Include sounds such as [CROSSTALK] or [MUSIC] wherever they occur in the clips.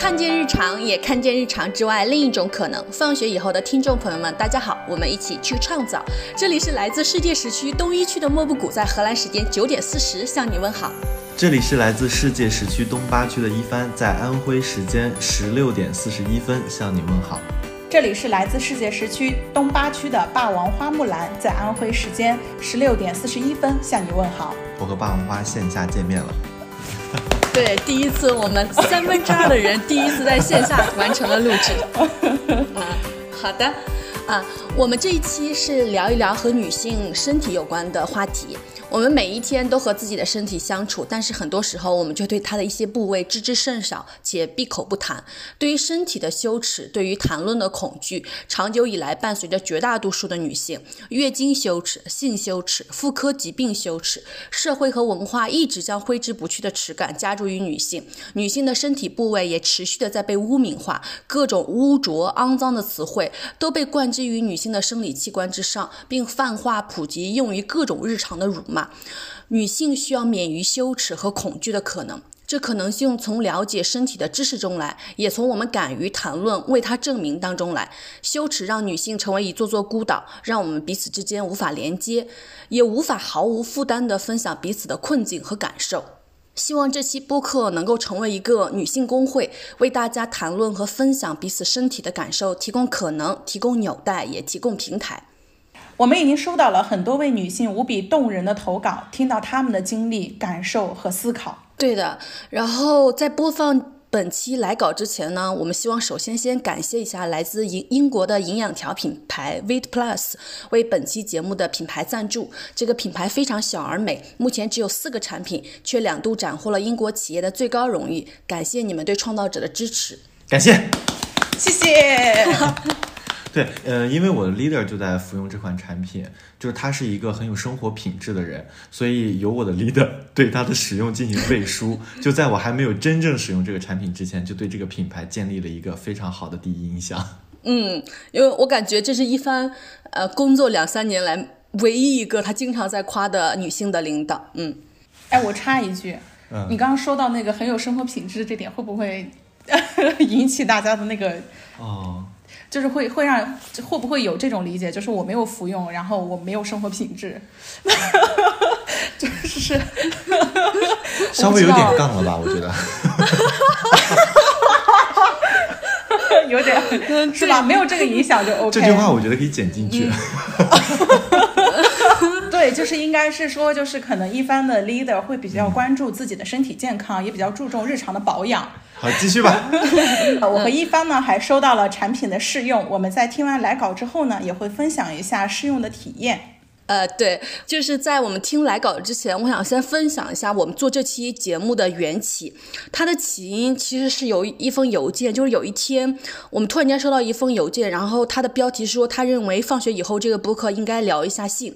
看见日常，也看见日常之外另一种可能。放学以后的听众朋友们，大家好，我们一起去创造。这里是来自世界时区东一区的莫布谷，在荷兰时间九点四十向你问好。这里是来自世界时区东八区的一帆，在安徽时间十六点四十一分向你问好。这里是来自世界时区东八区的霸王花木兰，在安徽时间十六点四十一分向你问好。我和霸王花线下见面了。对，第一次我们三分之二的人第一次在线下完成了录制。[LAUGHS] 啊，好的，啊，我们这一期是聊一聊和女性身体有关的话题。我们每一天都和自己的身体相处，但是很多时候我们就对它的一些部位知之甚少，且闭口不谈。对于身体的羞耻，对于谈论的恐惧，长久以来伴随着绝大多数的女性。月经羞耻、性羞耻、妇科疾病羞耻，社会和文化一直将挥之不去的耻感加诸于女性。女性的身体部位也持续的在被污名化，各种污浊、肮脏的词汇都被冠之于女性的生理器官之上，并泛化普及，用于各种日常的辱骂。女性需要免于羞耻和恐惧的可能，这可能性从了解身体的知识中来，也从我们敢于谈论、为它证明当中来。羞耻让女性成为一座座孤岛，让我们彼此之间无法连接，也无法毫无负担地分享彼此的困境和感受。希望这期播客能够成为一个女性公会，为大家谈论和分享彼此身体的感受提供可能、提供纽带，也提供平台。我们已经收到了很多位女性无比动人的投稿，听到她们的经历、感受和思考。对的，然后在播放本期来稿之前呢，我们希望首先先感谢一下来自英英国的营养条品牌 Vit Plus 为本期节目的品牌赞助。这个品牌非常小而美，目前只有四个产品，却两度斩获了英国企业的最高荣誉。感谢你们对创造者的支持，感谢，[LAUGHS] [LAUGHS] 谢谢。对，呃，因为我的 leader 就在服用这款产品，就是他是一个很有生活品质的人，所以由我的 leader [LAUGHS] 对他的使用进行背书。就在我还没有真正使用这个产品之前，就对这个品牌建立了一个非常好的第一印象。[LAUGHS] 嗯，因为我感觉这是一番呃工作两三年来唯一一个他经常在夸的女性的领导。嗯，哎，我插一句，你刚刚说到那个很有生活品质这点，会不会 [LAUGHS] 引起大家的那个哦？就是会会让会不会有这种理解？就是我没有服用，然后我没有生活品质，[LAUGHS] 就是稍微有点杠了吧？我觉得，[LAUGHS] 有点是吧？没有这个影响就 [LAUGHS] OK。这句话我觉得可以剪进去。对，就是应该是说，就是可能一方的 leader 会比较关注自己的身体健康，也比较注重日常的保养。好，继续吧。[LAUGHS] 我和一方呢还收到了产品的试用，我们在听完来稿之后呢，也会分享一下试用的体验。呃，对，就是在我们听来稿之前，我想先分享一下我们做这期节目的缘起。它的起因其实是由一封邮件，就是有一天我们突然间收到一封邮件，然后它的标题说他认为放学以后这个播客应该聊一下性。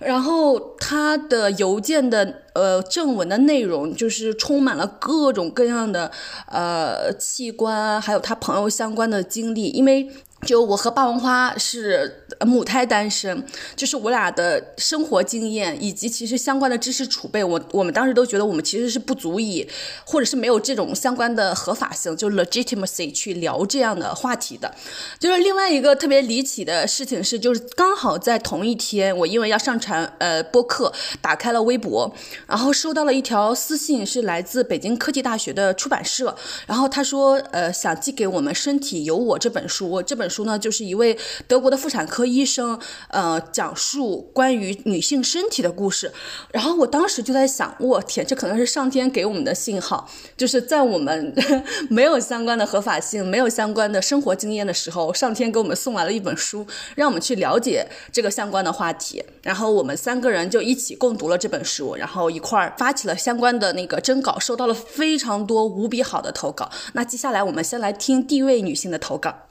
然后他的邮件的呃正文的内容就是充满了各种各样的呃器官，还有他朋友相关的经历，因为。就我和霸王花是母胎单身，就是我俩的生活经验以及其实相关的知识储备，我我们当时都觉得我们其实是不足以，或者是没有这种相关的合法性，就 legitimacy 去聊这样的话题的。就是另外一个特别离奇的事情是，就是刚好在同一天，我因为要上传呃播客，打开了微博，然后收到了一条私信，是来自北京科技大学的出版社，然后他说呃想寄给我们《身体有我》这本书，这本。书呢，就是一位德国的妇产科医生，呃，讲述关于女性身体的故事。然后我当时就在想，我天，这可能是上天给我们的信号，就是在我们 [LAUGHS] 没有相关的合法性、没有相关的生活经验的时候，上天给我们送来了一本书，让我们去了解这个相关的话题。然后我们三个人就一起共读了这本书，然后一块儿发起了相关的那个征稿，收到了非常多无比好的投稿。那接下来我们先来听第一位女性的投稿。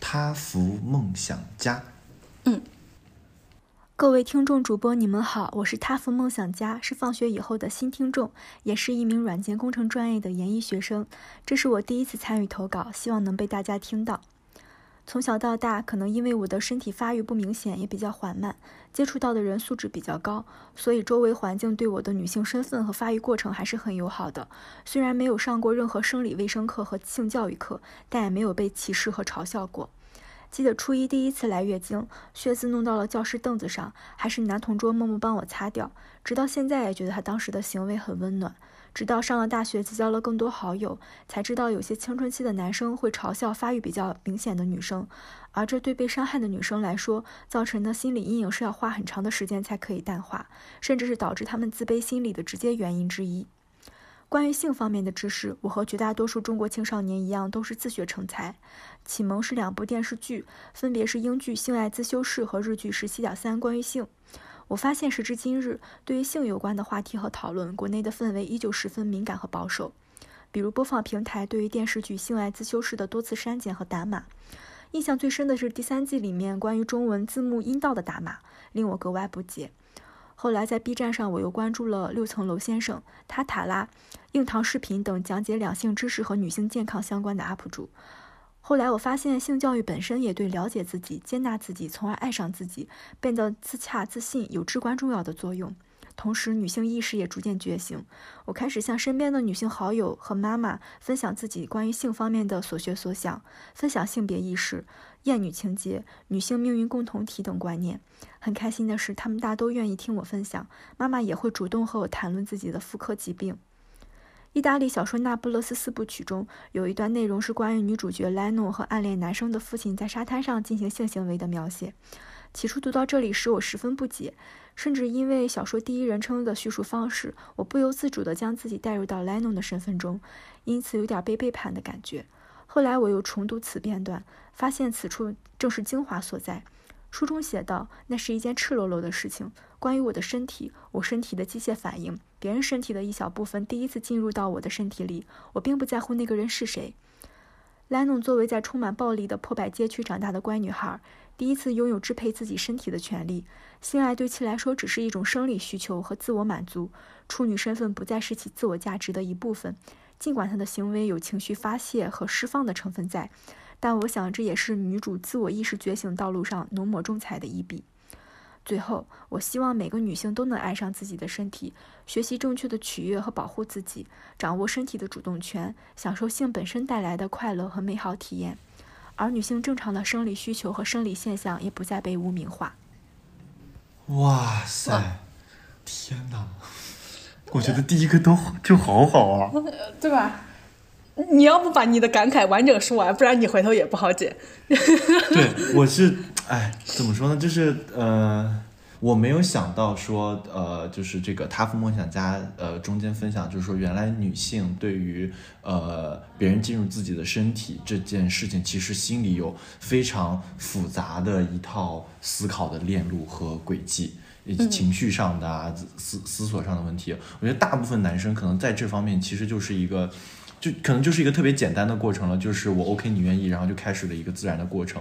他福梦想家，嗯，各位听众主播，你们好，我是他福梦想家，是放学以后的新听众，也是一名软件工程专业的研一学生。这是我第一次参与投稿，希望能被大家听到。从小到大，可能因为我的身体发育不明显，也比较缓慢，接触到的人素质比较高，所以周围环境对我的女性身份和发育过程还是很友好的。虽然没有上过任何生理卫生课和性教育课，但也没有被歧视和嘲笑过。记得初一第一次来月经，血渍弄到了教室凳子上，还是男同桌默默帮我擦掉。直到现在也觉得他当时的行为很温暖。直到上了大学，结交了更多好友，才知道有些青春期的男生会嘲笑发育比较明显的女生，而这对被伤害的女生来说，造成的心理阴影是要花很长的时间才可以淡化，甚至是导致他们自卑心理的直接原因之一。关于性方面的知识，我和绝大多数中国青少年一样，都是自学成才。启蒙是两部电视剧，分别是英剧《性爱自修室》和日剧《十七点三关于性》。我发现，时至今日，对于性有关的话题和讨论，国内的氛围依旧十分敏感和保守。比如，播放平台对于电视剧《性爱自修室》的多次删减和打码。印象最深的是第三季里面关于中文字幕阴道的打码，令我格外不解。后来在 B 站上，我又关注了六层楼先生、塔塔拉、硬糖视频等讲解两性知识和女性健康相关的 UP 主。后来我发现，性教育本身也对了解自己、接纳自己，从而爱上自己，变得自洽自信有至关重要的作用。同时，女性意识也逐渐觉醒。我开始向身边的女性好友和妈妈分享自己关于性方面的所学所想，分享性别意识、厌女情节、女性命运共同体等观念。很开心的是，她们大都愿意听我分享，妈妈也会主动和我谈论自己的妇科疾病。意大利小说《那不勒斯四部曲》中有一段内容是关于女主角莱诺和暗恋男生的父亲在沙滩上进行性行为的描写。起初读到这里时，我十分不解，甚至因为小说第一人称的叙述方式，我不由自主地将自己带入到莱诺的身份中，因此有点被背叛的感觉。后来我又重读此片段，发现此处正是精华所在。书中写道：“那是一件赤裸裸的事情，关于我的身体，我身体的机械反应，别人身体的一小部分第一次进入到我的身体里。我并不在乎那个人是谁。”莱农作为在充满暴力的破败街区长大的乖女孩，第一次拥有支配自己身体的权利。性爱对其来说只是一种生理需求和自我满足，处女身份不再是其自我价值的一部分。尽管她的行为有情绪发泄和释放的成分在。但我想，这也是女主自我意识觉醒道路上浓墨重彩的一笔。最后，我希望每个女性都能爱上自己的身体，学习正确的取悦和保护自己，掌握身体的主动权，享受性本身带来的快乐和美好体验。而女性正常的生理需求和生理现象也不再被污名化。哇塞！天哪！我觉得第一个都就好好啊，[LAUGHS] 对吧？你要不把你的感慨完整说完，不然你回头也不好剪。[LAUGHS] 对，我是，哎，怎么说呢？就是呃，我没有想到说，呃，就是这个《他夫梦想家》呃中间分享，就是说原来女性对于呃别人进入自己的身体这件事情，其实心里有非常复杂的一套思考的链路和轨迹，以及情绪上的啊思思索上的问题。我觉得大部分男生可能在这方面其实就是一个。就可能就是一个特别简单的过程了，就是我 OK 你愿意，然后就开始了一个自然的过程，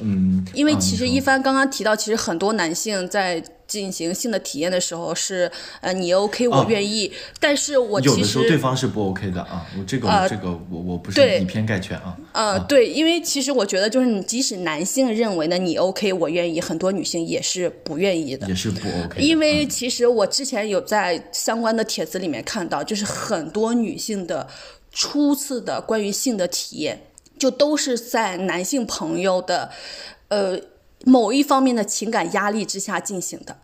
嗯。因为其实一帆刚刚提到，其实很多男性在进行性的体验的时候是，呃，你 OK 我愿意，但是我有的时候对方是不 OK 的啊，我这个这个我我不是以偏概全啊。呃，对，因为其实我觉得就是你即使男性认为呢你 OK 我愿意，很多女性也是不愿意的，也是不 OK。因为其实我之前有在相关的帖子里面看到，就是很多女性的。初次的关于性的体验，就都是在男性朋友的，呃，某一方面的情感压力之下进行的，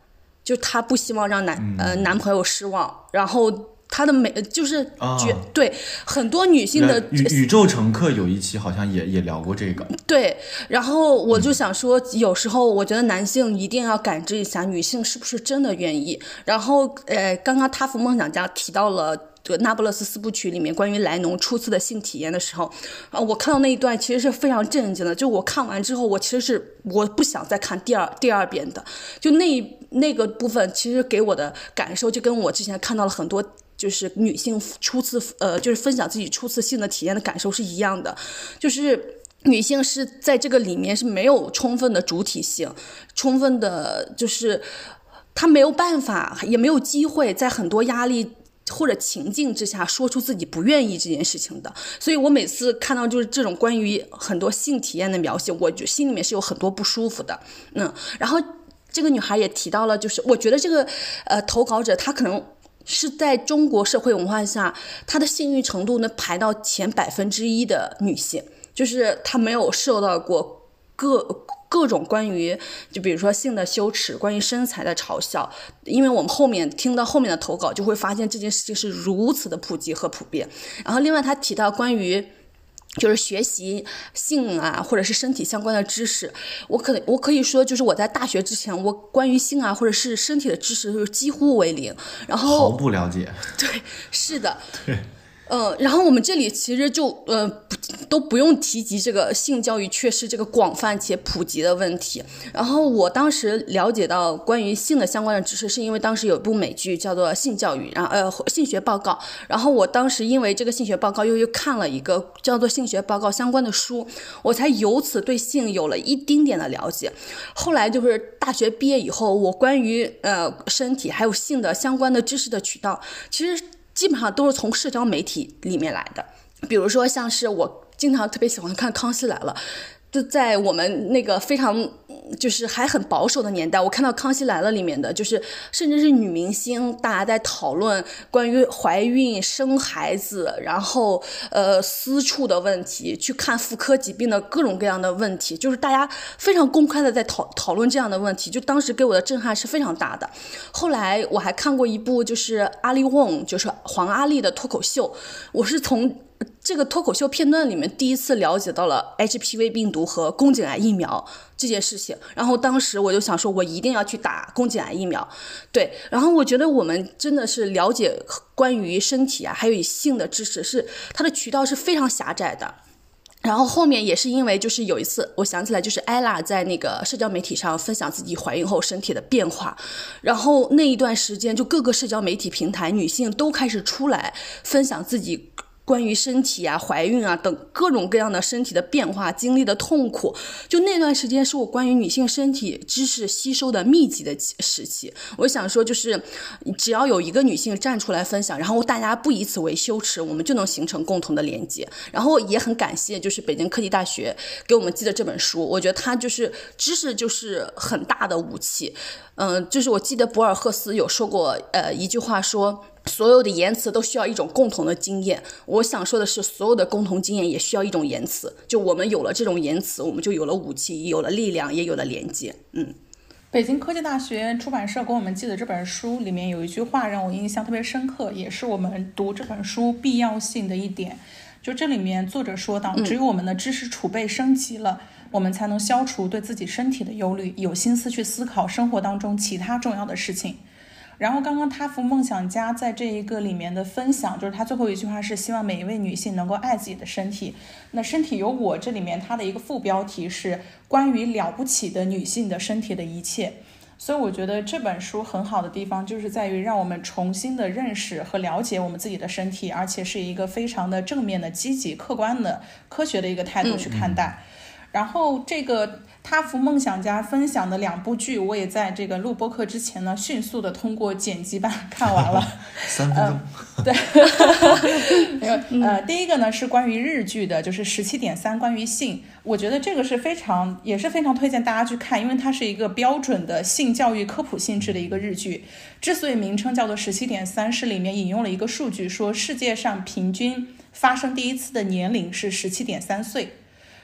就他不希望让男呃男朋友失望，然后他的美就是觉对很多女性的宇宇宙乘客有一期好像也也聊过这个，对，然后我就想说，有时候我觉得男性一定要感知一下女性是不是真的愿意，然后呃，刚刚他福梦想家提到了。这个《那不勒斯四部曲》里面关于莱农初次的性体验的时候，啊，我看到那一段其实是非常震惊的。就我看完之后，我其实是我不想再看第二第二遍的。就那那个部分，其实给我的感受就跟我之前看到了很多就是女性初次呃，就是分享自己初次性的体验的感受是一样的。就是女性是在这个里面是没有充分的主体性，充分的就是她没有办法，也没有机会在很多压力。或者情境之下说出自己不愿意这件事情的，所以我每次看到就是这种关于很多性体验的描写，我就心里面是有很多不舒服的。嗯，然后这个女孩也提到了，就是我觉得这个呃投稿者她可能是在中国社会文化下，她的幸运程度能排到前百分之一的女性，就是她没有受到过各。各种关于，就比如说性的羞耻，关于身材的嘲笑，因为我们后面听到后面的投稿，就会发现这件事情是如此的普及和普遍。然后另外他提到关于，就是学习性啊或者是身体相关的知识，我可我可以说就是我在大学之前，我关于性啊或者是身体的知识就是几乎为零，然后毫不了解。[LAUGHS] 对，是的。[LAUGHS] 对。嗯，然后我们这里其实就呃都不用提及这个性教育确实这个广泛且普及的问题。然后我当时了解到关于性的相关的知识，是因为当时有一部美剧叫做《性教育》，然后呃性学报告。然后我当时因为这个性学报告又又看了一个叫做《性学报告》相关的书，我才由此对性有了一丁点的了解。后来就是大学毕业以后，我关于呃身体还有性的相关的知识的渠道，其实。基本上都是从社交媒体里面来的，比如说像是我经常特别喜欢看《康熙来了》。就在我们那个非常就是还很保守的年代，我看到《康熙来了》里面的，就是甚至是女明星，大家在讨论关于怀孕、生孩子，然后呃私处的问题，去看妇科疾病的各种各样的问题，就是大家非常公开的在讨讨论这样的问题，就当时给我的震撼是非常大的。后来我还看过一部就是阿里翁，就是黄阿丽的脱口秀，我是从。这个脱口秀片段里面，第一次了解到了 HPV 病毒和宫颈癌疫苗这件事情。然后当时我就想说，我一定要去打宫颈癌疫苗。对，然后我觉得我们真的是了解关于身体啊，还有性的知识，是它的渠道是非常狭窄的。然后后面也是因为，就是有一次我想起来，就是艾拉在那个社交媒体上分享自己怀孕后身体的变化，然后那一段时间，就各个社交媒体平台女性都开始出来分享自己。关于身体啊、怀孕啊等各种各样的身体的变化经历的痛苦，就那段时间是我关于女性身体知识吸收的密集的时期。我想说，就是只要有一个女性站出来分享，然后大家不以此为羞耻，我们就能形成共同的连接。然后也很感谢，就是北京科技大学给我们寄的这本书，我觉得它就是知识就是很大的武器。嗯，就是我记得博尔赫斯有说过，呃，一句话说。所有的言辞都需要一种共同的经验。我想说的是，所有的共同经验也需要一种言辞。就我们有了这种言辞，我们就有了武器，有了力量，也有了连接。嗯，北京科技大学出版社给我们寄的这本书里面有一句话让我印象特别深刻，也是我们读这本书必要性的一点。就这里面作者说到，只有我们的知识储备升级了，我们才能消除对自己身体的忧虑，有心思去思考生活当中其他重要的事情。然后刚刚他福梦想家在这一个里面的分享，就是他最后一句话是希望每一位女性能够爱自己的身体。那身体有我这里面它的一个副标题是关于了不起的女性的身体的一切。所以我觉得这本书很好的地方就是在于让我们重新的认识和了解我们自己的身体，而且是一个非常的正面的、积极、客观的、科学的一个态度去看待。然后这个。他福梦想家分享的两部剧，我也在这个录播课之前呢，迅速的通过剪辑版 [LAUGHS] 看完了。[LAUGHS] 三分钟。[LAUGHS] 对。呃，第一个呢是关于日剧的，就是十七点三关于性，我觉得这个是非常也是非常推荐大家去看，因为它是一个标准的性教育科普性质的一个日剧。之所以名称叫做十七点三，是里面引用了一个数据，说世界上平均发生第一次的年龄是十七点三岁。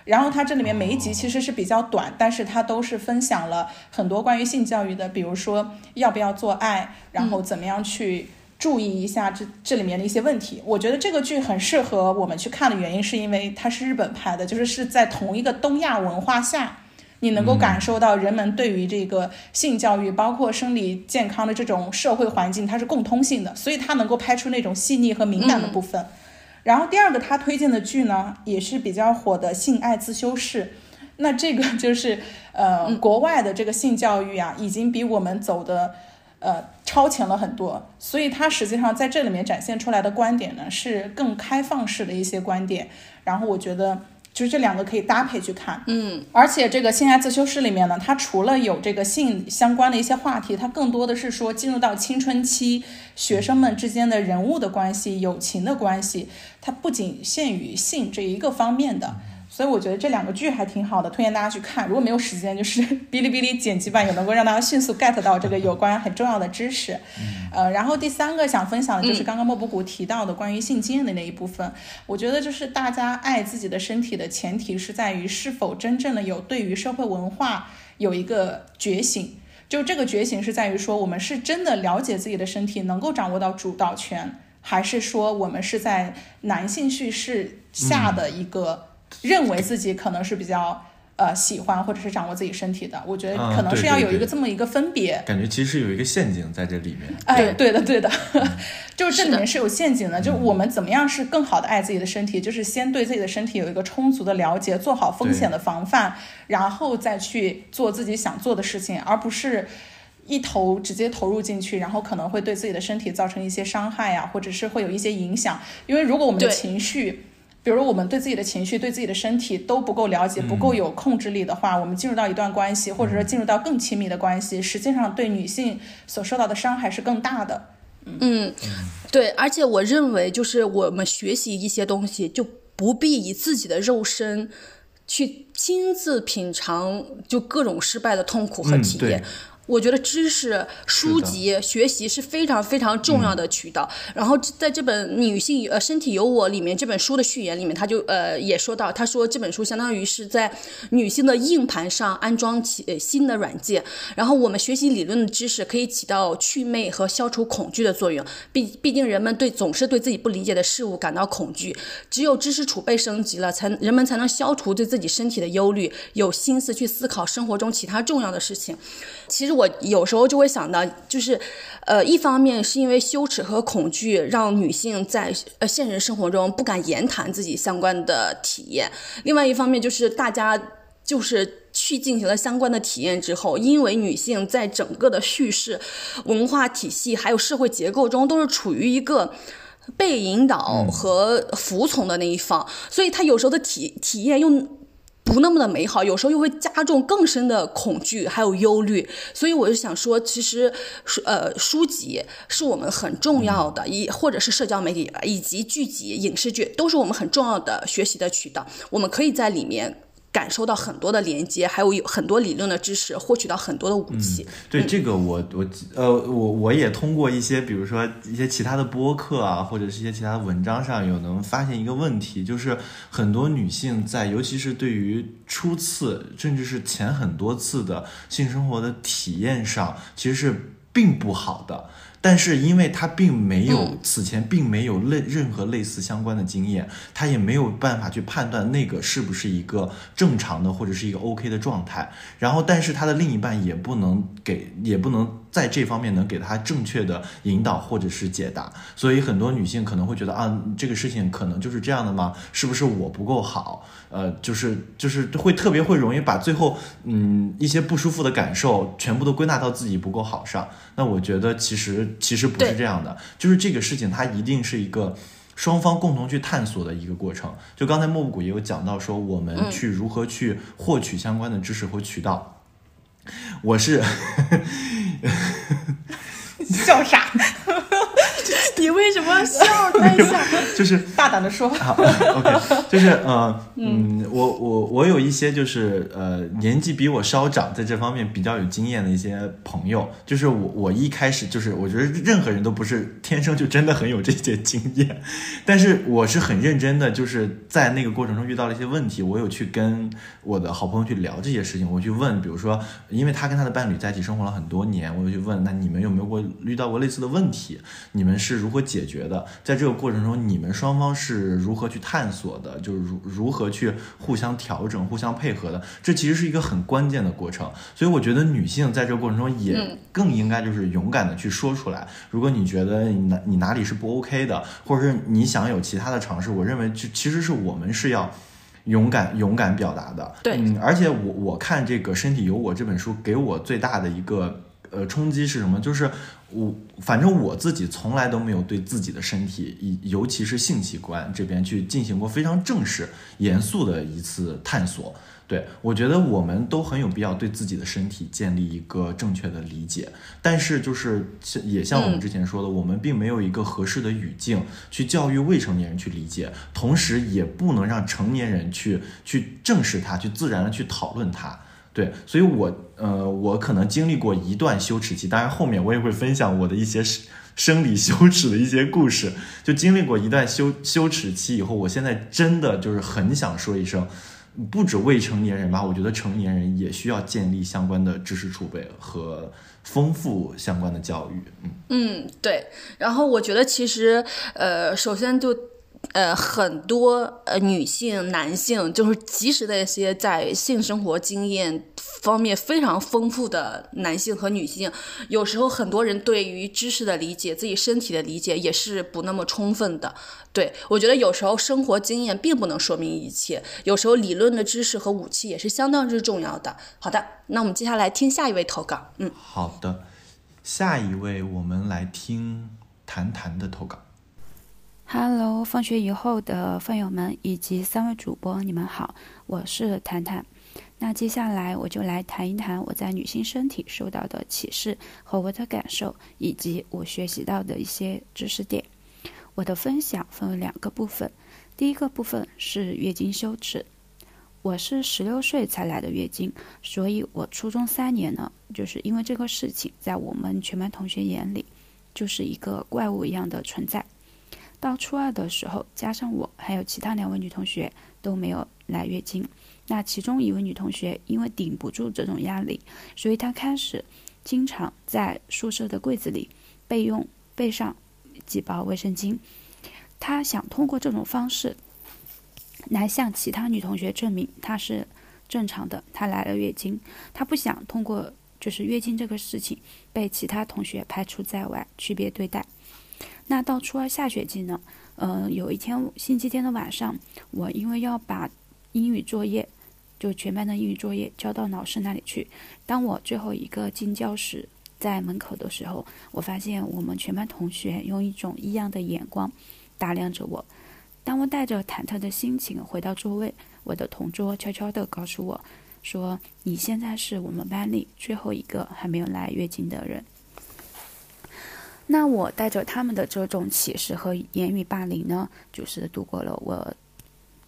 然后它这里面每一集其实是比较短，但是它都是分享了很多关于性教育的，比如说要不要做爱，然后怎么样去注意一下这这里面的一些问题。我觉得这个剧很适合我们去看的原因，是因为它是日本拍的，就是是在同一个东亚文化下，你能够感受到人们对于这个性教育，包括生理健康的这种社会环境，它是共通性的，所以它能够拍出那种细腻和敏感的部分。然后第二个他推荐的剧呢，也是比较火的《性爱自修室》，那这个 [LAUGHS] 就是呃国外的这个性教育啊，已经比我们走的呃超前了很多，所以它实际上在这里面展现出来的观点呢，是更开放式的一些观点。然后我觉得就是这两个可以搭配去看。嗯，而且这个性爱自修室里面呢，它除了有这个性相关的一些话题，它更多的是说进入到青春期学生们之间的人物的关系、友情的关系，它不仅限于性这一个方面的。所以我觉得这两个剧还挺好的，推荐大家去看。如果没有时间，就是 [LAUGHS] 哔哩哔哩剪辑版也能够让大家迅速 get 到这个有关很重要的知识。呃，然后第三个想分享的就是刚刚莫布谷提到的关于性经验的那一部分。我觉得就是大家爱自己的身体的前提是在于是否真正的有对于社会文化有一个觉醒。就这个觉醒是在于说，我们是真的了解自己的身体，能够掌握到主导权，还是说我们是在男性叙事下的一个。认为自己可能是比较呃喜欢或者是掌握自己身体的，我觉得可能是要有一个这么一个分别。感觉其实有一个陷阱在这里面。哎，对的，对的，[LAUGHS] 就是这里面是有陷阱的。就我们怎么样是更好的爱自己的身体，就是先对自己的身体有一个充足的了解，做好风险的防范，然后再去做自己想做的事情，而不是一头直接投入进去，然后可能会对自己的身体造成一些伤害呀，或者是会有一些影响。因为如果我们的情绪。比如我们对自己的情绪、对自己的身体都不够了解、不够有控制力的话，我们进入到一段关系，或者说进入到更亲密的关系，实际上对女性所受到的伤害是更大的。嗯，对，而且我认为，就是我们学习一些东西，就不必以自己的肉身去亲自品尝，就各种失败的痛苦和体验。我觉得知识书籍学习是非常非常重要的渠道。然后在这本《女性呃身体有我》里面，这本书的序言里面，他就呃也说到，他说这本书相当于是在女性的硬盘上安装起呃新的软件。然后我们学习理论的知识可以起到祛魅和消除恐惧的作用。毕毕竟人们对总是对自己不理解的事物感到恐惧，只有知识储备升级了，才人们才能消除对自己身体的忧虑，有心思去思考生活中其他重要的事情。其实。我有时候就会想到，就是，呃，一方面是因为羞耻和恐惧，让女性在呃现实生活中不敢言谈自己相关的体验；另外一方面就是大家就是去进行了相关的体验之后，因为女性在整个的叙事、文化体系还有社会结构中都是处于一个被引导和服从的那一方，所以她有时候的体体验又。不那么的美好，有时候又会加重更深的恐惧，还有忧虑。所以我就想说，其实书呃书籍是我们很重要的，以或者是社交媒体以及剧集、影视剧，都是我们很重要的学习的渠道。我们可以在里面。感受到很多的连接，还有有很多理论的知识，获取到很多的武器。对这个，我我呃我我也通过一些，比如说一些其他的播客啊，或者是一些其他文章上，有能发现一个问题，就是很多女性在，尤其是对于初次甚至是前很多次的性生活的体验上，其实是并不好的。但是，因为他并没有此前并没有类任何类似相关的经验，他也没有办法去判断那个是不是一个正常的或者是一个 OK 的状态。然后，但是他的另一半也不能给，也不能在这方面能给他正确的引导或者是解答。所以，很多女性可能会觉得啊，这个事情可能就是这样的吗？是不是我不够好？呃，就是就是会特别会容易把最后嗯一些不舒服的感受全部都归纳到自己不够好上。那我觉得其实其实不是这样的，就是这个事情它一定是一个双方共同去探索的一个过程。就刚才莫布谷也有讲到说，我们去如何去获取相关的知识和渠道。我是 [LAUGHS] 笑啥？[LAUGHS] 你为什么笑？在笑？[LAUGHS] 就是大胆的说。好，OK，[LAUGHS] 就是呃，嗯，我我我有一些就是呃年纪比我稍长，在这方面比较有经验的一些朋友，就是我我一开始就是我觉得任何人都不是天生就真的很有这些经验，但是我是很认真的，就是在那个过程中遇到了一些问题，我有去跟我的好朋友去聊这些事情，我去问，比如说，因为他跟他的伴侣在一起生活了很多年，我就去问，那你们有没有过遇到过类似的问题？你们是如何解决的？在这个过程中，你们双方是如何去探索的？就是如如何去互相调整、互相配合的？这其实是一个很关键的过程。所以我觉得女性在这个过程中也更应该就是勇敢的去说出来。如果你觉得你哪你哪里是不 OK 的，或者是你想有其他的尝试，我认为就其实是我们是要勇敢勇敢表达的。对，嗯，而且我我看这个《身体有我》这本书，给我最大的一个。呃，冲击是什么？就是我反正我自己从来都没有对自己的身体，以尤其是性器官这边去进行过非常正式、严肃的一次探索。对我觉得我们都很有必要对自己的身体建立一个正确的理解，但是就是也像我们之前说的，我们并没有一个合适的语境去教育未成年人去理解，同时也不能让成年人去去正视它，去自然的去讨论它。对，所以我呃，我可能经历过一段羞耻期，当然后面我也会分享我的一些生理羞耻的一些故事。就经历过一段羞羞耻期以后，我现在真的就是很想说一声。不止未成年人吧，我觉得成年人也需要建立相关的知识储备和丰富相关的教育。嗯嗯，对。然后我觉得其实，呃，首先就。呃，很多呃女性、男性，就是即使那些在性生活经验方面非常丰富的男性和女性，有时候很多人对于知识的理解、自己身体的理解也是不那么充分的。对我觉得有时候生活经验并不能说明一切，有时候理论的知识和武器也是相当之重要的。好的，那我们接下来听下一位投稿。嗯，好的，下一位我们来听谈谈的投稿。Hello，放学以后的饭友们以及三位主播，你们好，我是谈谈。那接下来我就来谈一谈我在女性身体受到的启示和我的感受，以及我学习到的一些知识点。我的分享分为两个部分，第一个部分是月经羞耻。我是十六岁才来的月经，所以我初中三年呢，就是因为这个事情，在我们全班同学眼里，就是一个怪物一样的存在。到初二的时候，加上我还有其他两位女同学都没有来月经。那其中一位女同学因为顶不住这种压力，所以她开始经常在宿舍的柜子里备用备上几包卫生巾。她想通过这种方式来向其他女同学证明她是正常的，她来了月经。她不想通过就是月经这个事情被其他同学排除在外，区别对待。那到初二下学期呢？呃，有一天星期天的晚上，我因为要把英语作业，就全班的英语作业交到老师那里去。当我最后一个进教室，在门口的时候，我发现我们全班同学用一种异样的眼光打量着我。当我带着忐忑的心情回到座位，我的同桌悄悄地告诉我，说：“你现在是我们班里最后一个还没有来月经的人。”那我带着他们的这种歧视和言语霸凌呢，就是度过了我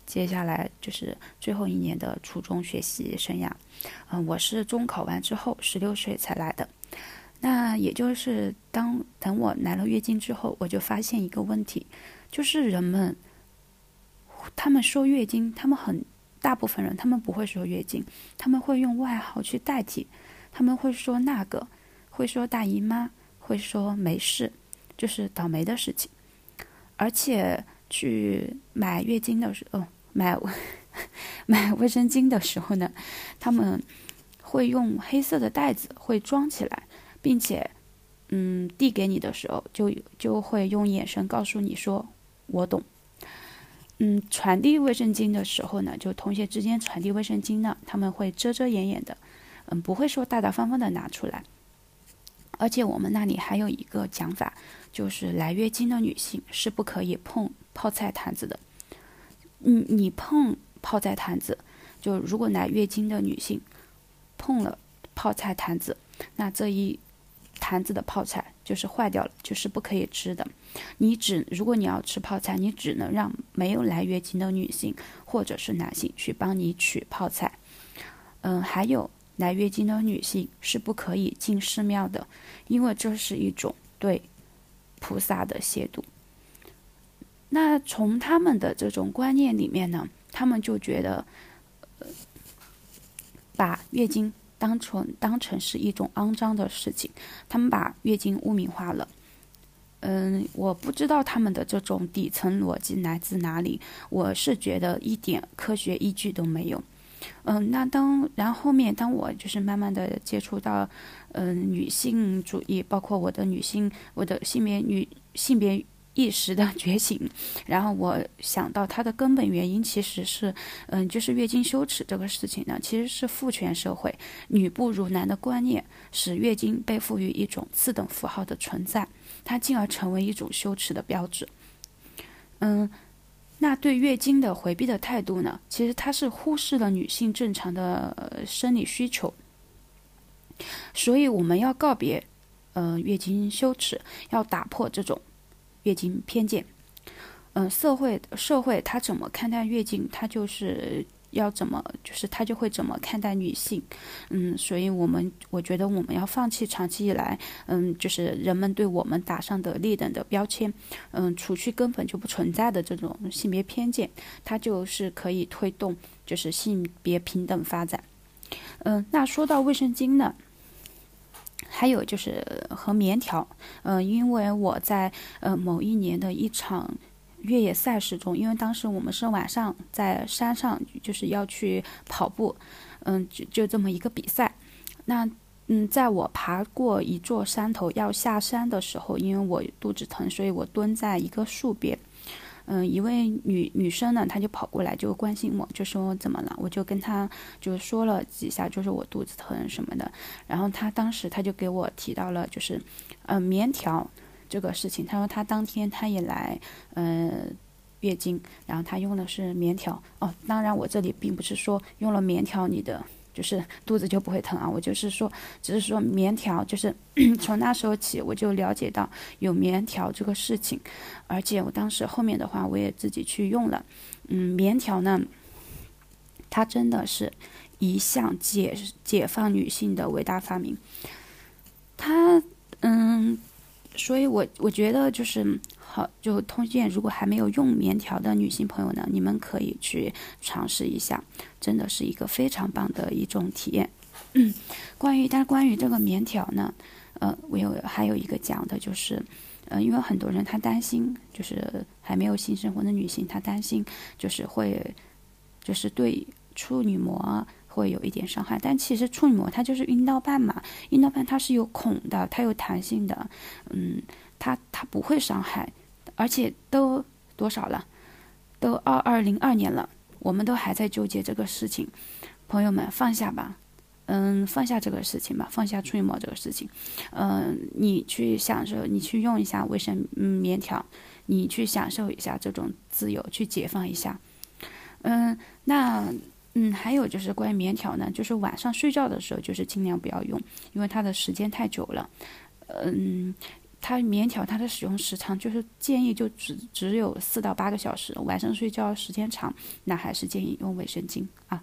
接下来就是最后一年的初中学习生涯。嗯，我是中考完之后十六岁才来的。那也就是当等我来了月经之后，我就发现一个问题，就是人们他们说月经，他们很大部分人他们不会说月经，他们会用外号去代替，他们会说那个，会说大姨妈。会说没事，就是倒霉的事情，而且去买月经的时候，买 [LAUGHS] 买卫生巾的时候呢，他们会用黑色的袋子会装起来，并且，嗯，递给你的时候就就会用眼神告诉你说我懂。嗯，传递卫生巾的时候呢，就同学之间传递卫生巾呢，他们会遮遮掩掩的，嗯，不会说大大方方的拿出来。而且我们那里还有一个讲法，就是来月经的女性是不可以碰泡菜坛子的。你你碰泡菜坛子，就如果来月经的女性碰了泡菜坛子，那这一坛子的泡菜就是坏掉了，就是不可以吃的。你只如果你要吃泡菜，你只能让没有来月经的女性或者是男性去帮你取泡菜。嗯，还有。来月经的女性是不可以进寺庙的，因为这是一种对菩萨的亵渎。那从他们的这种观念里面呢，他们就觉得，呃，把月经当成当成是一种肮脏的事情，他们把月经污名化了。嗯，我不知道他们的这种底层逻辑来自哪里，我是觉得一点科学依据都没有。嗯，那当然后面当我就是慢慢的接触到，嗯，女性主义，包括我的女性，我的性别女性别意识的觉醒，然后我想到它的根本原因其实是，嗯，就是月经羞耻这个事情呢，其实是父权社会女不如男的观念，使月经被赋予一种次等符号的存在，它进而成为一种羞耻的标志。嗯，那对月经的回避的态度呢，其实它是忽视了女性正常的生理需求，所以我们要告别，呃，月经羞耻，要打破这种。月经偏见，嗯，社会社会它怎么看待月经，它就是要怎么，就是他就会怎么看待女性，嗯，所以我们我觉得我们要放弃长期以来，嗯，就是人们对我们打上的劣等的标签，嗯，除去根本就不存在的这种性别偏见，它就是可以推动就是性别平等发展，嗯，那说到卫生巾呢？还有就是和棉条，嗯，因为我在呃某一年的一场越野赛事中，因为当时我们是晚上在山上，就是要去跑步，嗯，就就这么一个比赛。那嗯，在我爬过一座山头要下山的时候，因为我肚子疼，所以我蹲在一个树边。嗯，一位女女生呢，她就跑过来就关心我，就说怎么了？我就跟她就说了几下，就是我肚子疼什么的。然后她当时她就给我提到了，就是，嗯，棉条这个事情。他说他当天他也来，呃，月经，然后他用的是棉条。哦，当然我这里并不是说用了棉条你的。就是肚子就不会疼啊，我就是说，只是说棉条，就是 [CLEARS THROAT] 从那时候起我就了解到有棉条这个事情，而且我当时后面的话我也自己去用了，嗯，棉条呢，它真的是一项解解放女性的伟大发明，它嗯，所以我我觉得就是。好，就通县如果还没有用棉条的女性朋友呢，你们可以去尝试一下，真的是一个非常棒的一种体验。嗯，关于但关于这个棉条呢，呃，我有还有一个讲的就是，呃，因为很多人他担心，就是还没有性生活的女性，她担心就是会，就是对处女膜会有一点伤害，但其实处女膜它就是阴道瓣嘛，阴道瓣它是有孔的，它有弹性的，嗯。它它不会伤害，而且都多少了，都二二零二年了，我们都还在纠结这个事情，朋友们放下吧，嗯，放下这个事情吧，放下处女膜这个事情，嗯，你去享受，你去用一下卫生嗯棉条，你去享受一下这种自由，去解放一下，嗯，那嗯，还有就是关于棉条呢，就是晚上睡觉的时候，就是尽量不要用，因为它的时间太久了，嗯。它棉条它的使用时长就是建议就只只有四到八个小时，晚上睡觉时间长，那还是建议用卫生巾啊。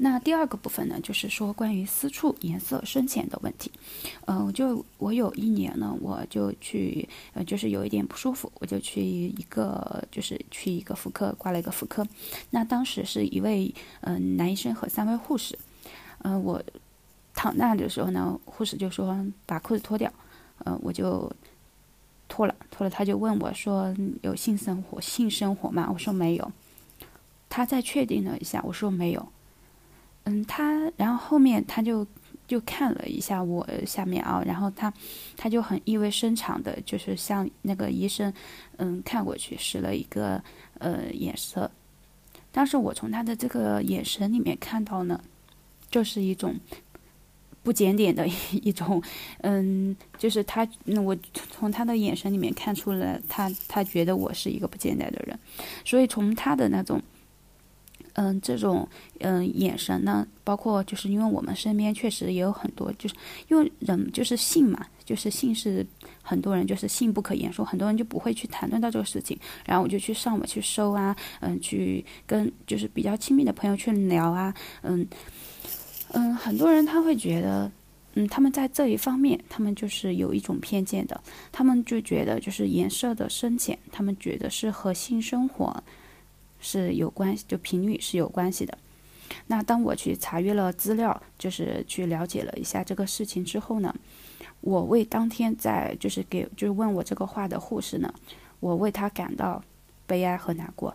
那第二个部分呢，就是说关于私处颜色深浅的问题。嗯，就我有一年呢，我就去，呃，就是有一点不舒服，我就去一个，就是去一个妇科挂了一个妇科。那当时是一位嗯男医生和三位护士，嗯，我躺那的时候呢，护士就说把裤子脱掉。呃，我就脱了，脱了，他就问我说：“有性生活，性生活吗？”我说没有。他再确定了一下，我说没有。嗯，他然后后面他就就看了一下我下面啊，然后他他就很意味深长的，就是向那个医生嗯看过去，使了一个呃眼色。当时我从他的这个眼神里面看到呢，就是一种。不检点的一一种，嗯，就是他，我从他的眼神里面看出了他，他觉得我是一个不检点的人，所以从他的那种，嗯，这种，嗯，眼神呢，包括就是因为我们身边确实也有很多，就是因为人就是性嘛，就是性是很多人就是性不可言说，很多人就不会去谈论到这个事情，然后我就去上网去搜啊，嗯，去跟就是比较亲密的朋友去聊啊，嗯。嗯，很多人他会觉得，嗯，他们在这一方面，他们就是有一种偏见的，他们就觉得就是颜色的深浅，他们觉得是和性生活是有关系，就频率是有关系的。那当我去查阅了资料，就是去了解了一下这个事情之后呢，我为当天在就是给就是问我这个话的护士呢，我为他感到悲哀和难过。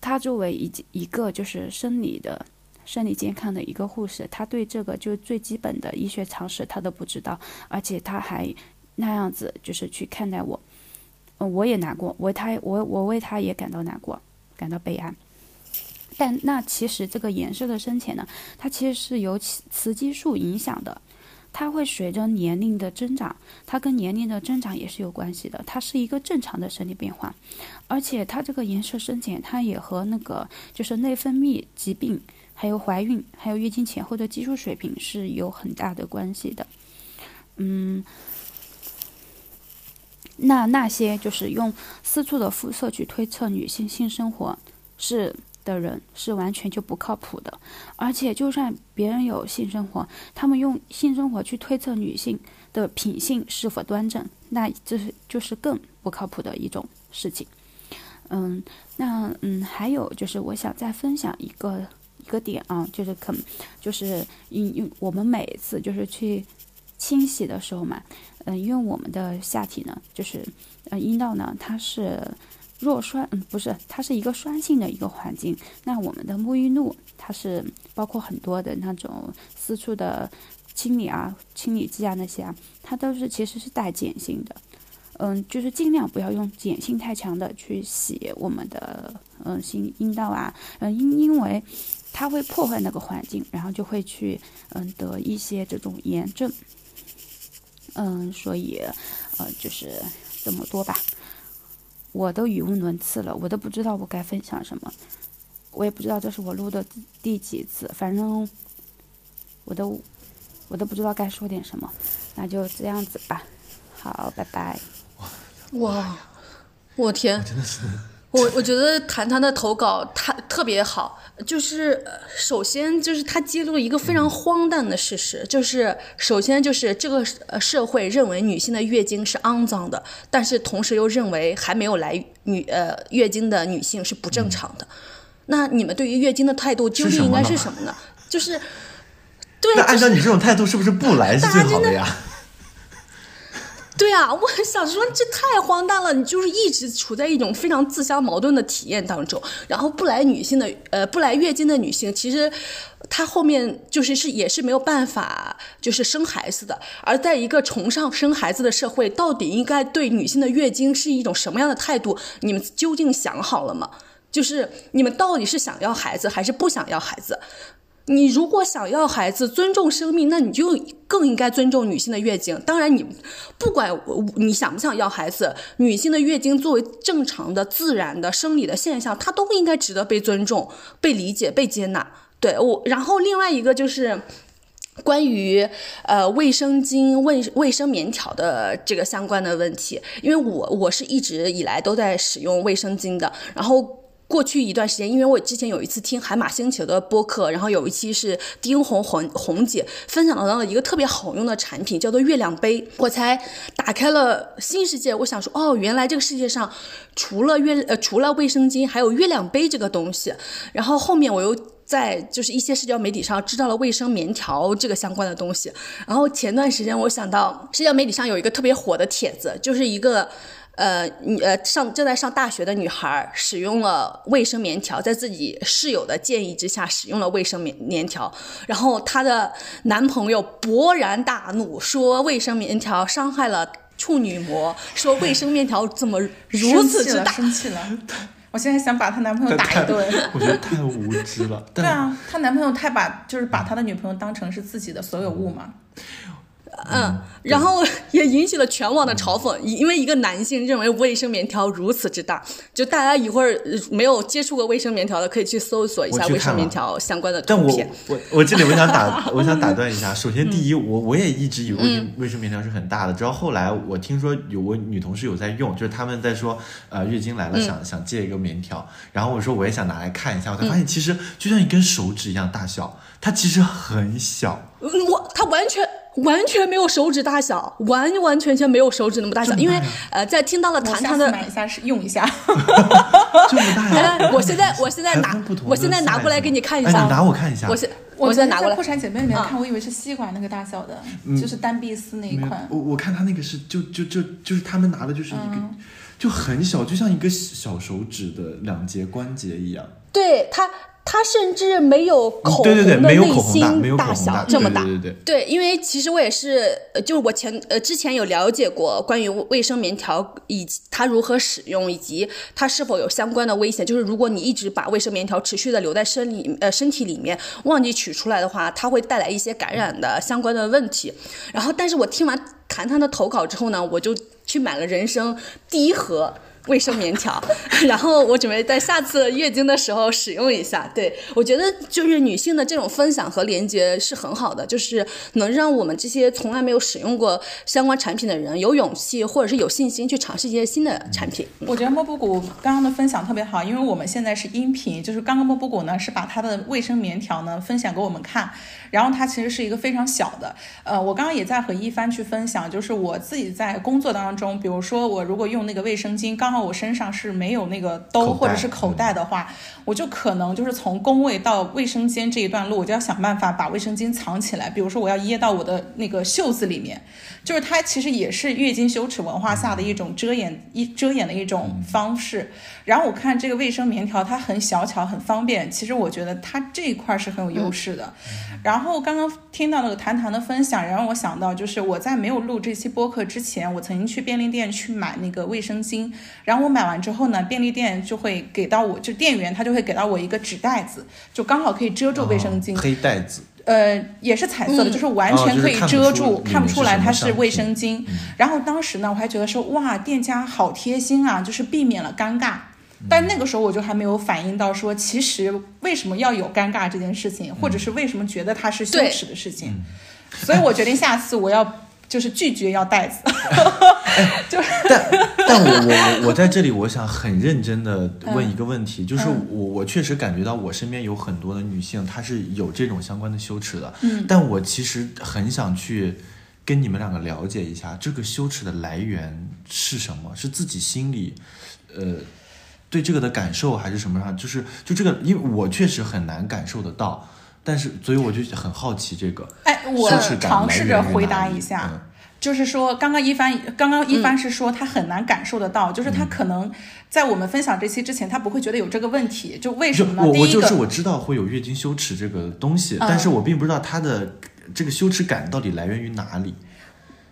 他作为一一个就是生理的。生理健康的一个护士，他对这个就最基本的医学常识他都不知道，而且他还那样子就是去看待我，我也难过，我他我我为他也感到难过，感到悲哀。但那其实这个颜色的深浅呢，它其实是由雌激素影响的，它会随着年龄的增长，它跟年龄的增长也是有关系的，它是一个正常的生理变化，而且它这个颜色深浅，它也和那个就是内分泌疾病，还有怀孕，还有月经前后的激素水平是有很大的关系的，嗯。那那些就是用私处的肤色去推测女性性生活是的人，是完全就不靠谱的。而且，就算别人有性生活，他们用性生活去推测女性的品性是否端正，那这是就是更不靠谱的一种事情。嗯，那嗯，还有就是我想再分享一个一个点啊，就是可就是因因我们每一次就是去清洗的时候嘛。嗯，因为我们的下体呢，就是呃阴道呢，它是弱酸，嗯，不是，它是一个酸性的一个环境。那我们的沐浴露，它是包括很多的那种私处的清理啊、清理剂啊那些啊，它都是其实是带碱性的。嗯，就是尽量不要用碱性太强的去洗我们的嗯性阴道啊，嗯，因因为它会破坏那个环境，然后就会去嗯得一些这种炎症。嗯，所以，呃，就是这么多吧。我都语无伦次了，我都不知道我该分享什么，我也不知道这是我录的第几次，反正我都我都不知道该说点什么，那就这样子吧。好，拜拜。哇，我天！真的是。我我觉得谈谈的投稿他特别好，就是首先就是他揭露了一个非常荒诞的事实，就是首先就是这个社会认为女性的月经是肮脏的，但是同时又认为还没有来女呃月经的女性是不正常的。那你们对于月经的态度究竟应该是什么呢？就是 [LAUGHS] 对，那按照你这种态度，是不是不来是最好的呀？对啊，我想说这太荒诞了！你就是一直处在一种非常自相矛盾的体验当中，然后不来女性的呃不来月经的女性，其实她后面就是是也是没有办法就是生孩子的。而在一个崇尚生孩子的社会，到底应该对女性的月经是一种什么样的态度？你们究竟想好了吗？就是你们到底是想要孩子还是不想要孩子？你如果想要孩子，尊重生命，那你就更应该尊重女性的月经。当然，你不管你想不想要孩子，女性的月经作为正常的、自然的生理的现象，它都应该值得被尊重、被理解、被接纳。对我，然后另外一个就是关于呃卫生巾、卫卫生棉条的这个相关的问题，因为我我是一直以来都在使用卫生巾的，然后。过去一段时间，因为我之前有一次听海马星球的播客，然后有一期是丁红红红姐分享到了一个特别好用的产品，叫做月亮杯，我才打开了新世界。我想说，哦，原来这个世界上除了月呃除了卫生巾，还有月亮杯这个东西。然后后面我又在就是一些社交媒体上知道了卫生棉条这个相关的东西。然后前段时间我想到社交媒体上有一个特别火的帖子，就是一个。呃，女呃上正在上大学的女孩使用了卫生棉条，在自己室友的建议之下使用了卫生棉棉条，然后她的男朋友勃然大怒，说卫生棉条伤害了处女膜，说卫生棉条怎么如此之大，生气了，[LAUGHS] 我现在想把她男朋友打一顿，[LAUGHS] 我觉得太无知了。对啊，她男朋友太把就是把他的女朋友当成是自己的所有物嘛。嗯，然后 [LAUGHS] 也引起了全网的嘲讽，因为一个男性认为卫生棉条如此之大，就大家一会儿没有接触过卫生棉条的，可以去搜索一下卫生棉条相关的图片。我我这里我想打 [LAUGHS] 我想打断一下，首先第一，我我也一直以为卫生棉条是很大的，直到后来我听说有我女同事有在用，就是他们在说呃月经来了想想借一个棉条，然后我说我也想拿来看一下，我才发现其实就像一根手指一样大小，它其实很小。我它完全。完全没有手指大小，完完全全没有手指那么大小。因为呃，在听到了谈谈的，买一下是用一下。[LAUGHS] 这么大呀？我现在我现在拿，我现在拿过来给你看一下。你拿我看一下。我现我现在拿过来。破产姐妹里面看，我以为是吸管那个大小的，就是单碧丝那一款。我我看他那个是就就就就是他们拿的就是一个，就很小，就像一个小手指的两节关节一样。对它。它它甚至没有口对对对，红的内没有口红大，没心有口红小，这么大。对对对对。对，因为其实我也是，呃，就是我前呃之前有了解过关于卫生棉条以及它如何使用，以及它是否有相关的危险。就是如果你一直把卫生棉条持续的留在身里呃身体里面，忘记取出来的话，它会带来一些感染的相关的问题。然后，但是我听完谈谈的投稿之后呢，我就去买了人生第一盒。卫生棉条，[LAUGHS] 然后我准备在下次月经的时候使用一下。对我觉得就是女性的这种分享和连接是很好的，就是能让我们这些从来没有使用过相关产品的人有勇气或者是有信心去尝试一些新的产品。我觉得莫布谷刚刚的分享特别好，因为我们现在是音频，就是刚刚莫布谷呢是把他的卫生棉条呢分享给我们看，然后它其实是一个非常小的。呃，我刚刚也在和一帆去分享，就是我自己在工作当中，比如说我如果用那个卫生巾，刚好我身上是没有那个兜或者是口袋的话，我就可能就是从工位到卫生间这一段路，我就要想办法把卫生巾藏起来，比如说我要掖到我的那个袖子里面，就是它其实也是月经羞耻文化下的一种遮掩一遮掩的一种方式。然后我看这个卫生棉条，它很小巧，很方便。其实我觉得它这一块是很有优势的。然后刚刚听到那个谈谈的分享，也让我想到，就是我在没有录这期播客之前，我曾经去便利店去买那个卫生巾。然后我买完之后呢，便利店就会给到我，就店员他就会给到我一个纸袋子，就刚好可以遮住卫生巾。哦黑袋子，呃，也是彩色的，嗯就是完全可以遮住，哦就是看不出来它是卫生巾。然后当时呢，我还觉得说，哇，店家好贴心啊，就是避免了尴尬。但那个时候我就还没有反应到说，其实为什么要有尴尬这件事情，或者是为什么觉得它是羞耻的事情。所以我决定下次我要就是拒绝要袋子。[LAUGHS] 就是但但我我我我在这里，我想很认真的问一个问题，就是嗯我我确实感觉到我身边有很多的女性，她是有这种相关的羞耻的，嗯但我其实很想去跟你们两个了解一下，这个羞耻的来源是什么？是自己心里，呃。对这个的感受还是什么上，就是就这个，因为我确实很难感受得到，但是所以我就很好奇这个哎，我尝试着回答一下。嗯就是说，刚刚一帆，刚刚一帆是说他很难感受得到，就是嗯他可能在我们分享这期之前，他不会觉得有这个问题。就为什么呢？我我就是我知道会有月经羞耻这个东西，嗯但是我并不知道他的这个羞耻感到底来源于哪里。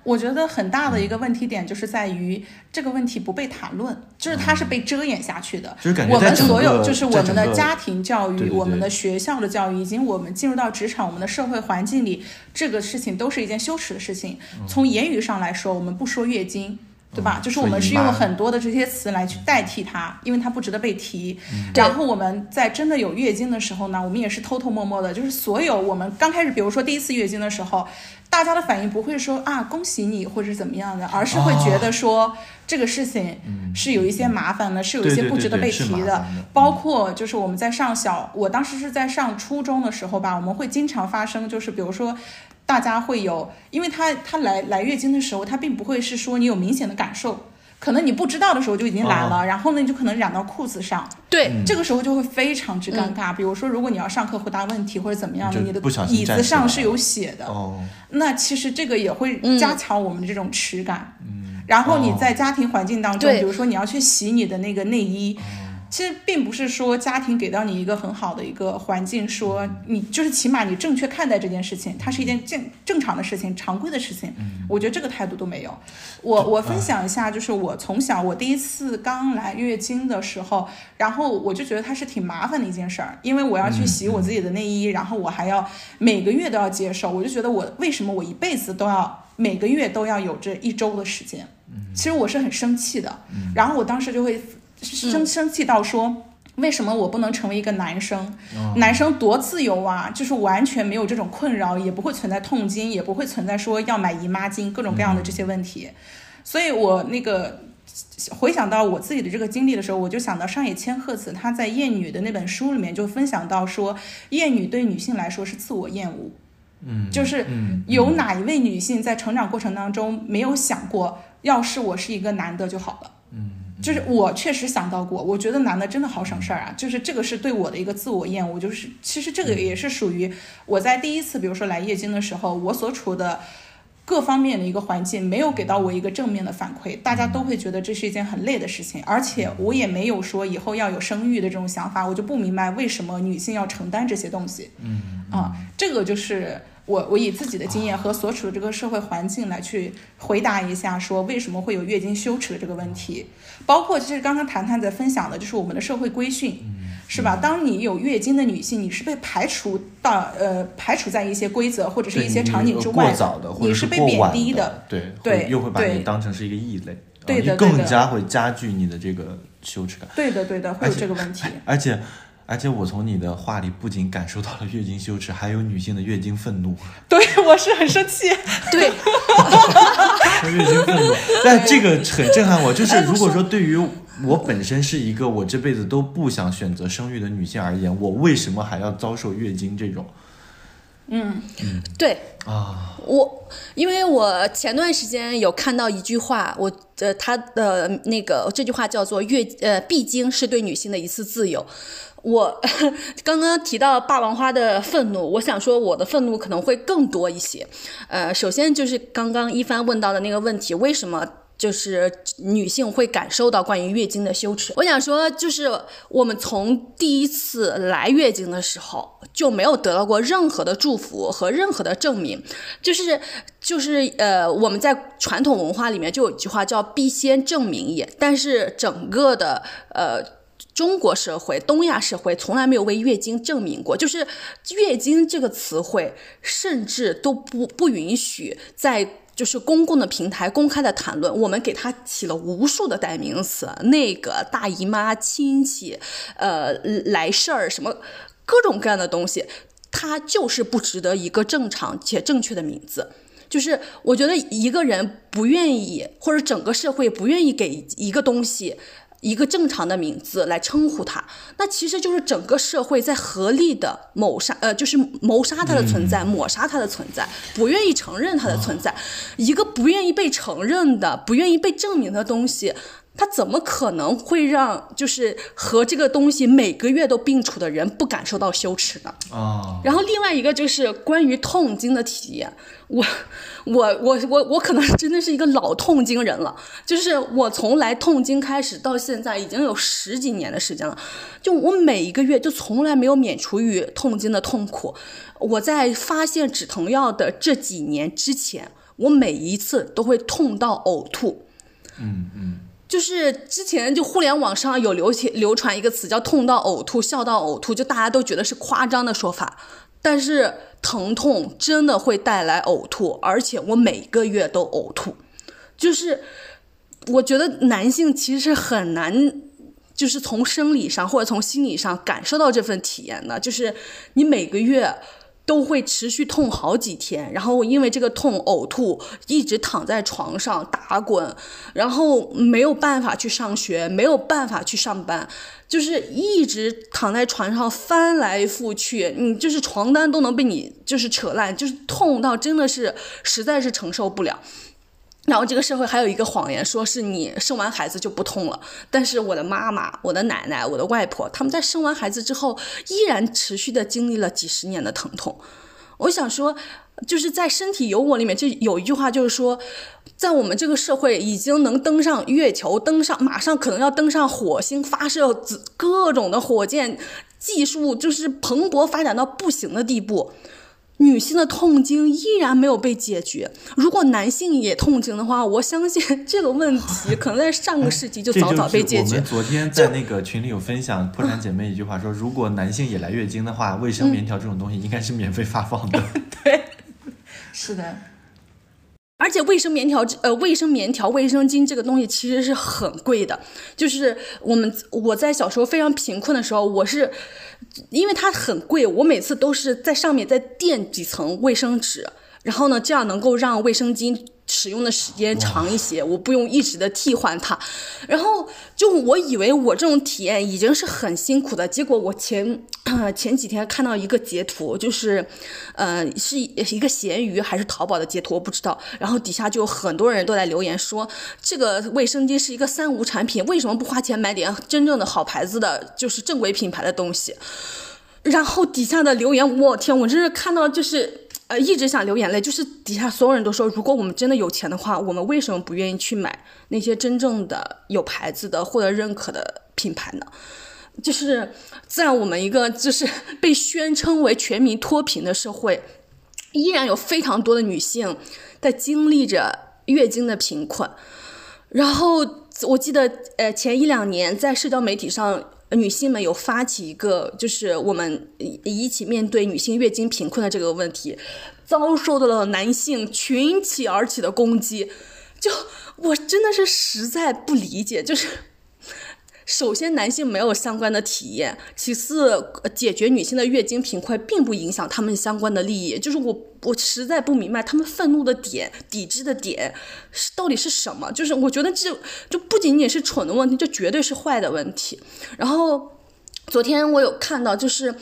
我觉得很大的嗯一个问题点就是在于这个问题不被谈论，就是它是被遮掩下去的。就是感觉我们所有就是我们的家庭教育、我们的学校的教育，以及我们进入到职场、我们的社会环境里，这个事情都是一件羞耻的事情。嗯从言语上来说，我们不说月经。对吧？嗯就是我们是用说姨妈很多的这些词来去代替它，因为它不值得被提。嗯然后我们在真的有月经的时候呢，我们也是偷偷摸摸的，就是所有我们刚开始，比如说第一次月经的时候，大家的反应不会说啊恭喜你或者怎么样的，而是会觉得说、这个事情是有一些麻烦的，是有一些不值得被提的包括就是我们在上小，我当时是在上初中的时候吧，我们会经常发生，就是比如说。大家会有，因为他他来来月经的时候，他并不会是说你有明显的感受，可能你不知道的时候就已经来了，然后呢你就可能染到裤子上，对，这个时候就会非常之尴尬。比如说，如果你要上课回答问题或者怎么样的，你的椅子上是有血的，哦，那其实这个也会加强我们的这种耻感。嗯，然后你哦。在家庭环境当中，对。比如说你要去洗你的那个内衣，哦其实并不是说家庭给到你一个很好的一个环境，说你就是起码你正确看待这件事情，它是一件正正常的事情、常规的事情。嗯我觉得这个态度都没有。我我分享一下，就是我从小我第一次刚来月经的时候，然后我就觉得它是挺麻烦的一件事儿，因为我要去洗我自己的内衣，然后我还要每个月都要接受，我就觉得我为什么我一辈子都要每个月都要有这一周的时间？其实我是很生气的，然后我当时就会生生气到说。为什么我不能成为一个男生？男生多自由啊，就是完全没有这种困扰，也不会存在痛经，也不会存在说要买姨妈巾各种各样的这些问题。所以我那个回想到我自己的这个经历的时候，我就想到上野千鹤子她在《厌女》的那本书里面就分享到说，厌女对女性来说是自我厌恶。嗯，就是嗯有哪一位女性在成长过程当中没有想过，要是我是一个男的就好了。嗯，就是我确实想到过，我觉得男的真的好省事儿啊，就是这个是对我的一个自我厌恶，就是其实这个也是属于我在第一次，比如说来月经的时候，我所处的各方面的一个环境没有给到我一个正面的反馈，大家都会觉得这是一件很累的事情，而且我也没有说以后要有生育的这种想法，我就不明白为什么女性要承担这些东西。嗯啊，这个就是我我以自己的经验和所处的这个社会环境来去回答一下，说为什么会有月经羞耻的这个问题，包括其实刚刚谈谈在分享的就是我们的社会规训。是吧？当你有月经的女性，你是被排除到呃排除在一些规则或者是一些场景之外你是被贬低的，对对又会把你当成是一个异类，对的更加会加剧你的这个羞耻感。对的对的，会有这个问题。而且，而且我从你的话里不仅感受到了月经羞耻，还有女性的月经愤怒。[LAUGHS] 对我是很生气。[LAUGHS] 对，月经愤怒，但这个很震撼我。就是哎如果说对于我本身是一个我这辈子都不想选择生育的女性而言，我为什么还要遭受月经这种嗯对，啊？我因为我前段时间有看到一句话，我呃他的那个这句话叫做月呃必经是对女性的一次自由。我 [LAUGHS] 刚刚提到霸王花的愤怒，我想说我的愤怒可能会更多一些。呃，首先就是刚刚一帆问到的那个问题，为什么？就是女性会感受到关于月经的羞耻。我想说，就是我们从第一次来月经的时候就没有得到过任何的祝福和任何的证明，就是就是呃，我们在传统文化里面就有一句话叫“必先证明也”，但是整个的呃。中国社会、东亚社会从来没有为月经证明过，就是月经这个词汇，甚至都不不允许在就是公共的平台公开的谈论。我们给它起了无数的代名词，那个大姨妈、亲戚，呃，来事儿什么各种各样的东西，它就是不值得一个正常且正确的名字。就是我觉得一个人不愿意，或者整个社会不愿意给一个东西。一个正常的名字来称呼他，那其实就是整个社会在合力的谋杀，呃，就是谋杀他的存在，抹杀他的存在，不愿意承认他的存在。一个不愿意被承认的、不愿意被证明的东西，它怎么可能会让就是和这个东西每个月都并处的人不感受到羞耻呢？啊，然后另外一个就是关于痛经的体验，我 [LAUGHS] 我我我我可能真的是一个老痛经人了，就是我从来痛经开始到现在已经有十几年的时间了，就我每一个月就从来没有免除于痛经的痛苦。我在发现止疼药的这几年之前，我每一次都会痛到呕吐。嗯嗯，就是之前就互联网上有流行流传一个词叫“痛到呕吐，笑到呕吐”，就大家都觉得是夸张的说法，但是疼痛真的会带来呕吐，而且我每个月都呕吐，就是我觉得男性其实很难。就是从生理上或者从心理上感受到这份体验的，就是你每个月都会持续痛好几天，然后因为这个痛呕吐，一直躺在床上打滚，然后没有办法去上学，没有办法去上班，就是一直躺在床上翻来覆去，你就是床单都能被你就是扯烂，就是痛到真的是实在是承受不了。然后这个社会还有一个谎言，说是你生完孩子就不痛了。但是我的妈妈、我的奶奶、我的外婆，他们在生完孩子之后，依然持续的经历了几十年的疼痛。我想说，就是在《身体有我》里面，就有一句话，就是说，在我们这个社会已经能登上月球，登上马上可能要登上火星，发射子各种的火箭技术，就是蓬勃发展到不行的地步。女性的痛经依然没有被解决。如果男性也痛经的话，我相信这个问题可能在上个世纪就早早被解决我们。昨天在那个群里有分享破产姐妹一句话说，如果男性也来月经的话，卫生棉条这种东西应该是免费发放的。[LAUGHS] 对 [LAUGHS] 是的，而且卫生棉条，呃，卫生棉条、卫生巾这个东西其实是很贵的。就是我们我在小时候非常贫困的时候，我是因为它很贵，我每次都是在上面再垫几层卫生纸，然后呢，这样能够让卫生巾使用的时间长一些，我不用一直的替换它。然后就我以为我这种体验已经是很辛苦的，结果我前呃 [CLEARS THROAT] 前几天看到一个截图，就是呃是一个闲鱼还是淘宝的截图，我不知道。然后底下就很多人都在留言说，这个卫生巾是一个三无产品，为什么不花钱买点真正的好牌子的，就是正规品牌的东西？然后底下的留言，我天，我真是看到就是呃，一直想流眼泪，就是底下所有人都说，如果我们真的有钱的话，我们为什么不愿意去买那些真正的有牌子的、获得认可的品牌呢？就是在我们一个就是 [LAUGHS] 被宣称为全民脱贫的社会，依然有非常多的女性在经历着月经的贫困。然后我记得，呃，前一两年在社交媒体上。女性们有发起一个，就是我们一起面对女性月经贫困的这个问题，遭受到了男性群起而起的攻击，就我真的是实在不理解，就是。首先，男性没有相关的体验；其次，解决女性的月经贫困并不影响他们相关的利益。就是我，我实在不明白他们愤怒的点、抵制的点是到底是什么。就是我觉得这就不仅仅是蠢的问题，这绝对是坏的问题。然后，昨天我有看到，就是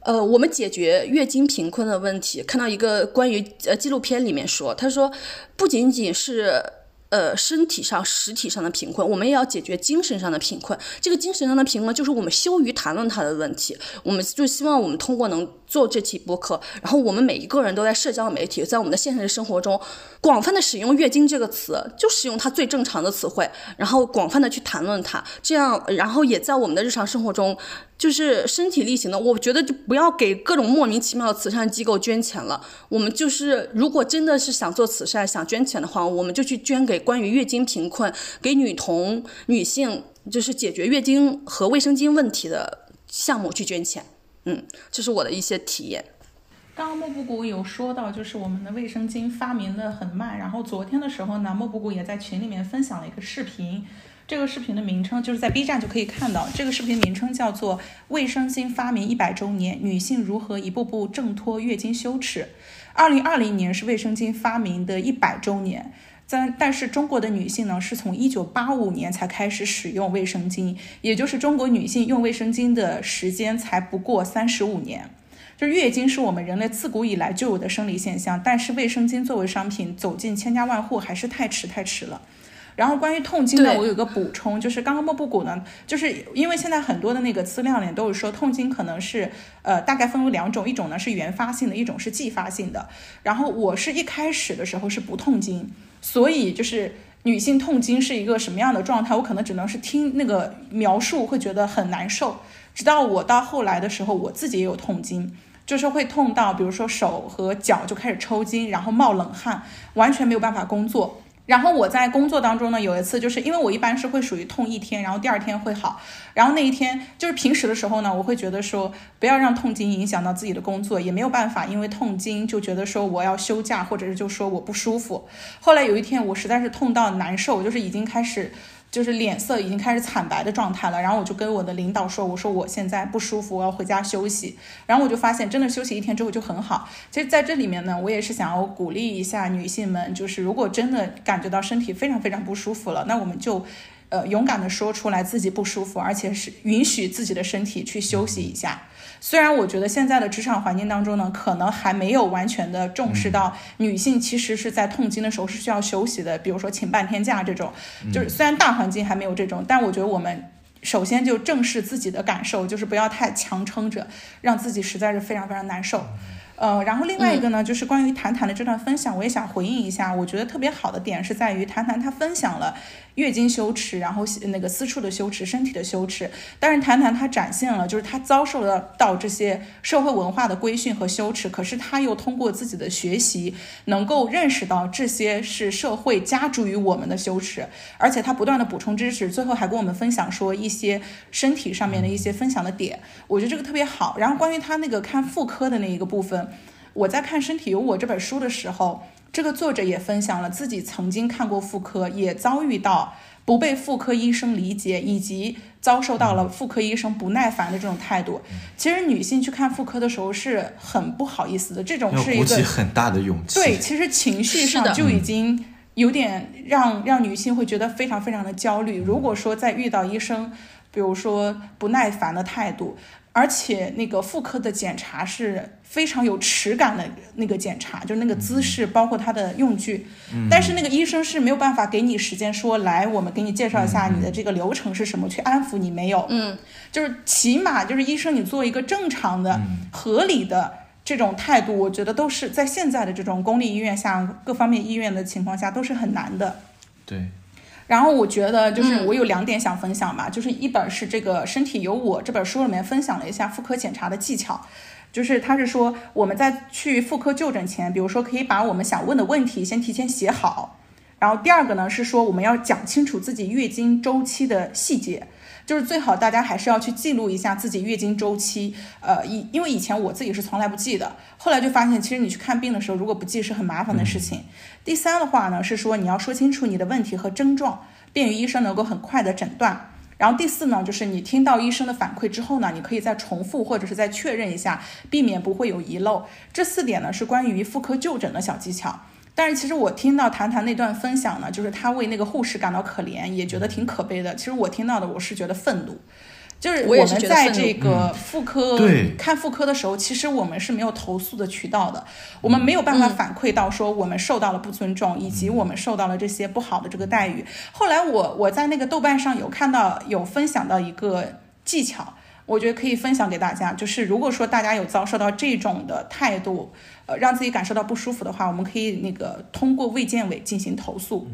呃，我们解决月经贫困的问题，看到一个关于呃纪录片里面说，他说不仅仅是。呃，身体上、实体上的贫困，我们也要解决精神上的贫困。这个精神上的贫困，就是我们羞于谈论他的问题。我们就希望我们通过能做这期播客，然后我们每一个人都在社交媒体，在我们的现实生活中，广泛的使用“月经”这个词，就使用它最正常的词汇，然后广泛的去谈论它。这样，然后也在我们的日常生活中。就是身体力行的，我觉得就不要给各种莫名其妙的慈善机构捐钱了。我们就是，如果真的是想做慈善、想捐钱的话，我们就去捐给关于月经贫困、给女童、女性，就是解决月经和卫生巾问题的项目去捐钱。嗯，这是我的一些体验。刚刚莫布谷有说到，就是我们的卫生巾发明的很慢。然后昨天的时候呢，莫布谷也在群里面分享了一个视频。这个视频的名称就是在 B 站就可以看到。这个视频名称叫做《卫生巾发明一百周年：女性如何一步步挣脱月经羞耻》。二零二零年是卫生巾发明的一百周年，在但是中国的女性呢，是从一九八五年才开始使用卫生巾，也就是中国女性用卫生巾的时间才不过三十五年。就月经是我们人类自古以来就有的生理现象，但是卫生巾作为商品走进千家万户还是太迟太迟了。然后关于痛经呢，我有个补充，就是刚刚莫布谷呢，就是因为现在很多的那个资料里都是说痛经可能是呃大概分为两种，一种呢是原发性的，一种是继发性的。然后我是一开始的时候是不痛经，所以就是女性痛经是一个什么样的状态，我可能只能是听那个描述会觉得很难受。直到我到后来的时候，我自己也有痛经，就是会痛到比如说手和脚就开始抽筋，然后冒冷汗，完全没有办法工作。然后我在工作当中呢，有一次就是因为我一般是会属于痛一天，然后第二天会好，然后那一天就是平时的时候呢，我会觉得说不要让痛经影响到自己的工作，也没有办法，因为痛经就觉得说我要休假，或者是就说我不舒服。后来有一天我实在是痛到难受，就是已经开始。就是脸色已经开始惨白的状态了，然后我就跟我的领导说：“我说我现在不舒服，我要回家休息。”然后我就发现，真的休息一天之后就很好。其实在这里面呢，我也是想要鼓励一下女性们，就是如果真的感觉到身体非常非常不舒服了，那我们就，呃，勇敢的说出来自己不舒服，而且是允许自己的身体去休息一下。虽然我觉得现在的职场环境当中呢，可能还没有完全的重视到女性其实是在痛经的时候是需要休息的，比如说请半天假这种，就是虽然大环境还没有这种，但我觉得我们首先就正视自己的感受，就是不要太强撑着，让自己实在是非常非常难受。呃，然后另外一个呢，就是关于谈谈的这段分享，我也想回应一下。我觉得特别好的点是在于谈谈他分享了月经羞耻，然后那个私处的羞耻、身体的羞耻。但是谈谈他展现了，就是他遭受了到这些社会文化的规训和羞耻，可是他又通过自己的学习，能够认识到这些是社会加诸于我们的羞耻，而且他不断的补充知识，最后还跟我们分享说一些身体上面的一些分享的点。我觉得这个特别好。然后关于他那个看妇科的那一个部分。我在看《身体有我》这本书的时候，这个作者也分享了自己曾经看过妇科，也遭遇到不被妇科医生理解，以及遭受到了妇科医生不耐烦的这种态度。其实女性去看妇科的时候是很不好意思的，这种是一个很大的勇气。对，其实情绪上就已经有点让让女性会觉得非常非常的焦虑。如果说再遇到医生，比如说不耐烦的态度。而且那个妇科的检查是非常有耻感的那个检查，就是那个姿势，包括它的用具。但是那个医生是没有办法给你时间说来，我们给你介绍一下你的这个流程是什么，去安抚你没有。嗯，就是起码就是医生，你做一个正常的、合理的这种态度，我觉得都是在现在的这种公立医院下各方面医院的情况下都是很难的。对，然后我觉得就是嗯。我有两点想分享吧，就是一本是这个《身体有我》这本书里面分享了一下妇科检查的技巧，就是他是说我们在去妇科就诊前，比如说可以把我们想问的问题先提前写好，然后第二个呢是说我们要讲清楚自己月经周期的细节。就是最好大家还是要去记录一下自己月经周期，呃，以因为以前我自己是从来不记的，后来就发现其实你去看病的时候，如果不记是很麻烦的事情。第三的话呢是说你要说清楚你的问题和症状，便于医生能够很快的诊断。然后第四呢，就是你听到医生的反馈之后呢，你可以再重复或者是再确认一下，避免不会有遗漏。这四点呢是关于妇科就诊的小技巧。但是其实我听到谈谈那段分享呢，就是他为那个护士感到可怜，也觉得挺可悲的。其实我听到的我是觉得愤怒，就是我们在这个妇科、对看妇科的时候，其实我们是没有投诉的渠道的，我们没有办法反馈到说我们受到了不尊重，以及我们受到了这些不好的这个待遇。后来我我在那个豆瓣上有看到有分享到一个技巧。我觉得可以分享给大家，就是如果说大家有遭受到这种的态度，呃，让自己感受到不舒服的话，我们可以那个通过卫健委进行投诉。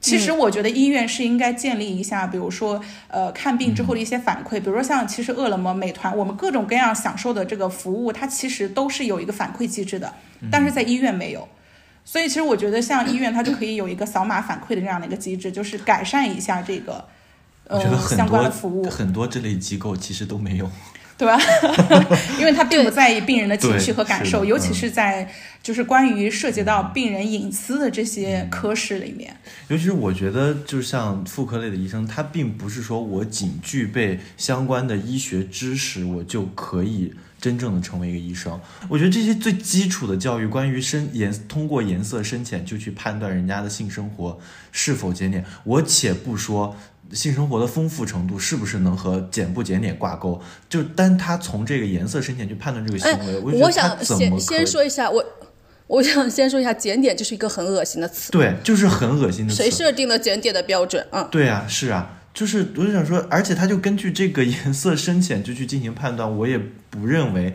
其实我觉得医院是应该建立一下，比如说呃看病之后的一些反馈，比如说像其实饿了么、美团，我们各种各样享受的这个服务，它其实都是有一个反馈机制的，但是在医院没有。所以其实我觉得像医院它就可以有一个扫码反馈的这样的一个机制，就是改善一下这个呃相关的服务。很多这类机构其实都没有。对吧？[LAUGHS] 因为他并不在意病人的情绪和感受，尤其嗯是在就是关于涉及到病人隐私的这些科室里面。尤其是我觉得，就像妇科类的医生，他并不是说我仅具备相关的医学知识，我就可以真正的成为一个医生。我觉得这些最基础的教育，关于深颜通过颜色深浅就去判断人家的性生活是否检点，我且不说。性生活的丰富程度是不是能和检不检点挂钩？就单他从这个颜色深浅去判断这个行为，我就觉我得他想先？先说一下，我我想先说一下，检点就是一个很恶心的词，对，就是很恶心的词。谁设定了检点的标准？嗯，对啊，是啊，就是我就想说，而且他就根据这个颜色深浅就去进行判断，我也不认为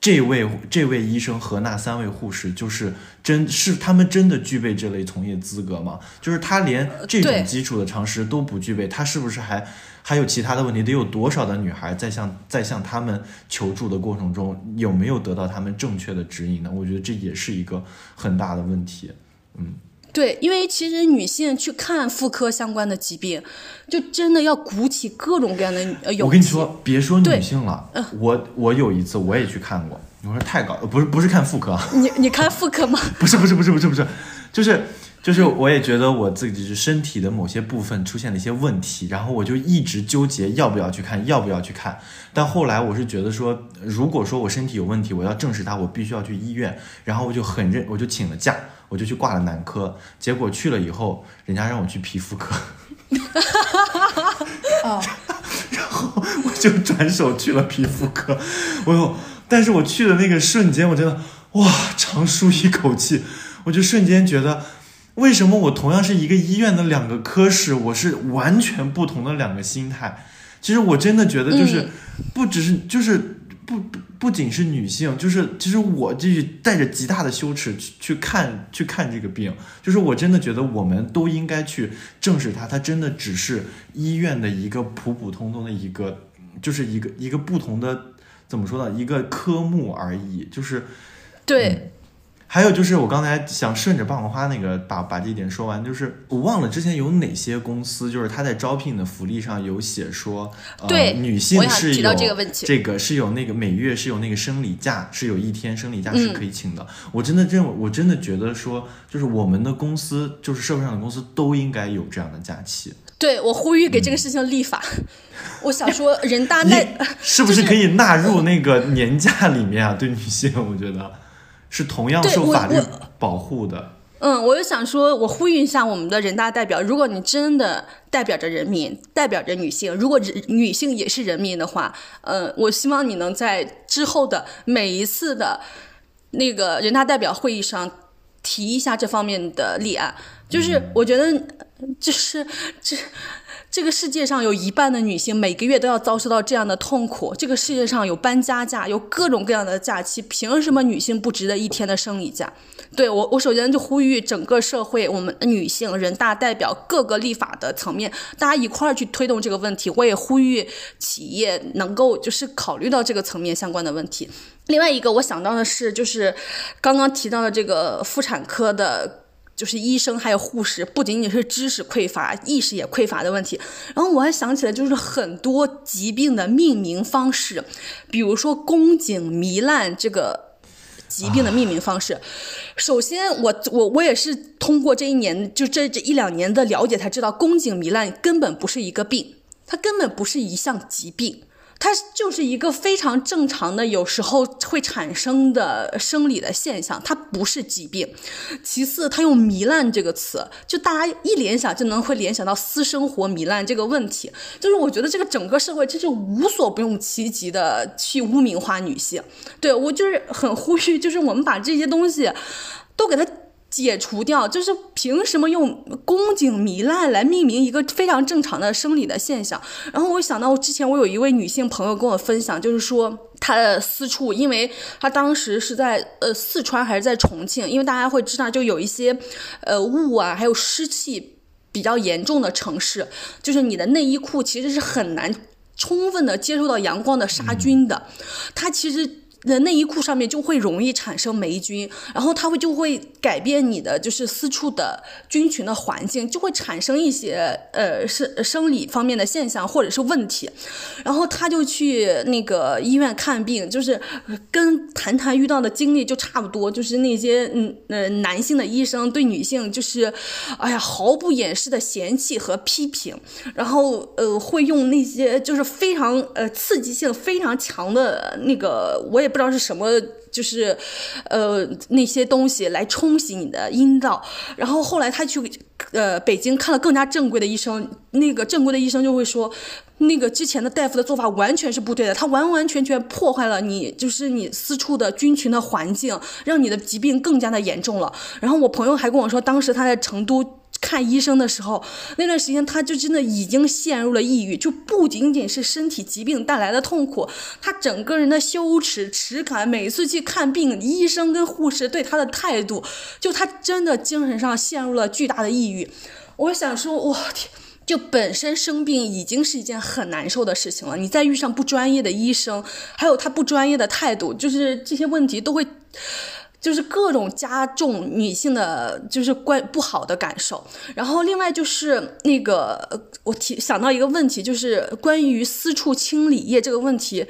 这位这位医生和那三位护士就是真是他们真的具备这类从业资格吗？就是他连这种基础的常识都不具备，他是不是还还有其他的问题？得有多少的女孩在向在向他们求助的过程中，有没有得到他们正确的指引呢？我觉得这也是一个很大的问题。嗯对，因为其实女性去看妇科相关的疾病，就真的要鼓起各种各样的呃勇气。我跟你说，别说女性了，我我有一次我也去看过，我说太搞，不是不是看妇科啊，你你看妇科吗？[LAUGHS] 不是不是不是不是不是，就是就是我也觉得我自己是身体的某些部分出现了一些问题，然后我就一直纠结要不要去看，要不要去看。但后来我是觉得说，如果说我身体有问题，我要正视它，我必须要去医院，然后我就很认，我就请了假，我就去挂了男科，结果去了以后，人家让我去皮肤科。[LAUGHS] [LAUGHS] 然后，我就转手去了皮肤科，我有，但是我去的那个瞬间，我真的哇，长舒一口气，我就瞬间觉得，为什么我同样是一个医院的两个科室，我是完全不同的两个心态。其实我真的觉得，就是、嗯。不只是就是不不不仅是女性，就是其实我就是带着极大的羞耻去去看去看这个病，就是我真的觉得我们都应该去正视它，它真的只是医院的一个普普通通的一个，就是一个一个不同的怎么说呢，一个科目而已，就是对，还有就是，我刚才想顺着爆米花那个把把这一点说完，就是我忘了之前有哪些公司，就是他在招聘的福利上有写说，呃、对女性是有这个问题这个是有那个每月是有那个生理假，是有一天生理假嗯是可以请的。我真的认为，我真的觉得说，就是我们的公司，就是社会上的公司都应该有这样的假期。对我呼吁给这个事情立法。我想说，人大那 [LAUGHS] [LAUGHS] 是不是可以纳入那个年假里面啊？对女性，我觉得是同样受法律保护的。嗯，我就想说，我呼吁一下我们的人大代表，如果你真的代表着人民，代表着女性，如果人女性也是人民的话，呃，我希望你能在之后的每一次的那个人大代表会议上提一下这方面的立案。就是我觉得，就是这这个世界上有一半的女性每个月都要遭受到这样的痛苦。这个世界上有搬家假，有各种各样的假期，凭什么女性不值得一天的生理假？对我，我首先就呼吁整个社会，我们女性、人大代表、各个立法的层面，大家一块儿去推动这个问题。我也呼吁企业能够就是考虑到这个层面相关的问题。另外一个我想到的是，就是刚刚提到的这个妇产科的。就是医生还有护士，不仅仅是知识匮乏，意识也匮乏的问题。然后我还想起来，就是很多疾病的命名方式，比如说宫颈糜烂这个疾病的命名方式。首先，我我我也是通过这一年，就这这一两年的了解才知道，宫颈糜烂根本不是一个病，它根本不是一项疾病。它就是一个非常正常的，有时候会产生的生理的现象，它不是疾病。其次，他用“糜烂”这个词，就大家一联想就能会联想到私生活糜烂这个问题。就是我觉得这个整个社会真是无所不用其极的去污名化女性。对我就是很呼吁，就是我们把这些东西都给它。解除掉，就是凭什么用宫颈糜烂来命名一个非常正常的生理的现象？然后我想到，之前我有一位女性朋友跟我分享，就是说她的私处，因为她当时是在呃四川还是在重庆，因为大家会知道，就有一些呃雾啊，还有湿气比较严重的城市，就是你的内衣裤其实是很难充分的接受到阳光的杀菌的，它其实。的内衣裤上面就会容易产生霉菌，然后它会就会改变你的就是私处的菌群的环境，就会产生一些呃生生理方面的现象或者是问题，然后他就去那个医院看病，就是跟谈谈遇到的经历就差不多，就是那些嗯呃男性的医生对女性就是哎呀毫不掩饰的嫌弃和批评，然后呃会用那些就是非常呃刺激性非常强的那个我也。不知道是什么，就是，呃，那些东西来冲洗你的阴道，然后后来他去，呃，北京看了更加正规的医生，那个正规的医生就会说，那个之前的大夫的做法完全是不对的，他完完全全破坏了你就是你私处的菌群的环境，让你的疾病更加的严重了。然后我朋友还跟我说，当时他在成都。看医生的时候，那段时间他就真的已经陷入了抑郁，就不仅仅是身体疾病带来的痛苦，他整个人的羞耻耻感，每次去看病，医生跟护士对他的态度，就他真的精神上陷入了巨大的抑郁。我想说，我天，就本身生病已经是一件很难受的事情了，你再遇上不专业的医生，还有他不专业的态度，就是这些问题都会。就是各种加重女性的，就是关不好的感受。然后另外就是那个，我提想到一个问题，就是关于私处清理液这个问题。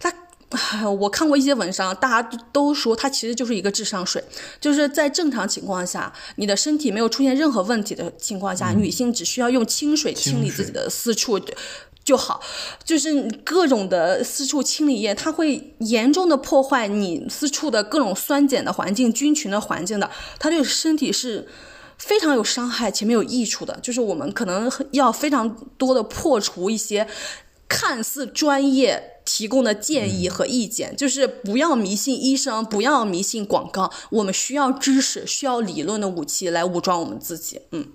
它，我看过一些文章，大家都说它其实就是一个智商税。就是在正常情况下，你的身体没有出现任何问题的情况下，女性只需要用清水清理自己的私处。就好，就是各种的私处清理液，它会严重的破坏你私处的各种酸碱的环境、菌群的环境的，它对身体是非常有伤害且没有益处的。就是我们可能要非常多的破除一些看似专业提供的建议和意见，就是不要迷信医生，不要迷信广告，我们需要知识，需要理论的武器来武装我们自己。嗯。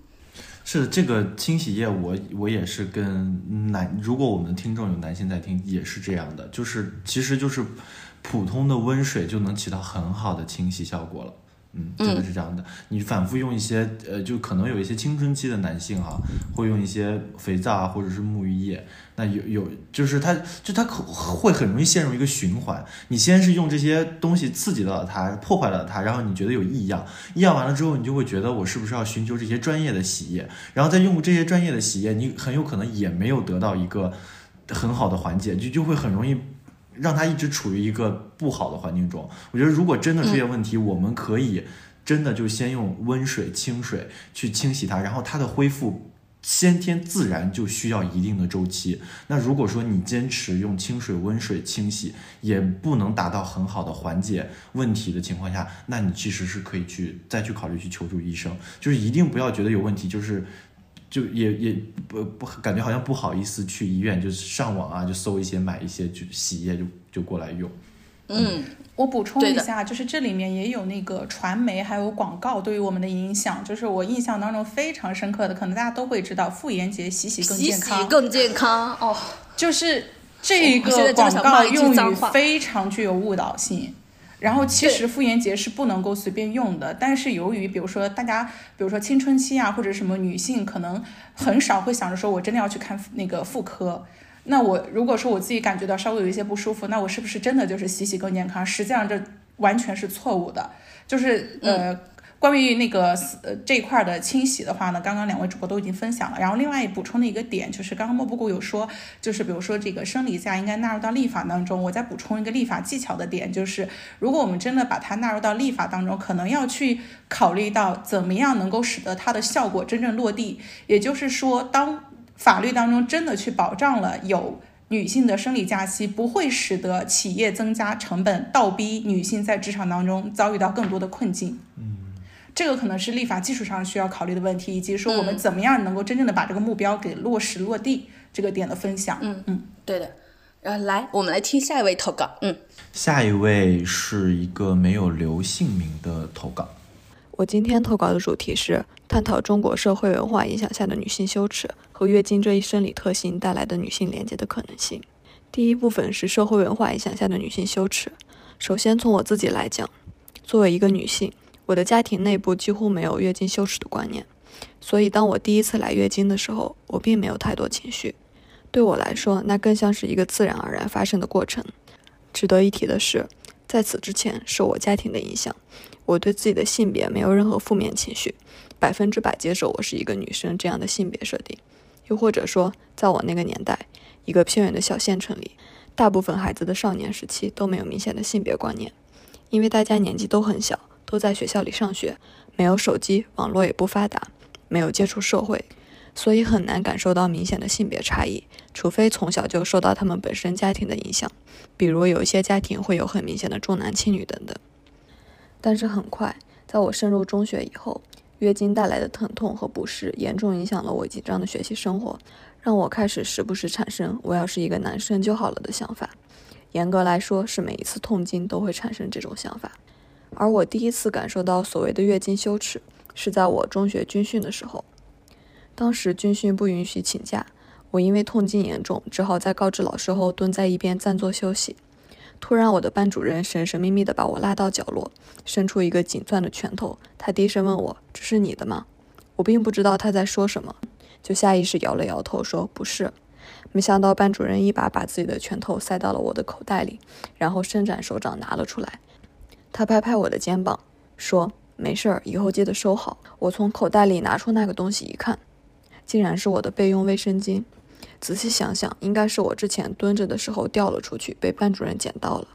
是这个清洗液，我我也是跟男，如果我们听众有男性在听，也是这样的，就是其实就是普通的温水就能起到很好的清洗效果了。嗯，真的是这样的。你反复用一些，呃，就可能有一些青春期的男性哈，会用一些肥皂啊，或者是沐浴液。那有有，就是他，就他可会很容易陷入一个循环。你先是用这些东西刺激到了他，破坏了他，然后你觉得有异样，异样完了之后，你就会觉得我是不是要寻求这些专业的洗液？然后再用这些专业的洗液，你很有可能也没有得到一个很好的缓解，就就会很容易。让他一直处于一个不好的环境中。我觉得，如果真的出现问题，我们可以真的就先用温水、清水去清洗它，然后它的恢复先天自然就需要一定的周期。那如果说你坚持用清水、温水清洗，也不能达到很好的缓解问题的情况下，那你其实是可以去再去考虑去求助医生。就是一定不要觉得有问题，就是。就也也不不感觉好像不好意思去医院，就是上网啊，就搜一些买一些就洗液就就过来用。嗯，我补充一下，就是这里面也有那个传媒还有广告对于我们的影响，就是我印象当中非常深刻的，可能大家都会知道，妇炎洁洗洗更洗洗健康，更健康哦。就是这个广告用语非常具有误导性。然后其实妇炎洁是不能够随便用的，但是由于比如说大家，比如说青春期啊，或者什么女性，可能很少会想着说我真的要去看那个妇科。那我如果说我自己感觉到稍微有一些不舒服，那我是不是真的就是洗洗更健康？实际上这完全是错误的。就是呃，关于那个呃这一块的清洗的话呢，刚刚两位主播都已经分享了。然后另外补充的一个点就是，刚刚莫布谷有说，就是比如说这个生理假应该纳入到立法当中。我再补充一个立法技巧的点，就是如果我们真的把它纳入到立法当中，可能要去考虑到怎么样能够使得它的效果真正落地。也就是说，当法律当中真的去保障了有女性的生理假期，不会使得企业增加成本，倒逼女性在职场当中遭遇到更多的困境。嗯，这个可能是立法技术上需要考虑的问题，以及说我们怎么样能够真正的把这个目标给落实落地这个点的分享。嗯嗯，对的。然后来，我们来听下一位投稿。嗯，下一位是一个没有留姓名的投稿。我今天投稿的主题是探讨中国社会文化影响下的女性羞耻和月经这一生理特性带来的女性连接的可能性。第一部分是社会文化影响下的女性羞耻。首先从我自己来讲，作为一个女性，我的家庭内部几乎没有月经羞耻的观念，所以当我第一次来月经的时候，我并没有太多情绪。对我来说，那更像是一个自然而然发生的过程。值得一提的是，在此之前，受我家庭的影响，我对自己的性别没有任何负面情绪，百分之百接受我是一个女生这样的性别设定。又或者说，在我那个年代，一个偏远的小县城里，大部分孩子的少年时期都没有明显的性别观念，因为大家年纪都很小，都在学校里上学，没有手机，网络也不发达，没有接触社会，所以很难感受到明显的性别差异，除非从小就受到他们本身家庭的影响，比如有一些家庭会有很明显的重男轻女等等。但是很快，在我升入中学以后，月经带来的疼痛和不适严重影响了我紧张的学习生活，让我开始时不时产生“我要是一个男生就好了”的想法。严格来说，是每一次痛经都会产生这种想法。而我第一次感受到所谓的月经羞耻，是在我中学军训的时候。当时军训不允许请假，我因为痛经严重，只好在告知老师后蹲在一边暂作休息。突然，我的班主任神神秘秘地把我拉到角落，伸出一个紧攥的拳头。他低声问我：“这是你的吗？”我并不知道他在说什么，就下意识摇了摇头说：“不是。”没想到班主任一把把自己的拳头塞到了我的口袋里，然后伸展手掌拿了出来。他拍拍我的肩膀，说：“没事儿，以后记得收好。”我从口袋里拿出那个东西一看，竟然是我的备用卫生巾。仔细想想，应该是我之前蹲着的时候掉了出去，被班主任捡到了。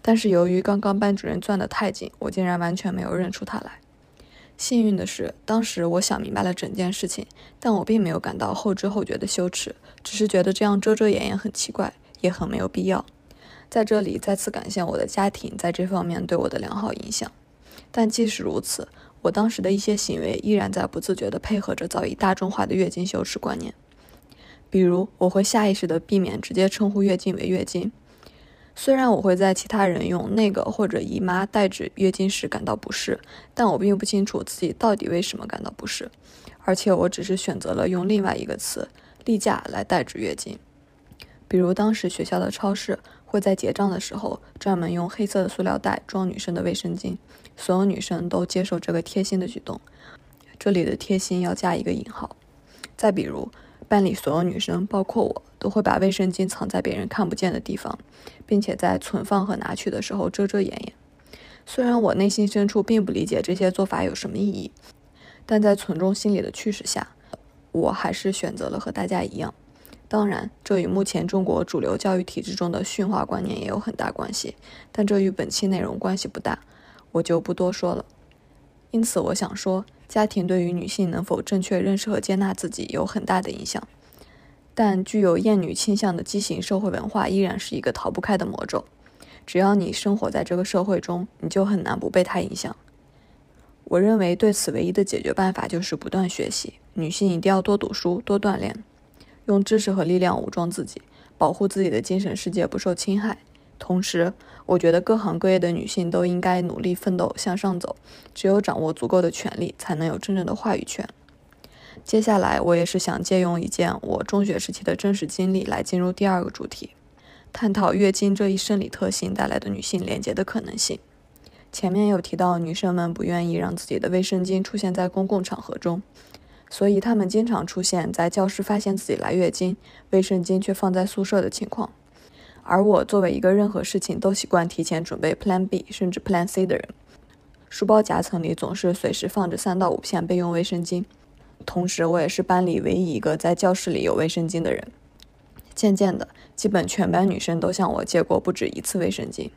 但是由于刚刚班主任攥得太紧，我竟然完全没有认出他来。幸运的是，当时我想明白了整件事情，但我并没有感到后知后觉的羞耻，只是觉得这样遮遮掩掩很奇怪，也很没有必要。在这里再次感谢我的家庭在这方面对我的良好影响。但即使如此，我当时的一些行为依然在不自觉地配合着早已大众化的月经羞耻观念。比如，我会下意识地避免直接称呼月经为月经。虽然我会在其他人用那个或者姨妈代指月经时感到不适，但我并不清楚自己到底为什么感到不适，而且我只是选择了用另外一个词“例假”来代指月经。比如，当时学校的超市会在结账的时候专门用黑色的塑料袋装女生的卫生巾，所有女生都接受这个贴心的举动。这里的“贴心”要加一个引号。再比如，班里所有女生，包括我，都会把卫生巾藏在别人看不见的地方，并且在存放和拿取的时候遮遮掩掩。虽然我内心深处并不理解这些做法有什么意义，但在从众心理的驱使下，我还是选择了和大家一样。当然，这与目前中国主流教育体制中的驯化观念也有很大关系，但这与本期内容关系不大，我就不多说了。因此，我想说，家庭对于女性能否正确认识和接纳自己有很大的影响。但具有厌女倾向的畸形社会文化依然是一个逃不开的魔咒。只要你生活在这个社会中，你就很难不被它影响。我认为对此唯一的解决办法就是不断学习。女性一定要多读书、多锻炼，用知识和力量武装自己，保护自己的精神世界不受侵害，同时，我觉得各行各业的女性都应该努力奋斗向上走，只有掌握足够的权利，才能有真正的话语权。接下来，我也是想借用一件我中学时期的真实经历来进入第二个主题，探讨月经这一生理特性带来的女性连接的可能性。前面有提到，女生们不愿意让自己的卫生巾出现在公共场合中，所以她们经常出现在教室发现自己来月经，卫生巾却放在宿舍的情况。而我作为一个任何事情都习惯提前准备 Plan B 甚至 Plan C 的人，书包夹层里总是随时放着三到五片备用卫生巾。同时，我也是班里唯一一个在教室里有卫生巾的人。渐渐的，基本全班女生都向我借过不止一次卫生巾，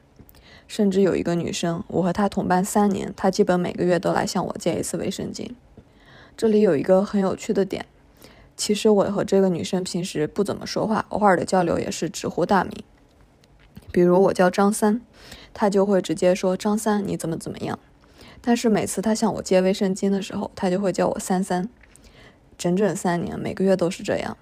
甚至有一个女生，我和她同班三年，她基本每个月都来向我借一次卫生巾。这里有一个很有趣的点，其实我和这个女生平时不怎么说话，偶尔的交流也是直呼大名。比如我叫张三，他就会直接说张三你怎么怎么样。但是每次他向我借卫生巾的时候，他就会叫我三三。整整三年，每个月都是这样。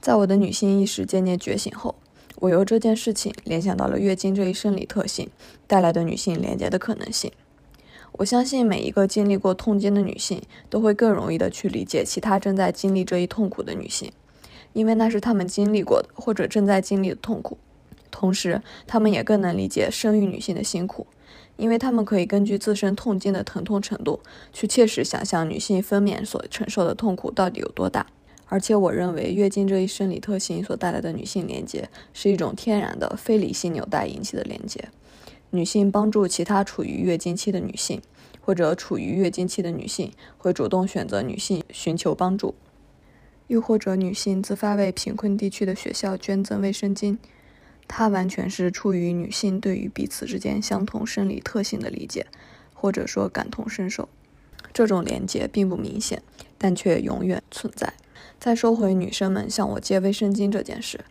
在我的女性意识渐渐觉醒后，我由这件事情联想到了月经这一生理特性带来的女性连接的可能性。我相信每一个经历过痛经的女性都会更容易的去理解其他正在经历这一痛苦的女性，因为那是她们经历过的或者正在经历的痛苦。同时，她们也更能理解生育女性的辛苦。因为他们可以根据自身痛经的疼痛程度，去切实想象女性分娩所承受的痛苦到底有多大。而且，我认为月经这一生理特性所带来的女性连接，是一种天然的非理性纽带引起的连接。女性帮助其他处于月经期的女性，或者处于月经期的女性会主动选择女性寻求帮助，又或者女性自发为贫困地区的学校捐赠卫生巾。它完全是出于女性对于彼此之间相同生理特性的理解，或者说感同身受。这种连接并不明显，但却永远存在。再说回女生们向我借卫生巾这件事，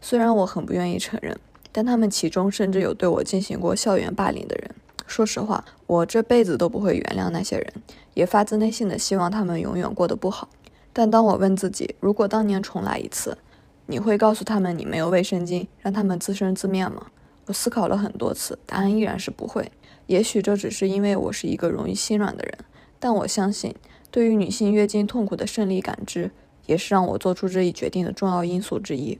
虽然我很不愿意承认，但他们其中甚至有对我进行过校园霸凌的人。说实话，我这辈子都不会原谅那些人，也发自内心的希望他们永远过得不好。但当我问自己，如果当年重来一次，你会告诉他们你没有卫生巾，让他们自生自灭吗？我思考了很多次，答案依然是不会。也许这只是因为我是一个容易心软的人，但我相信，对于女性月经痛苦的胜利感知，也是让我做出这一决定的重要因素之一。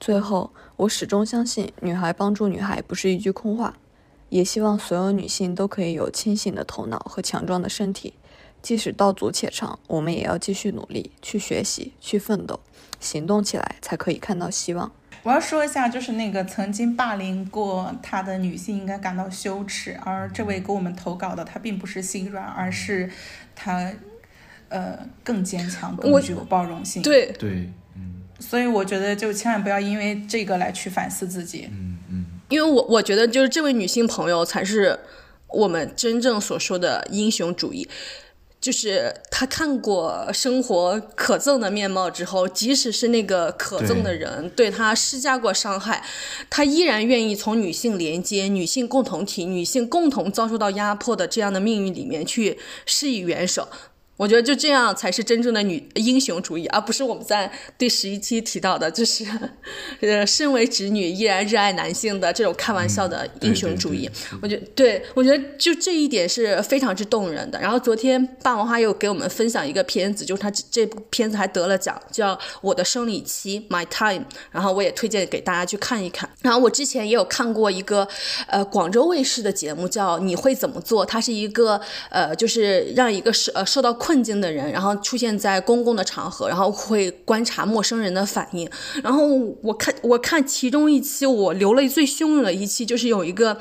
最后，我始终相信，女孩帮助女孩不是一句空话，也希望所有女性都可以有清醒的头脑和强壮的身体。即使道阻且长，我们也要继续努力，去学习，去奋斗。行动起来才可以看到希望。我要说一下，就是那个曾经霸凌过他的女性应该感到羞耻，而这位给我们投稿的她并不是心软，而是她呃更坚强、更具有包容性。对对，嗯，所以我觉得就千万不要因为这个来去反思自己。嗯嗯，因为我我觉得就是这位女性朋友才是我们真正所说的英雄主义。就是他看过生活可憎的面貌之后，即使是那个可憎的人对他施加过伤害，他依然愿意从女性连接、女性共同体、女性共同遭受到压迫的这样的命运里面去施以援手。我觉得就这样才是真正的女英雄主义，而不是我们在第十一期提到的，就是呃，身为直女依然热爱男性的这种开玩笑的英雄主义。我觉得，对我觉得就这一点是非常之动人的。然后昨天霸王花又给我们分享一个片子，就是他这部片子还得了奖，叫《我的生理期》（My Time）。然后我也推荐给大家去看一看。然后我之前也有看过一个呃广州卫视的节目，叫《你会怎么做》，它是一个呃就是让一个受呃受到。困境的人，然后出现在公共的场合，然后会观察陌生人的反应。然后我看，我看其中一期，我流泪最汹涌的一期，就是有一个，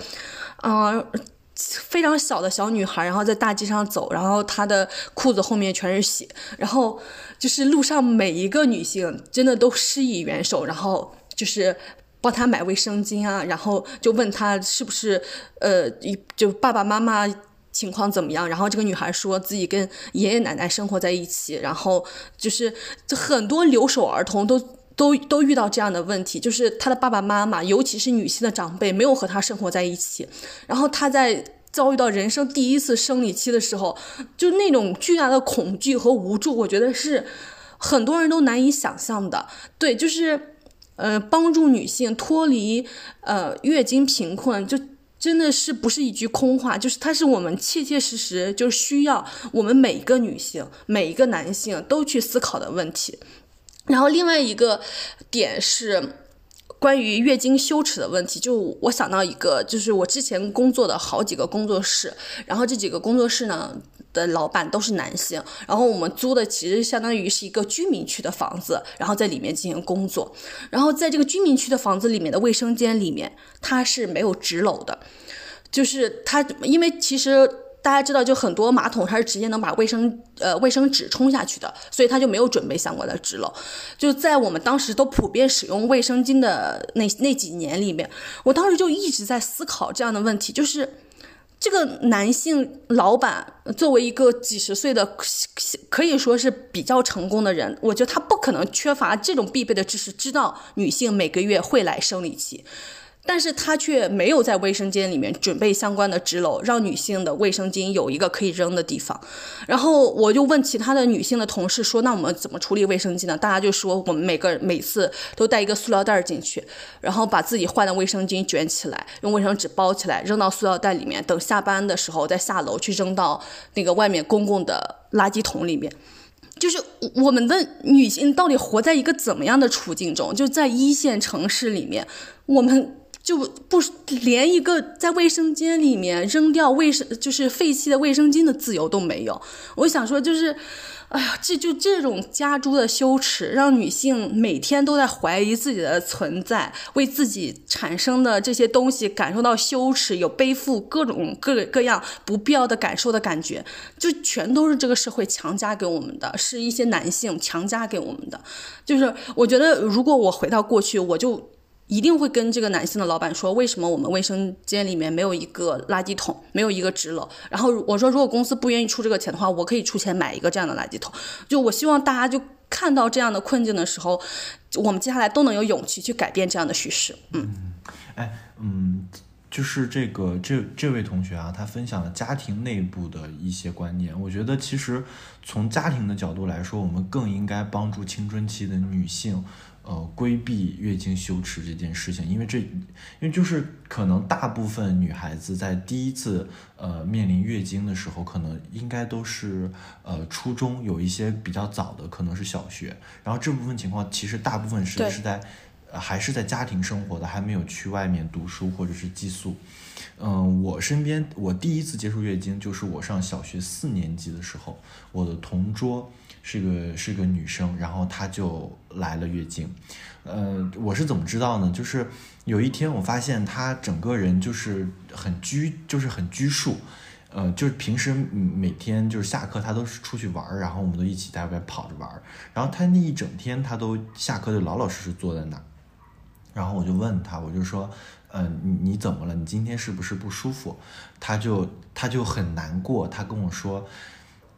嗯，非常小的小女孩，然后在大街上走，然后她的裤子后面全是血，然后就是路上每一个女性真的都施以援手，然后就是帮她买卫生巾啊，然后就问她是不是，呃，就爸爸妈妈。情况怎么样？然后这个女孩说自己跟爷爷奶奶生活在一起，然后就是很多留守儿童都都都遇到这样的问题，就是她的爸爸妈妈，尤其是女性的长辈，没有和她生活在一起。然后她在遭遇到人生第一次生理期的时候，就那种巨大的恐惧和无助，我觉得是很多人都难以想象的。对，就是呃，帮助女性脱离呃月经贫困，就真的是不是一句空话，就是它是我们切切实实就需要我们每一个女性、每一个男性都去思考的问题。然后另外一个点是。关于月经羞耻的问题，就我想到一个，就是我之前工作的好几个工作室，然后这几个工作室呢的老板都是男性，然后我们租的其实相当于是一个居民区的房子，然后在里面进行工作，然后在这个居民区的房子里面的卫生间里面，它是没有纸篓的，就是它，因为其实。大家知道，就很多马桶它是直接能把卫生呃卫生纸冲下去的，所以他就没有准备相关的纸篓。就在我们当时都普遍使用卫生巾的那那几年里面，我当时就一直在思考这样的问题，就是这个男性老板作为一个几十岁的可以说是比较成功的人，我觉得他不可能缺乏这种必备的知识，知道女性每个月会来生理期。但是他却没有在卫生间里面准备相关的纸篓，让女性的卫生巾有一个可以扔的地方。然后我就问其他的女性的同事说：“那我们怎么处理卫生巾呢？”大家就说：“我们每个每次都带一个塑料袋进去，然后把自己换的卫生巾卷起来，用卫生纸包起来，扔到塑料袋里面。等下班的时候再下楼去扔到那个外面公共的垃圾桶里面。”就是我们的女性到底活在一个怎么样的处境中？就在一线城市里面，我们。就不连一个在卫生间里面扔掉卫生就是废弃的卫生巾的自由都没有。我想说，就是，哎呀，这就这种加诸的羞耻，让女性每天都在怀疑自己的存在，为自己产生的这些东西感受到羞耻，有背负各种各各样不必要的感受的感觉，就全都是这个社会强加给我们的，是一些男性强加给我们的。就是我觉得，如果我回到过去，我就。一定会跟这个男性的老板说，为什么我们卫生间里面没有一个垃圾桶，没有一个纸篓？然后我说，如果公司不愿意出这个钱的话，我可以出钱买一个这样的垃圾桶。就我希望大家就看到这样的困境的时候，我们接下来都能有勇气去改变这样的叙事。嗯，哎，嗯，就是这个这这位同学啊，他分享了家庭内部的一些观念。我觉得其实从家庭的角度来说，我们更应该帮助青春期的女性。呃，规避月经羞耻这件事情，因为这，因为就是可能大部分女孩子在第一次呃面临月经的时候，可能应该都是呃初中，有一些比较早的可能是小学，然后这部分情况其实大部分是是在还是在家庭生活的，还没有去外面读书或者是寄宿。嗯，我身边我第一次接触月经就是我上小学四年级的时候，我的同桌。是个是个女生，然后她就来了月经，呃，我是怎么知道呢？就是有一天我发现她整个人就是很拘，就是很拘束，呃，就是平时每天就是下课她都是出去玩儿，然后我们都一起在外边跑着玩儿，然后她那一整天她都下课就老老实实坐在那儿，然后我就问她，我就说，嗯，你你怎么了？你今天是不是不舒服？她就她就很难过，她跟我说。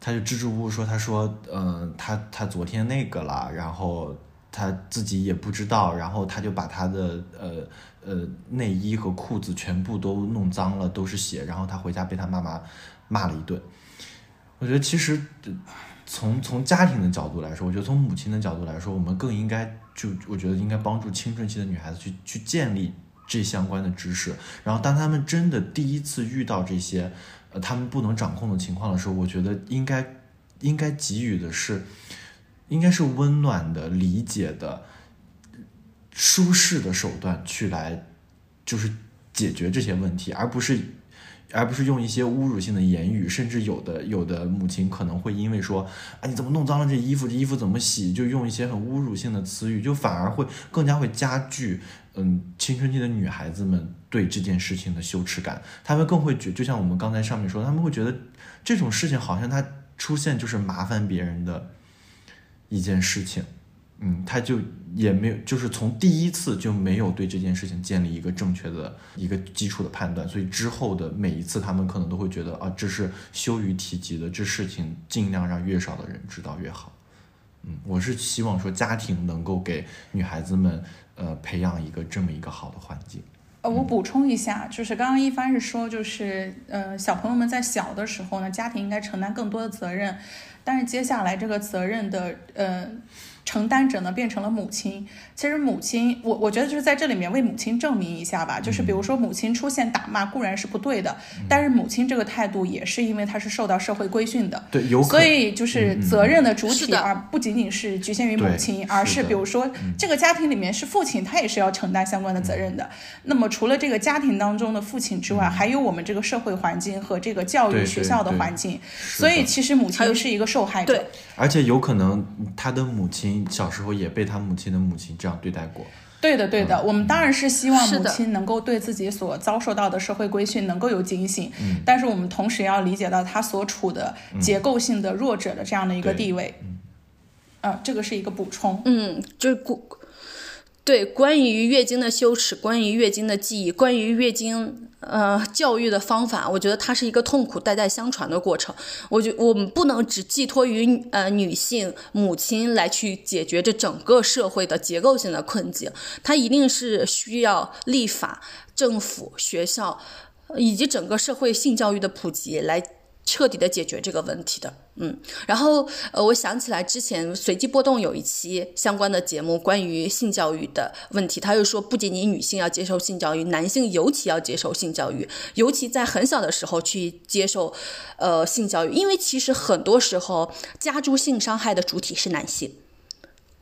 他就支支吾吾说：“他说，嗯，他他昨天那个了，然后他自己也不知道，然后他就把他的呃呃内衣和裤子全部都弄脏了，都是血，然后他回家被他妈妈骂了一顿。我觉得其实从从家庭的角度来说，我觉得从母亲的角度来说，我们更应该就我觉得应该帮助青春期的女孩子去去建立这相关的知识，然后当他们真的第一次遇到这些。”呃，他们不能掌控的情况的时候，我觉得应该应该给予的是，应该是温暖的、理解的、舒适的手段去来，就是解决这些问题，而不是而不是用一些侮辱性的言语，甚至有的有的母亲可能会因为说，啊你怎么弄脏了这衣服，这衣服怎么洗，就用一些很侮辱性的词语，就反而会更加会加剧。嗯，青春期的女孩子们对这件事情的羞耻感，她们更会觉，就像我们刚才上面说，她们会觉得这种事情好像它出现就是麻烦别人的一件事情。嗯，她就也没有，就是从第一次就没有对这件事情建立一个正确的一个基础的判断，所以之后的每一次，她们可能都会觉得啊，这是羞于提及的，这事情尽量让越少的人知道越好。嗯，我是希望说家庭能够给女孩子们。呃，培养一个这么一个好的环境。呃，我补充一下，就是刚刚一帆是说，就是呃，小朋友们在小的时候呢，家庭应该承担更多的责任，但是接下来这个责任的呃承担者呢变成了母亲。其实母亲，我我觉得就是在这里面为母亲证明一下吧，就是比如说母亲出现打骂固然是不对的，但是母亲这个态度也是因为她是受到社会规训的，对，有可所以就是责任的主体，而不仅仅是局限于母亲，而是比如说这个家庭里面是父亲，他也是要承担相关的责任的。那么除了这个家庭当中的父亲之外，还有我们这个社会环境和这个教育学校的环境，所以其实母亲是一个受害者。对而且有可能他的母亲小时候也被他母亲的母亲这样对待过。对的，对的，我们当然是希望母亲能够对自己所遭受到的社会规训能够有警醒，嗯但是我们同时要理解到她所处的结构性的弱者的这样的一个地位。呃，这个是一个补充。嗯，就是关对关于月经的羞耻，关于月经的记忆，关于月经呃教育的方法，我觉得它是一个痛苦代代相传的过程。我觉我们不能只寄托于呃女性母亲来去解决这整个社会的结构性的困境，它一定是需要立法、政府、学校以及整个社会性教育的普及来。彻底的解决这个问题的，嗯，然后呃，我想起来之前随机波动有一期相关的节目，关于性教育的问题，他又说，不仅仅女性要接受性教育，男性尤其要接受性教育，尤其在很小的时候去接受呃性教育，因为其实很多时候加诸性伤害的主体是男性。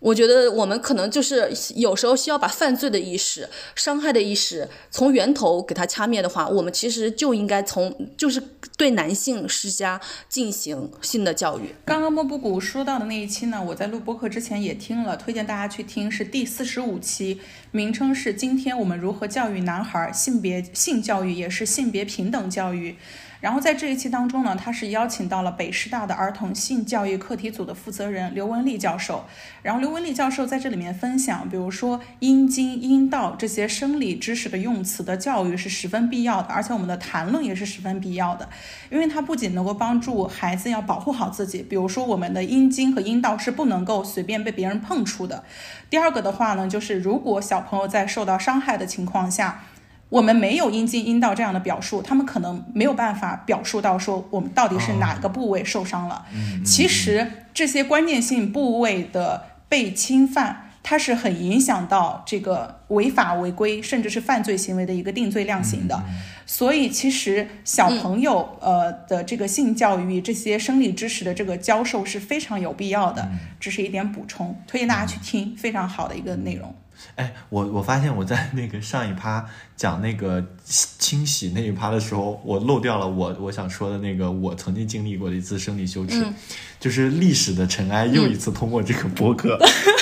我觉得我们可能就是有时候需要把犯罪的意识、伤害的意识从源头给它掐灭的话，我们其实就应该从就是对男性施加进行性的教育。刚刚莫布谷说到的那一期呢，我在录播课之前也听了，推荐大家去听，是第四十五期，名称是“今天我们如何教育男孩”，性别性教育也是性别平等教育。然后在这一期当中呢，他是邀请到了北师大的儿童性教育课题组的负责人刘文丽教授。然后刘文丽教授在这里面分享，比如说阴茎、阴道这些生理知识的用词的教育是十分必要的，而且我们的谈论也是十分必要的，因为它不仅能够帮助孩子要保护好自己，比如说我们的阴茎和阴道是不能够随便被别人碰触的。第二个的话呢，就是如果小朋友在受到伤害的情况下，我们没有阴茎、阴道这样的表述，他们可能没有办法表述到说我们到底是哪个部位受伤了。其实这些关键性部位的被侵犯，它是很影响到这个违法违规甚至是犯罪行为的一个定罪量刑的。所以其实小朋友呃的这个性教育、这些生理知识的这个教授是非常有必要的，只是一点补充，推荐大家去听，非常好的一个内容。哎，我我发现我在那个上一趴讲那个清洗那一趴的时候，我漏掉了我我想说的那个我曾经经历过的一次生理羞耻，就是历史的尘埃又一次通过这个播客、[LAUGHS]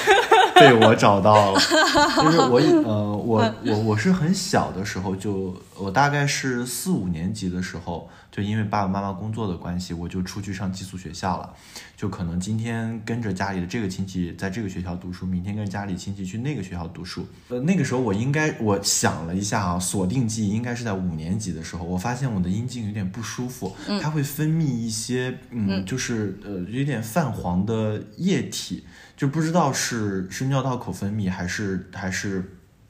[LAUGHS] 被我找到了。[LAUGHS] 就是我呃我我我是很小的时候就我大概是四五年级的时候，就因为爸爸妈妈工作的关系，我就出去上寄宿学校了。就可能今天跟着家里的这个亲戚在这个学校读书，明天跟着家里亲戚去那个学校读书。呃，那个时候我应该我想了一下啊，锁定记忆应该是在五年级的时候，我发现我的阴茎有点不舒服，它会分泌一些嗯，就是呃有点泛黄的液体，就不知道是是尿道口分泌还是还是。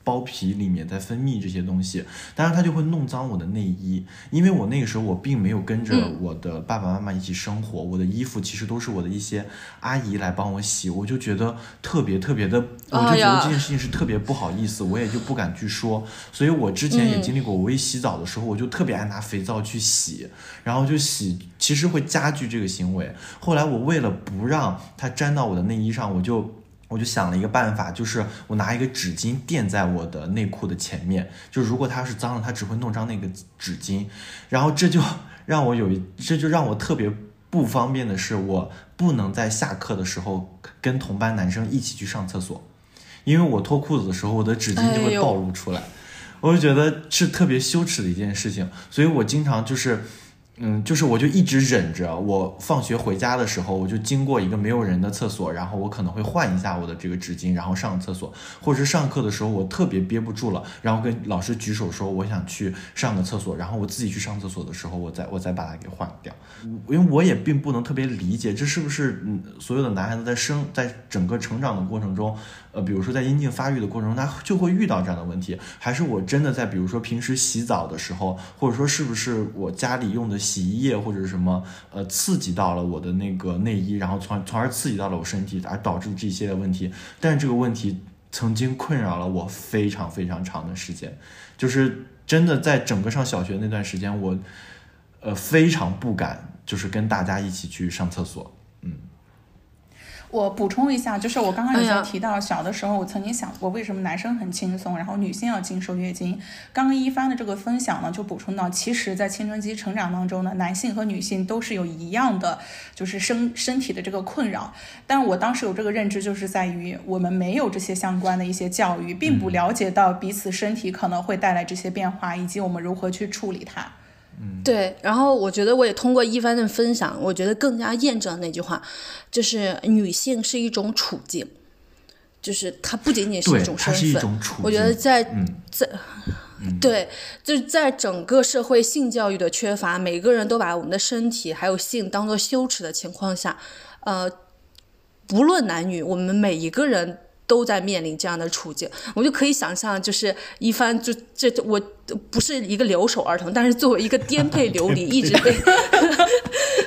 包皮里面在分泌这些东西，当然它就会弄脏我的内衣，因为我那个时候我并没有跟着我的爸爸妈妈一起生活，我的衣服其实都是我的一些阿姨来帮我洗，我就觉得特别特别的，我就觉得这件事情是特别不好意思，我也就不敢去说，所以我之前也经历过，我一洗澡的时候我就特别爱拿肥皂去洗，然后就洗，其实会加剧这个行为。后来我为了不让它沾到我的内衣上，我就。我就想了一个办法，就是我拿一个纸巾垫在我的内裤的前面，就如果它是脏了，它只会弄脏那个纸巾，然后这就 [LAUGHS] 让我有一，这就让我特别不方便的是，我不能在下课的时候跟同班男生一起去上厕所，因为我脱裤子的时候，我的纸巾就会暴露出来，我就觉得是特别羞耻的一件事情，所以我经常就是。嗯，就是我就一直忍着，我放学回家的时候，我就经过一个没有人的厕所，然后我可能会换一下我的这个纸巾，然后上厕所，或者是上课的时候我特别憋不住了，然后跟老师举手说我想去上个厕所，然后我自己去上厕所的时候，我再我再把它给换掉，因为我也并不能特别理解这是不是嗯所有的男孩子在生在整个成长的过程中，呃，比如说在阴茎发育的过程中，他就会遇到这样的问题，还是我真的在比如说平时洗澡的时候，或者说是不是我家里用的洗衣液或者什么，呃，刺激到了我的那个内衣，然后从从而刺激到了我身体，而导致这些的问题。但是这个问题曾经困扰了我非常非常长的时间，就是真的在整个上小学那段时间，我呃非常不敢，就是跟大家一起去上厕所。我补充一下，就是我刚刚有哎呀在提到，小的时候我曾经想过，为什么男生很轻松，然后女性要经受月经。刚刚一帆的这个分享呢，就补充到，其实，在青春期成长当中呢，男性和女性都是有一样的，就是身身体的这个困扰。但我当时有这个认知，就是在于我们没有这些相关的一些教育，并不了解到彼此身体可能会带来这些变化，以及我们如何去处理它。对，然后我觉得我也通过一番的分享，我觉得更加验证了那句话，就是女性是一种处境，就是它不仅仅是一种，身它是一份。种处境。我觉得在嗯，在，对，就是在整个社会性教育的缺乏，每个人都把我们的身体还有性当做羞耻的情况下，呃，不论男女，我们每一个人都在面临这样的处境。我就可以想象，就是一番就这我不是一个留守儿童，但是作为一个颠沛流离，[LAUGHS] 一直被 [LAUGHS]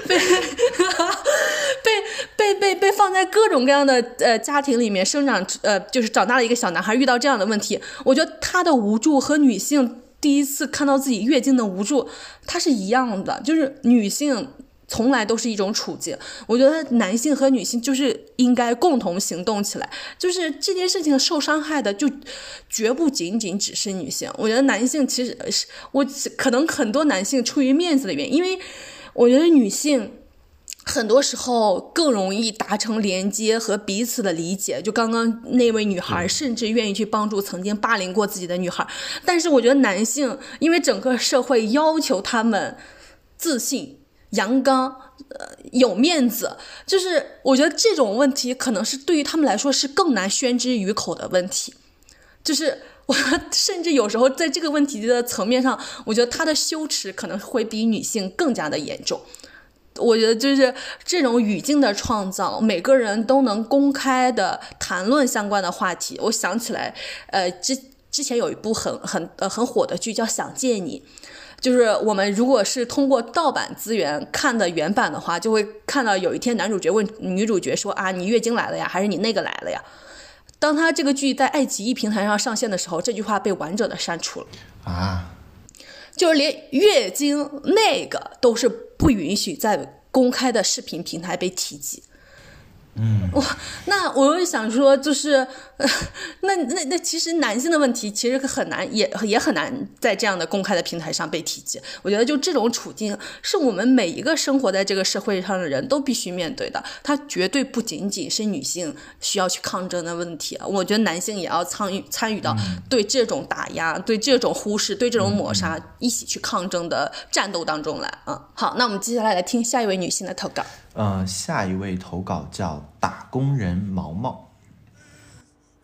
被 [LAUGHS] 被被被被放在各种各样的呃家庭里面生长，呃，就是长大的一个小男孩遇到这样的问题，我觉得他的无助和女性第一次看到自己月经的无助，它是一样的，就是女性。从来都是一种处境，我觉得男性和女性就是应该共同行动起来。就是这件事情受伤害的，就绝不仅仅只是女性。我觉得男性其实是我可能很多男性出于面子的原因，因为我觉得女性。很多时候更容易达成连接和彼此的理解。就刚刚那位女孩，甚至愿意去帮助曾经霸凌过自己的女孩。但是我觉得男性，因为整个社会要求他们自信、阳刚、呃有面子，就是我觉得这种问题可能是对于他们来说是更难宣之于口的问题。就是我甚至有时候在这个问题的层面上，我觉得他的羞耻可能会比女性更加的严重。我觉得就是这种语境的创造，每个人都能公开的谈论相关的话题。我想起来，呃，之之前有一部很很呃很火的剧叫《想见你》，就是我们如果是通过盗版资源看的原版的话，就会看到有一天男主角问女主角说啊，你月经来了呀，还是你那个来了呀？当他这个剧在爱奇艺平台上上线的时候，这句话被完整的删除了。啊，就是连月经那个都是不允许在公开的视频平台被提及。嗯，我，那我又想说，就是，呃、那那那其实男性的问题其实很难，也也很难在这样的公开的平台上被提及。我觉得就这种处境，是我们每一个生活在这个社会上的人都必须面对的。它绝对不仅仅是女性需要去抗争的问题，我觉得男性也要参与参与到对这种打压、对这种忽视、对这种抹杀一起去抗争的战斗当中来。嗯，好，那我们接下来来听下一位女性的投稿。呃，下一位投稿叫打工人毛毛。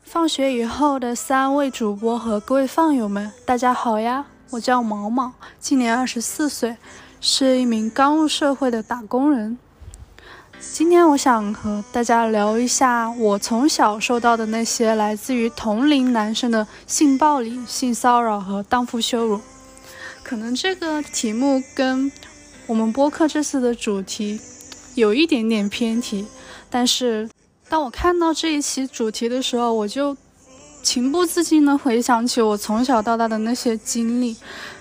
放学以后的三位主播和各位饭友们，大家好呀！我叫毛毛，今年二十四岁，是一名刚入社会的打工人。今天我想和大家聊一下我从小受到的那些来自于同龄男生的性暴力、性骚扰和荡妇羞辱。可能这个题目跟我们播客这次的主题有一点点偏题，但是当我看到这一期主题的时候，我就情不自禁地回想起我从小到大的那些经历，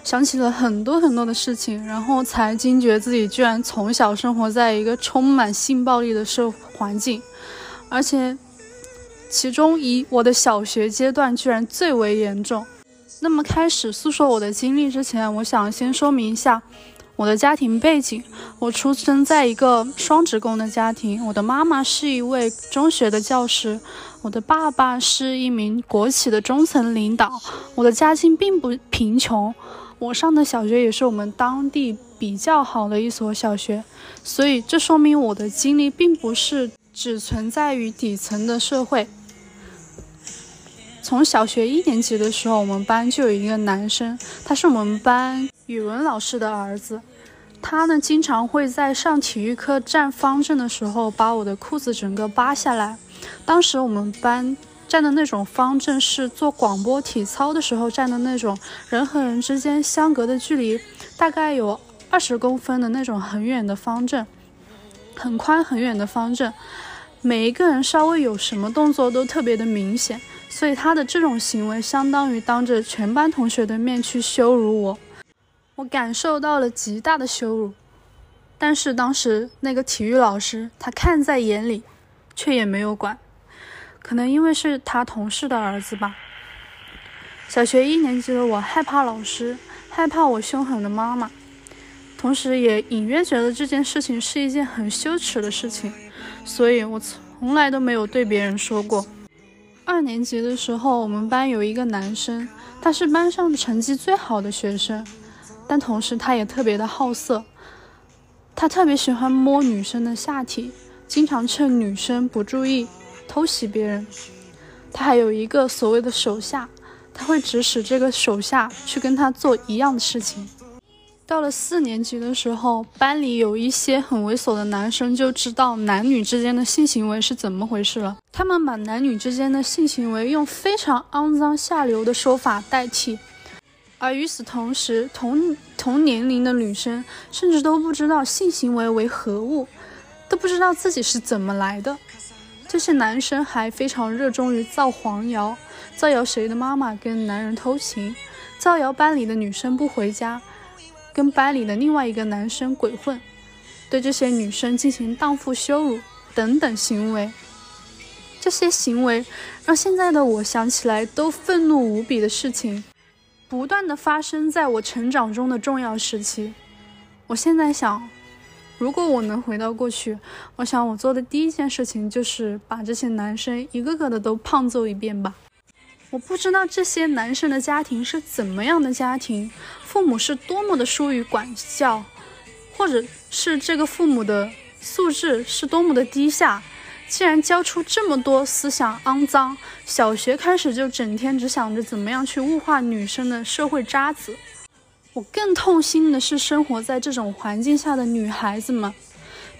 想起了很多很多的事情，然后才惊觉自己居然从小生活在一个充满性暴力的社环境，而且其中以我的小学阶段居然最为严重。那么开始诉说我的经历之前，我想先说明一下我的家庭背景。我出生在一个双职工的家庭，我的妈妈是一位中学的教师，我的爸爸是一名国企的中层领导。我的家境并不贫穷，我上的小学也是我们当地比较好的一所小学，所以这说明我的经历并不是只存在于底层的社会。从小学一年级的时候，我们班就有一个男生，他是我们班语文老师的儿子。他呢，经常会在上体育课站方阵的时候，把我的裤子整个扒下来。当时我们班站的那种方阵是做广播体操的时候站的那种，人和人之间相隔的距离大概有二十公分的那种很远的方阵，很宽很远的方阵，每一个人稍微有什么动作都特别的明显，所以他的这种行为相当于当着全班同学的面去羞辱我，我感受到了极大的羞辱。但是当时那个体育老师他看在眼里，却也没有管。可能因为是他同事的儿子吧。小学一年级的我害怕老师，害怕我凶狠的妈妈，同时也隐约觉得这件事情是一件很羞耻的事情，所以我从来都没有对别人说过。二年级的时候，我们班有一个男生，他是班上成绩最好的学生，但同时他也特别的好色，他特别喜欢摸女生的下体，经常趁女生不注意。偷袭别人，他还有一个所谓的手下，他会指使这个手下去跟他做一样的事情。到了四年级的时候，班里有一些很猥琐的男生就知道男女之间的性行为是怎么回事了。他们把男女之间的性行为用非常肮脏下流的说法代替，而与此同时，同同年龄的女生甚至都不知道性行为为何物，都不知道自己是怎么来的。这些男生还非常热衷于造黄谣，造谣谁的妈妈跟男人偷情，造谣班里的女生不回家，跟班里的另外一个男生鬼混，对这些女生进行荡妇羞辱等等行为。这些行为让现在的我想起来都愤怒无比的事情，不断的发生在我成长中的重要时期。我现在想。如果我能回到过去，我想我做的第一件事情就是把这些男生一个个的都胖揍一遍吧。我不知道这些男生的家庭是怎么样的家庭，父母是多么的疏于管教，或者是这个父母的素质是多么的低下，竟然教出这么多思想肮脏，小学开始就整天只想着怎么样去物化女生的社会渣子。我更痛心的是，生活在这种环境下的女孩子们，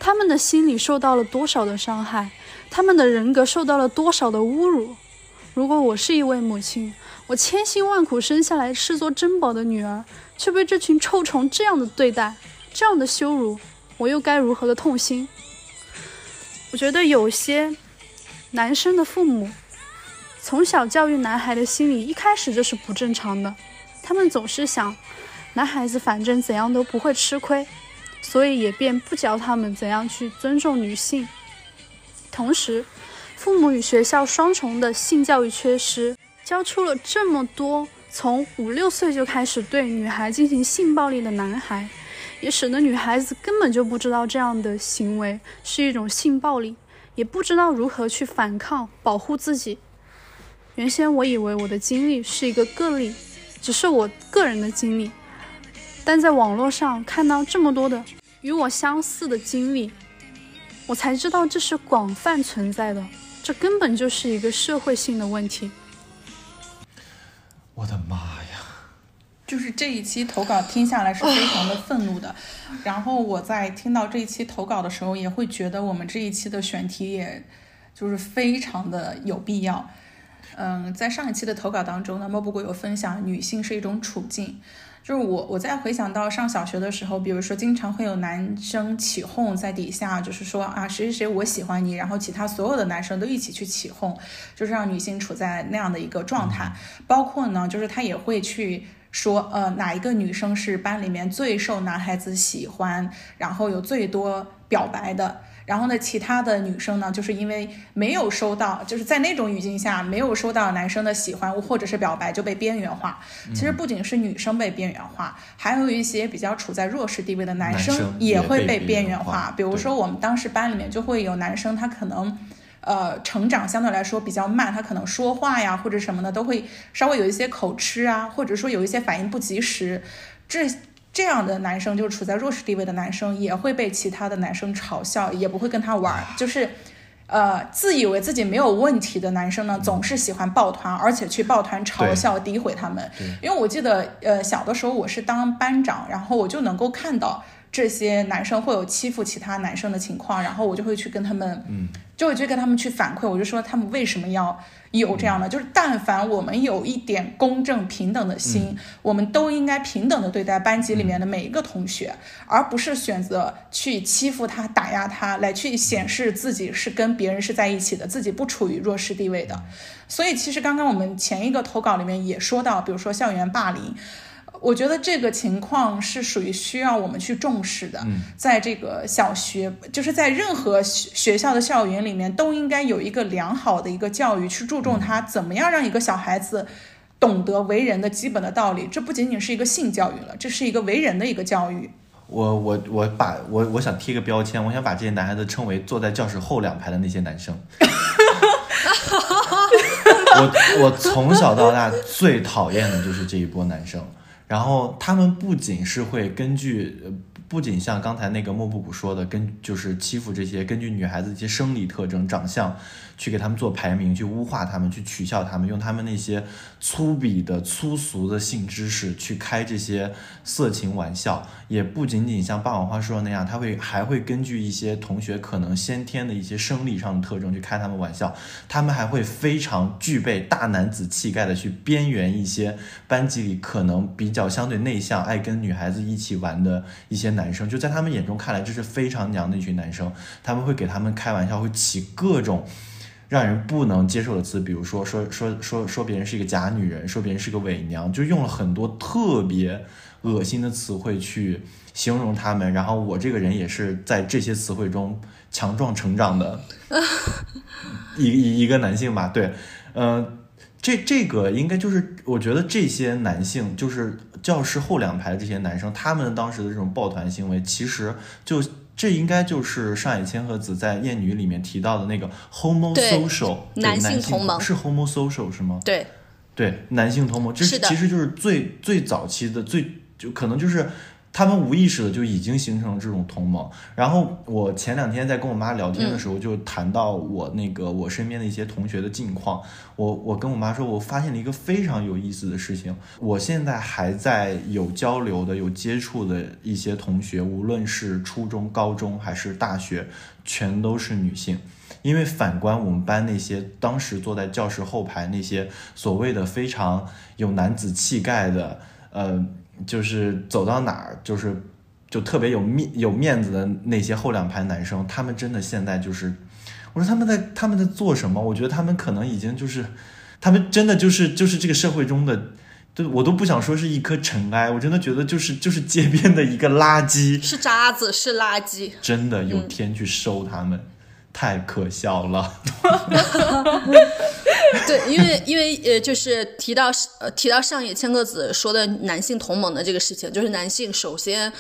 她们的心理受到了多少的伤害，她们的人格受到了多少的侮辱。如果我是一位母亲，我千辛万苦生下来视作珍宝的女儿，却被这群臭虫这样的对待，这样的羞辱，我又该如何的痛心？我觉得有些男生的父母，从小教育男孩的心理一开始就是不正常的，他们总是想。男孩子反正怎样都不会吃亏，所以也便不教他们怎样去尊重女性。同时，父母与学校双重的性教育缺失，教出了这么多从五六岁就开始对女孩进行性暴力的男孩，也使得女孩子根本就不知道这样的行为是一种性暴力，也不知道如何去反抗保护自己。原先我以为我的经历是一个个例，只是我个人的经历。但在网络上看到这么多的与我相似的经历，我才知道这是广泛存在的，这根本就是一个社会性的问题。我的妈呀！就是这一期投稿听下来是非常的愤怒的，然后我在听到这一期投稿的时候，也会觉得我们这一期的选题也就是非常的有必要。嗯，在上一期的投稿当中呢，莫不过有分享女性是一种处境。就是我，我在回想到上小学的时候，比如说经常会有男生起哄在底下，就是说啊谁谁谁我喜欢你，然后其他所有的男生都一起去起哄，就是让女性处在那样的一个状态。包括呢，就是他也会去说，呃，哪一个女生是班里面最受男孩子喜欢，然后有最多表白的。然后呢，其他的女生呢，就是因为没有收到，就是在那种语境下没有收到男生的喜欢或者是表白，就被边缘化。其实不仅是女生被边缘化，还有一些比较处在弱势地位的男生也会被边缘化。比如说，我们当时班里面就会有男生，他可能，呃，成长相对来说比较慢，他可能说话呀或者什么的都会稍微有一些口吃啊，或者说有一些反应不及时，这。这样的男生，就是处在弱势地位的男生，也会被其他的男生嘲笑，也不会跟他玩。就是，呃，自以为自己没有问题的男生呢，总是喜欢抱团，而且去抱团嘲笑、诋毁他们。因为我记得，呃，小的时候我是当班长，然后我就能够看到这些男生会有欺负其他男生的情况，然后我就会去跟他们，嗯，就会去跟他们去反馈，我就说他们为什么要有这样的，就是但凡我们有一点公正平等的心，我们都应该平等的对待班级里面的每一个同学，而不是选择去欺负他、打压他，来去显示自己是跟别人是在一起的，自己不处于弱势地位的。所以其实刚刚我们前一个投稿里面也说到，比如说校园霸凌。我觉得这个情况是属于需要我们去重视的，在这个小学，就是在任何学学校的校园里面，都应该有一个良好的一个教育，去注重他怎么样让一个小孩子懂得为人的基本的道理。这不仅仅是一个性教育了，这是一个为人的一个教育。我我我把我我想贴个标签，我想把这些男孩子称为坐在教室后两排的那些男生。[LAUGHS] 我我从小到大最讨厌的就是这一波男生。然后他们不仅是会根据，不仅像刚才那个莫布谷说的，跟就是欺负这些根据女孩子一些生理特征、长相。去给他们做排名，去污化他们，去取笑他们，用他们那些粗鄙的、粗俗的性知识去开这些色情玩笑，也不仅仅像霸王花说的那样，他会还会根据一些同学可能先天的一些生理上的特征去开他们玩笑，他们还会非常具备大男子气概的去边缘一些班级里可能比较相对内向、爱跟女孩子一起玩的一些男生，就在他们眼中看来这是非常娘的一群男生，他们会给他们开玩笑，会起各种。让人不能接受的词，比如说说说说说别人是一个假女人，说别人是个伪娘，就用了很多特别恶心的词汇去形容他们。然后我这个人也是在这些词汇中强壮成长的，[LAUGHS] 一一一个男性吧。对，嗯，这这个应该就是我觉得这些男性，就是教室后两排的这些男生，他们当时的这种抱团行为，其实就。这应该就是上野千鹤子在《艳女》里面提到的那个 homosocial 男性同盟，是 homosocial 是吗？对，对，男性同盟，这是其实就是最最早期的最就可能就是。他们无意识的就已经形成了这种同盟。然后我前两天在跟我妈聊天的时候，就谈到我那个我身边的一些同学的近况。我我跟我妈说，我发现了一个非常有意思的事情。我现在还在有交流的、有接触的一些同学，无论是初中、高中还是大学，全都是女性。因为反观我们班那些当时坐在教室后排那些所谓的非常有男子气概的，呃。就是走到哪儿，就是就特别有面有面子的那些后两排男生，他们真的现在就是，我说他们在他们在做什么？我觉得他们可能已经就是，他们真的就是就是这个社会中的，对我都不想说是一颗尘埃，我真的觉得就是就是街边的一个垃圾，是渣子，是垃圾，真的有天去收他们，太可笑了。[LAUGHS] 对，因为因为呃，就是提到呃提到上野千鹤子说的男性同盟的这个事情，就是男性首先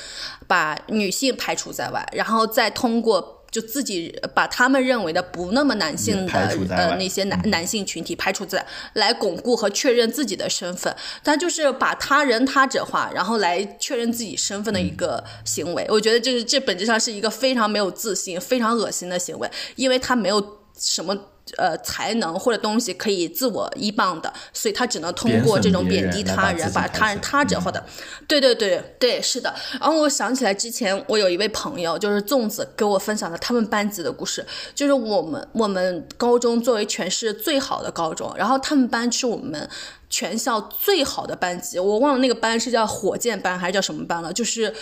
把女性排除在外，然后再通过就自己把他们认为的不那么男性的呃那些男男性群体排除在，来巩固和确认自己的身份，他就是把他人他者化，然后来确认自己身份的一个行为。我觉得这是这本质上是一个非常没有自信、非常恶心的行为，因为他没有什么。呃，才能或者东西可以自我依傍的，所以他只能通过这种贬低他人，把他人他者化的。对对对对，是的。然后我想起来之前我有一位朋友，就是粽子给我分享的他们班级的故事，就是我们我们高中作为全市最好的高中，然后他们班是我们。全校最好的班级，我忘了那个班是叫火箭班还是叫什么班了，就是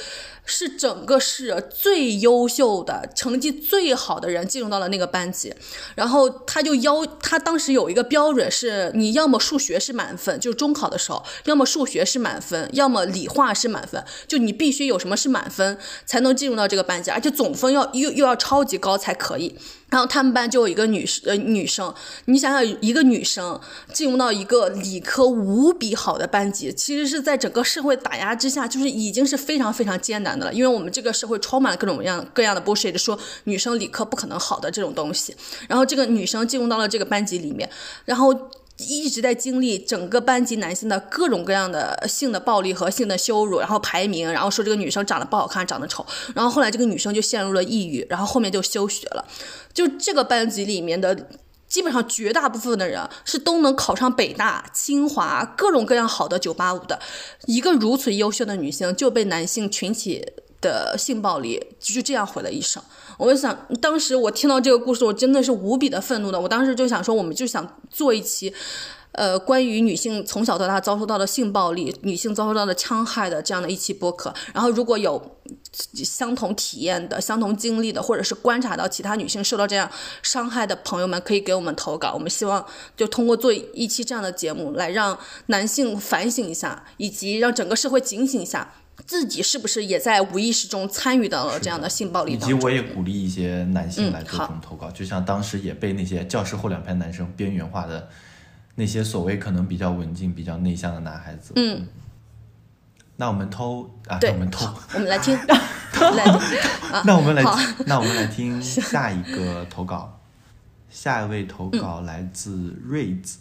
是整个市最优秀的、成绩最好的人进入到了那个班级，然后他就要他当时有一个标准是，你要么数学是满分，就是中考的时候，要么数学是满分，要么理化是满分，就你必须有什么是满分才能进入到这个班级，而且总分要又又要超级高才可以。然后他们班就有一个女生，呃，女生，你想想，一个女生进入到一个理科无比好的班级，其实是在整个社会打压之下，就是已经是非常非常艰难因为我们这个社会充满了各种各样各样的 bullshit，说女生理科不可能好的这种东西。然后这个女生进入到了这个班级里面，然后。一直在经历整个班级男性的各种各样的性的暴力和性的羞辱，然后排名，然后说这个女生长得不好看，长得丑，然后后来这个女生就陷入了抑郁，然后后面就休学了。就这个班级里面的基本上绝大部分的人是都能考上北大、清华各种各样好的九八五的，一个如此优秀的女性就被男性群体。的性暴力，就这样毁了一生。我就想，当时我听到这个故事，我真的是无比的愤怒的。我当时就想说，我们就想做一期。呃，关于女性从小到大遭受到的性暴力、女性遭受到的戕害的这样的一期播客，然后如果有相同体验的、相同经历的，或者是观察到其他女性受到这样伤害的朋友们，可以给我们投稿。我们希望就通过做一期这样的节目，来让男性反省一下，以及让整个社会警醒一下，自己是不是也在无意识中参与到了这样的性暴力当中。以及我也鼓励一些男性来做这种投稿，就像当时也被那些教室后两排男生边缘化的那些所谓可能比较文静、比较内向的男孩子。嗯，那我们偷啊，对那我们偷，我们来听，[LAUGHS] 来听。啊，那我们来好，那我们来听下一个投稿。下一位投稿来自瑞子，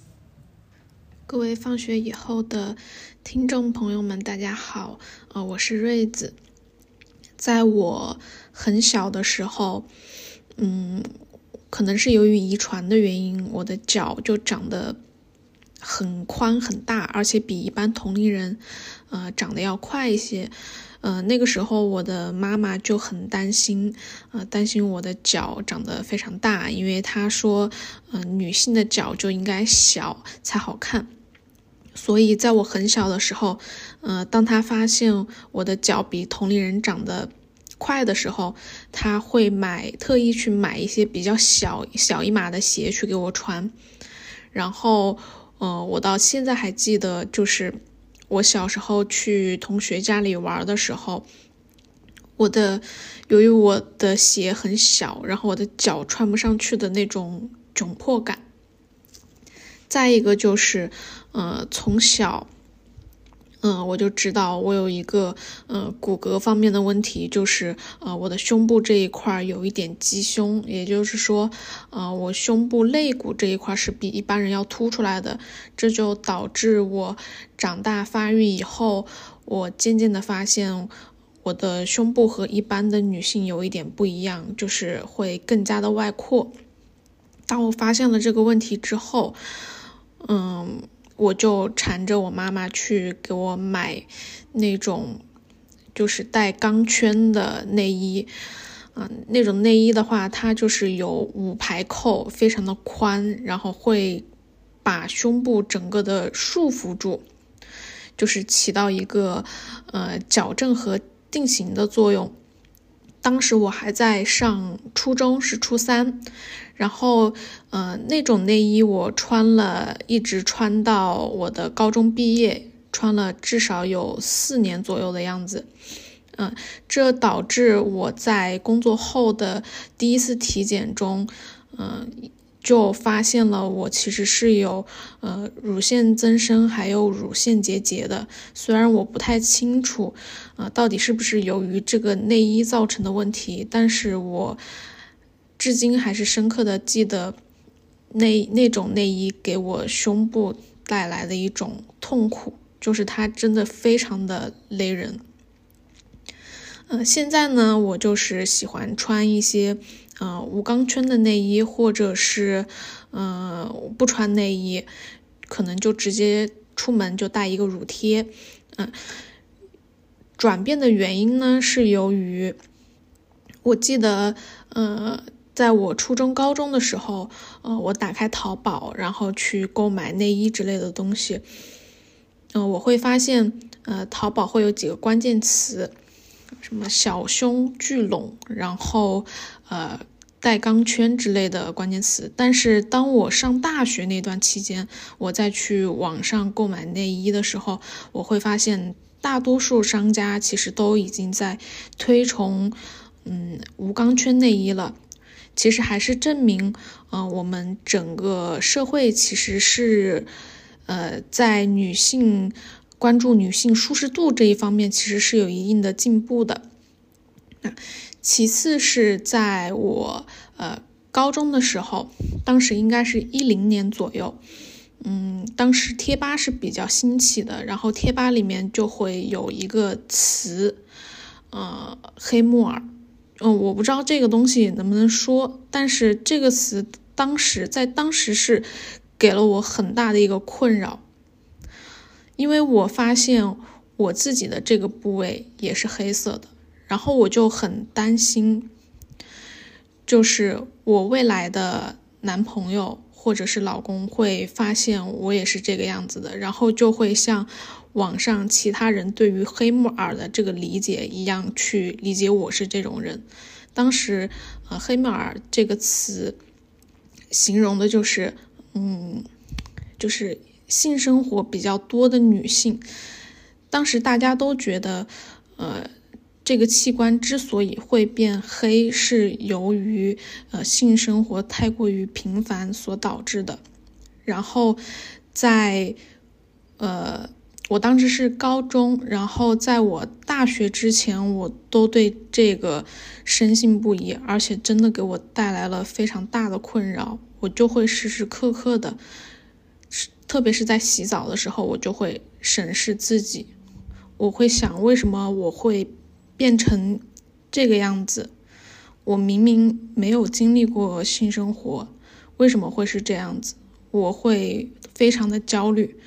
各位放学以后的听众朋友们，大家好，呃，我是瑞子。在我很小的时候，嗯，可能是由于遗传的原因，我的脚就长得很宽很大，而且比一般同龄人，呃，长得要快一些。呃，那个时候我的妈妈就很担心，呃，担心我的脚长得非常大，因为她说，呃，女性的脚就应该小才好看。所以在我很小的时候，呃，当她发现我的脚比同龄人长得快的时候，她会买特意去买一些比较小小一码的鞋去给我穿。然后，呃，我到现在还记得，就是我小时候去同学家里玩的时候，我的由于我的鞋很小，然后我的脚穿不上去的那种窘迫感。再一个就是，呃，从小，嗯、我就知道我有一个呃骨骼方面的问题，就是呃我的胸部这一块有一点鸡胸，也就是说，呃我胸部肋骨这一块是比一般人要凸出来的，这就导致我长大发育以后，我渐渐的发现。我的胸部和一般的女性有一点不一样，就是会更加的外扩。当我发现了这个问题之后，嗯，我就缠着我妈妈去给我买那种就是带钢圈的内衣。嗯，那种内衣的话，它就是有五排扣，非常的宽，然后会把胸部整个的束缚住，就是起到一个呃矫正和定型的作用。当时我还在上初中，是初三，然后，嗯，那种内衣我穿了，一直穿到我的高中毕业，穿了至少有四年左右的样子。嗯、这导致我在工作后的第一次体检中，嗯、就发现了我其实是有呃乳腺增生还有乳腺结节的。虽然我不太清楚，呃，到底是不是由于这个内衣造成的问题，但是我至今还是深刻的记得那那种内衣给我胸部带来的一种痛苦，就是它真的非常的勒人。呃，现在呢，我就是喜欢穿一些呃无钢圈的内衣，或者是呃不穿内衣，可能就直接出门就带一个乳贴。嗯、转变的原因呢，是由于我记得，呃，在我初中、高中的时候，呃，我打开淘宝，然后去购买内衣之类的东西，嗯、我会发现，呃，淘宝会有几个关键词，什么小胸聚拢，然后呃带钢圈之类的关键词。但是当我上大学那段期间，我再去网上购买内衣的时候，我会发现大多数商家其实都已经在推崇嗯无钢圈内衣了。其实还是证明，呃，我们整个社会其实是，呃，在女性关注女性舒适度这一方面，其实是有一定的进步的。那其次是在我呃高中的时候，当时应该是一零年左右，嗯，当时贴吧是比较兴起的，然后贴吧里面就会有一个词，呃，黑木耳。嗯，我不知道这个东西能不能说，但是这个词当时在当时是给了我很大的一个困扰，因为我发现我自己的这个部位也是黑色的，然后我就很担心，就是我未来的男朋友或者是老公会发现我也是这个样子的，然后就会像网上其他人对于黑木耳的这个理解一样去理解我是这种人。当时，呃，黑木耳这个词形容的就是，嗯，就是性生活比较多的女性。当时大家都觉得，呃，这个器官之所以会变黑，是由于呃性生活太过于频繁所导致的。然后，在呃，我当时是高中，然后在我大学之前，我都对这个深信不疑，而且真的给我带来了非常大的困扰。我就会时时刻刻的，特别是在洗澡的时候，我就会审视自己。我会想，为什么我会变成这个样子？我明明没有经历过性生活，为什么会是这样子？我会非常的焦虑。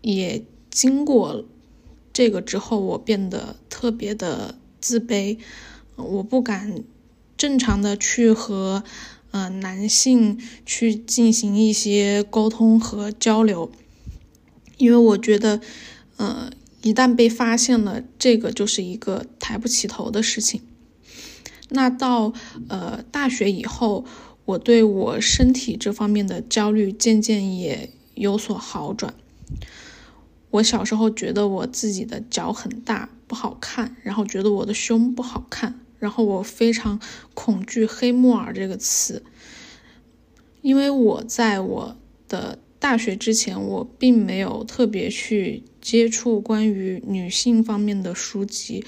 也经过这个之后，我变得特别的自卑，我不敢正常的去和呃男性去进行一些沟通和交流，因为我觉得，呃。一旦被发现了，这个就是一个抬不起头的事情。那到呃大学以后，我对我身体这方面的焦虑渐渐也有所好转。我小时候觉得我自己的脚很大不好看，然后觉得我的胸不好看，然后我非常恐惧“黑木耳”这个词，因为我在我的。大学之前，我并没有特别去接触关于女性方面的书籍，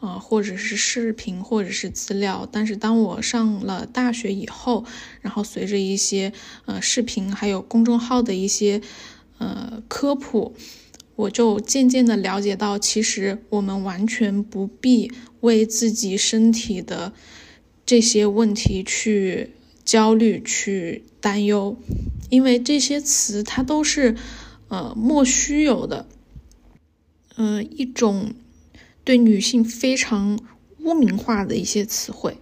啊，或者是视频，或者是资料。但是当我上了大学以后，然后随着一些呃视频，还有公众号的一些呃科普，我就渐渐的了解到，其实我们完全不必为自己身体的这些问题去焦虑、去担忧。因为这些词它都是，呃，莫须有的，呃，一种对女性非常污名化的一些词汇。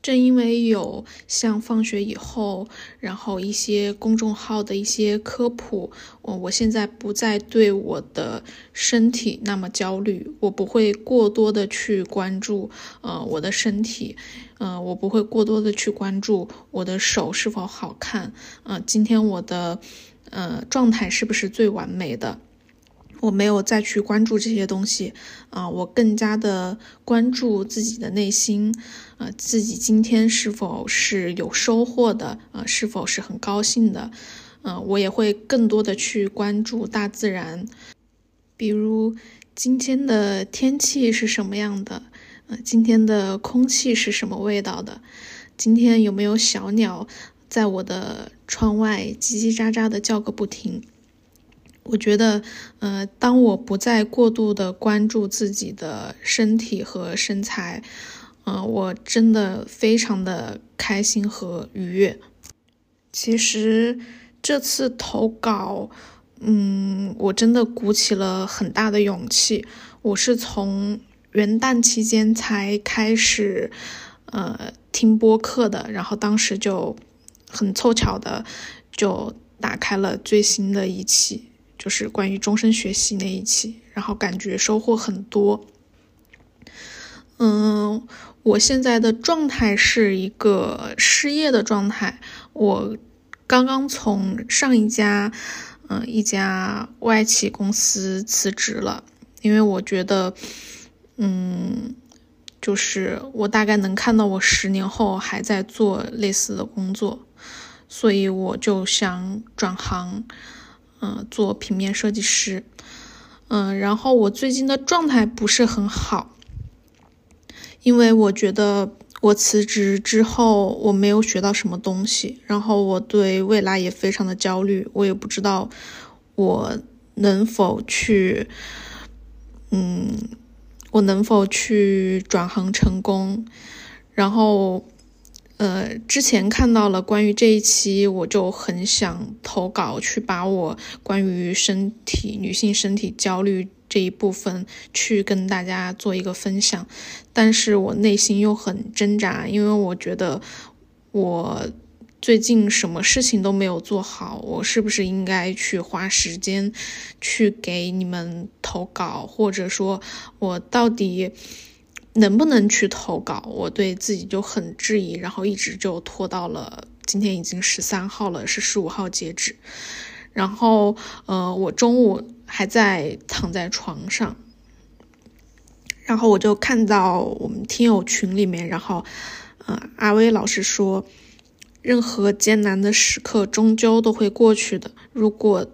正因为有像放学以后，然后一些公众号的一些科普，我我现在不再对我的身体那么焦虑，我不会过多的去关注呃我的身体，呃我不会过多的去关注我的手是否好看，呃今天我的呃状态是不是最完美的。我没有再去关注这些东西，啊，我更加的关注自己的内心，呃，自己今天是否是有收获的，呃，是否是很高兴的，呃，我也会更多的去关注大自然，比如今天的天气是什么样的，呃，今天的空气是什么味道的，今天有没有小鸟在我的窗外叽叽喳喳的叫个不停。我觉得，呃，当我不再过度的关注自己的身体和身材，呃，我真的非常的开心和愉悦。其实这次投稿，嗯，我真的鼓起了很大的勇气。我是从元旦期间才开始，呃，听播客的，然后当时就很凑巧的就打开了最新的一期。就是关于终身学习那一期，然后感觉收获很多。嗯，我现在的状态是一个失业的状态，我刚刚从上一家嗯一家外企公司辞职了，因为我觉得，嗯，就是我大概能看到我十年后还在做类似的工作，所以我就想转行。嗯，做平面设计师，嗯，然后我最近的状态不是很好，因为我觉得我辞职之后我没有学到什么东西，然后我对未来也非常的焦虑，我也不知道我能否去，嗯，我能否去转行成功，然后。呃，之前看到了关于这一期，我就很想投稿去把我关于身体女性身体焦虑这一部分去跟大家做一个分享，但是我内心又很挣扎，因为我觉得我最近什么事情都没有做好，我是不是应该去花时间去给你们投稿，或者说，我到底？能不能去投稿？我对自己就很质疑，然后一直就拖到了今天已经十三号了，是十五号截止。然后，呃，我中午还在躺在床上，然后我就看到我们听友群里面，然后，呃，阿威老师说，任何艰难的时刻终究都会过去的。如果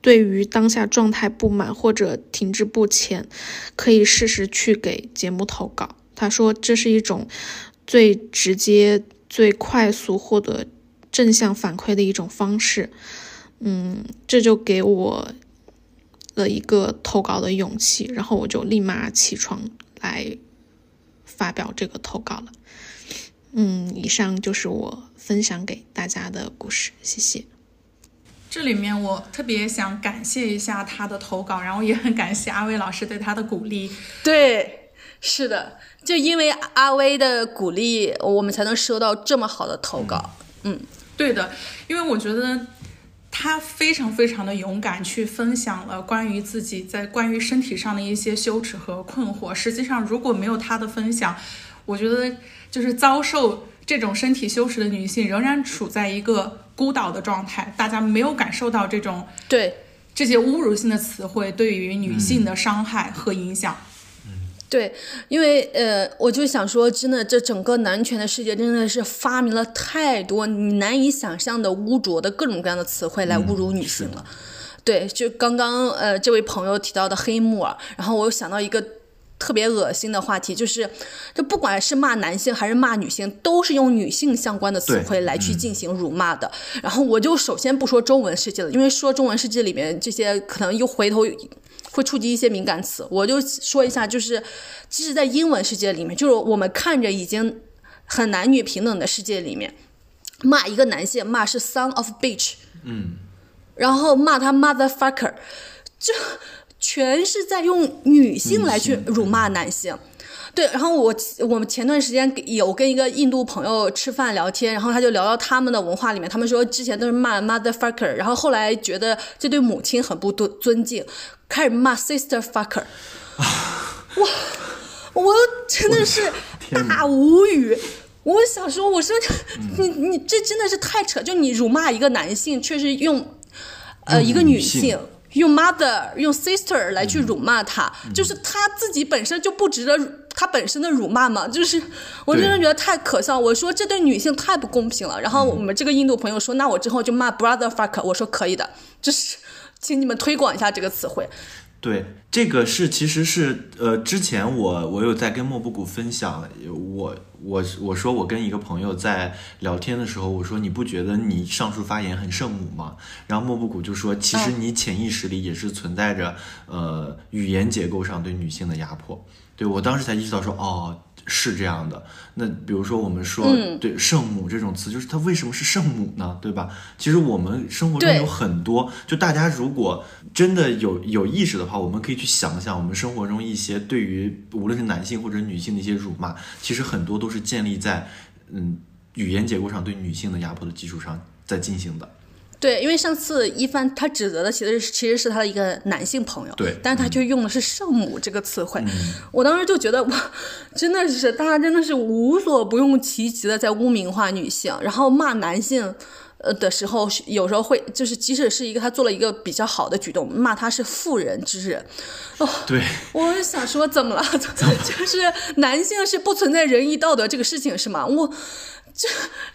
对于当下状态不满或者停滞不前，可以试试去给节目投稿。他说这是一种最直接、最快速获得正向反馈的一种方式。嗯，这就给我了一个投稿的勇气，然后我就立马起床来发表这个投稿了。嗯，以上就是我分享给大家的故事，谢谢。这里面我特别想感谢一下他的投稿，然后也很感谢阿威老师对他的鼓励。对，是的，就因为阿威的鼓励，我们才能收到这么好的投稿。嗯，对的，因为我觉得他非常非常的勇敢，去分享了关于自己在关于身体上的一些羞耻和困惑。实际上，如果没有他的分享，我觉得就是遭受这种身体羞耻的女性，仍然处在一个。孤岛的状态，大家没有感受到这种对这些侮辱性的词汇对于女性的伤害和影响。嗯，对，因为呃，我就想说，真的，这整个男权的世界真的是发明了太多你难以想象的污浊的各种各样的词汇来侮辱女性了。对，就刚刚呃，这位朋友提到的黑木耳，然后我又想到一个。特别恶心的话题就是，就不管是骂男性还是骂女性，都是用女性相关的词汇来去进行辱骂的。然后我就首先不说中文世界了，因为说中文世界里面这些可能又回头会触及一些敏感词。我就说一下，就是即使在英文世界里面，就是我们看着已经很男女平等的世界里面，骂一个男性骂是 son of bitch，嗯，然后骂他 motherfucker，这。全是在用女性来去辱骂男性，对。然后我我们前段时间有跟一个印度朋友吃饭聊天，然后他就聊到他们的文化里面，他们说之前都是骂 motherfucker，然后后来觉得这对母亲很不尊尊敬，开始骂 sister fucker。[LAUGHS] 哇，我真的是大无语。我想说，我说 [LAUGHS] 你你这真的是太扯，就你辱骂一个男性，却是用呃一个女性。用 mother 用 sister 来去辱骂他，就是他自己本身就不值得他本身的辱骂嘛，就是我真的觉得太可笑。我说这对女性太不公平了。然后我们这个印度朋友说，那我之后就骂 brother fuck。我说可以的，就是请你们推广一下这个词汇。对，这个是其实是呃，之前我我有在跟莫布谷分享，我我我说我跟一个朋友在聊天的时候，我说你不觉得你上述发言很圣母吗？然后莫布谷就说，其实你潜意识里也是存在着呃语言结构上对女性的压迫。对我当时才意识到说，哦。是这样的，那比如说我们说对圣母这种词，就是它为什么是圣母呢？对吧？其实我们生活中有很多，就大家如果真的有有意识的话，我们可以去想想，我们生活中一些对于无论是男性或者女性的一些辱骂，其实很多都是建立在嗯语言结构上对女性的压迫的基础上在进行的。对，因为上次一帆他指责的其实其实是他的一个男性朋友，对，但是他却用的是圣母这个词汇，我当时就觉得哇，真的是大家真的是无所不用其极的在污名化女性，然后骂男性，呃的时候有时候会就是即使是一个他做了一个比较好的举动，骂他是妇人之仁，哦，对，我想说 [LAUGHS] 怎么了？就是男性是不存在仁义道德这个事情是吗？我。这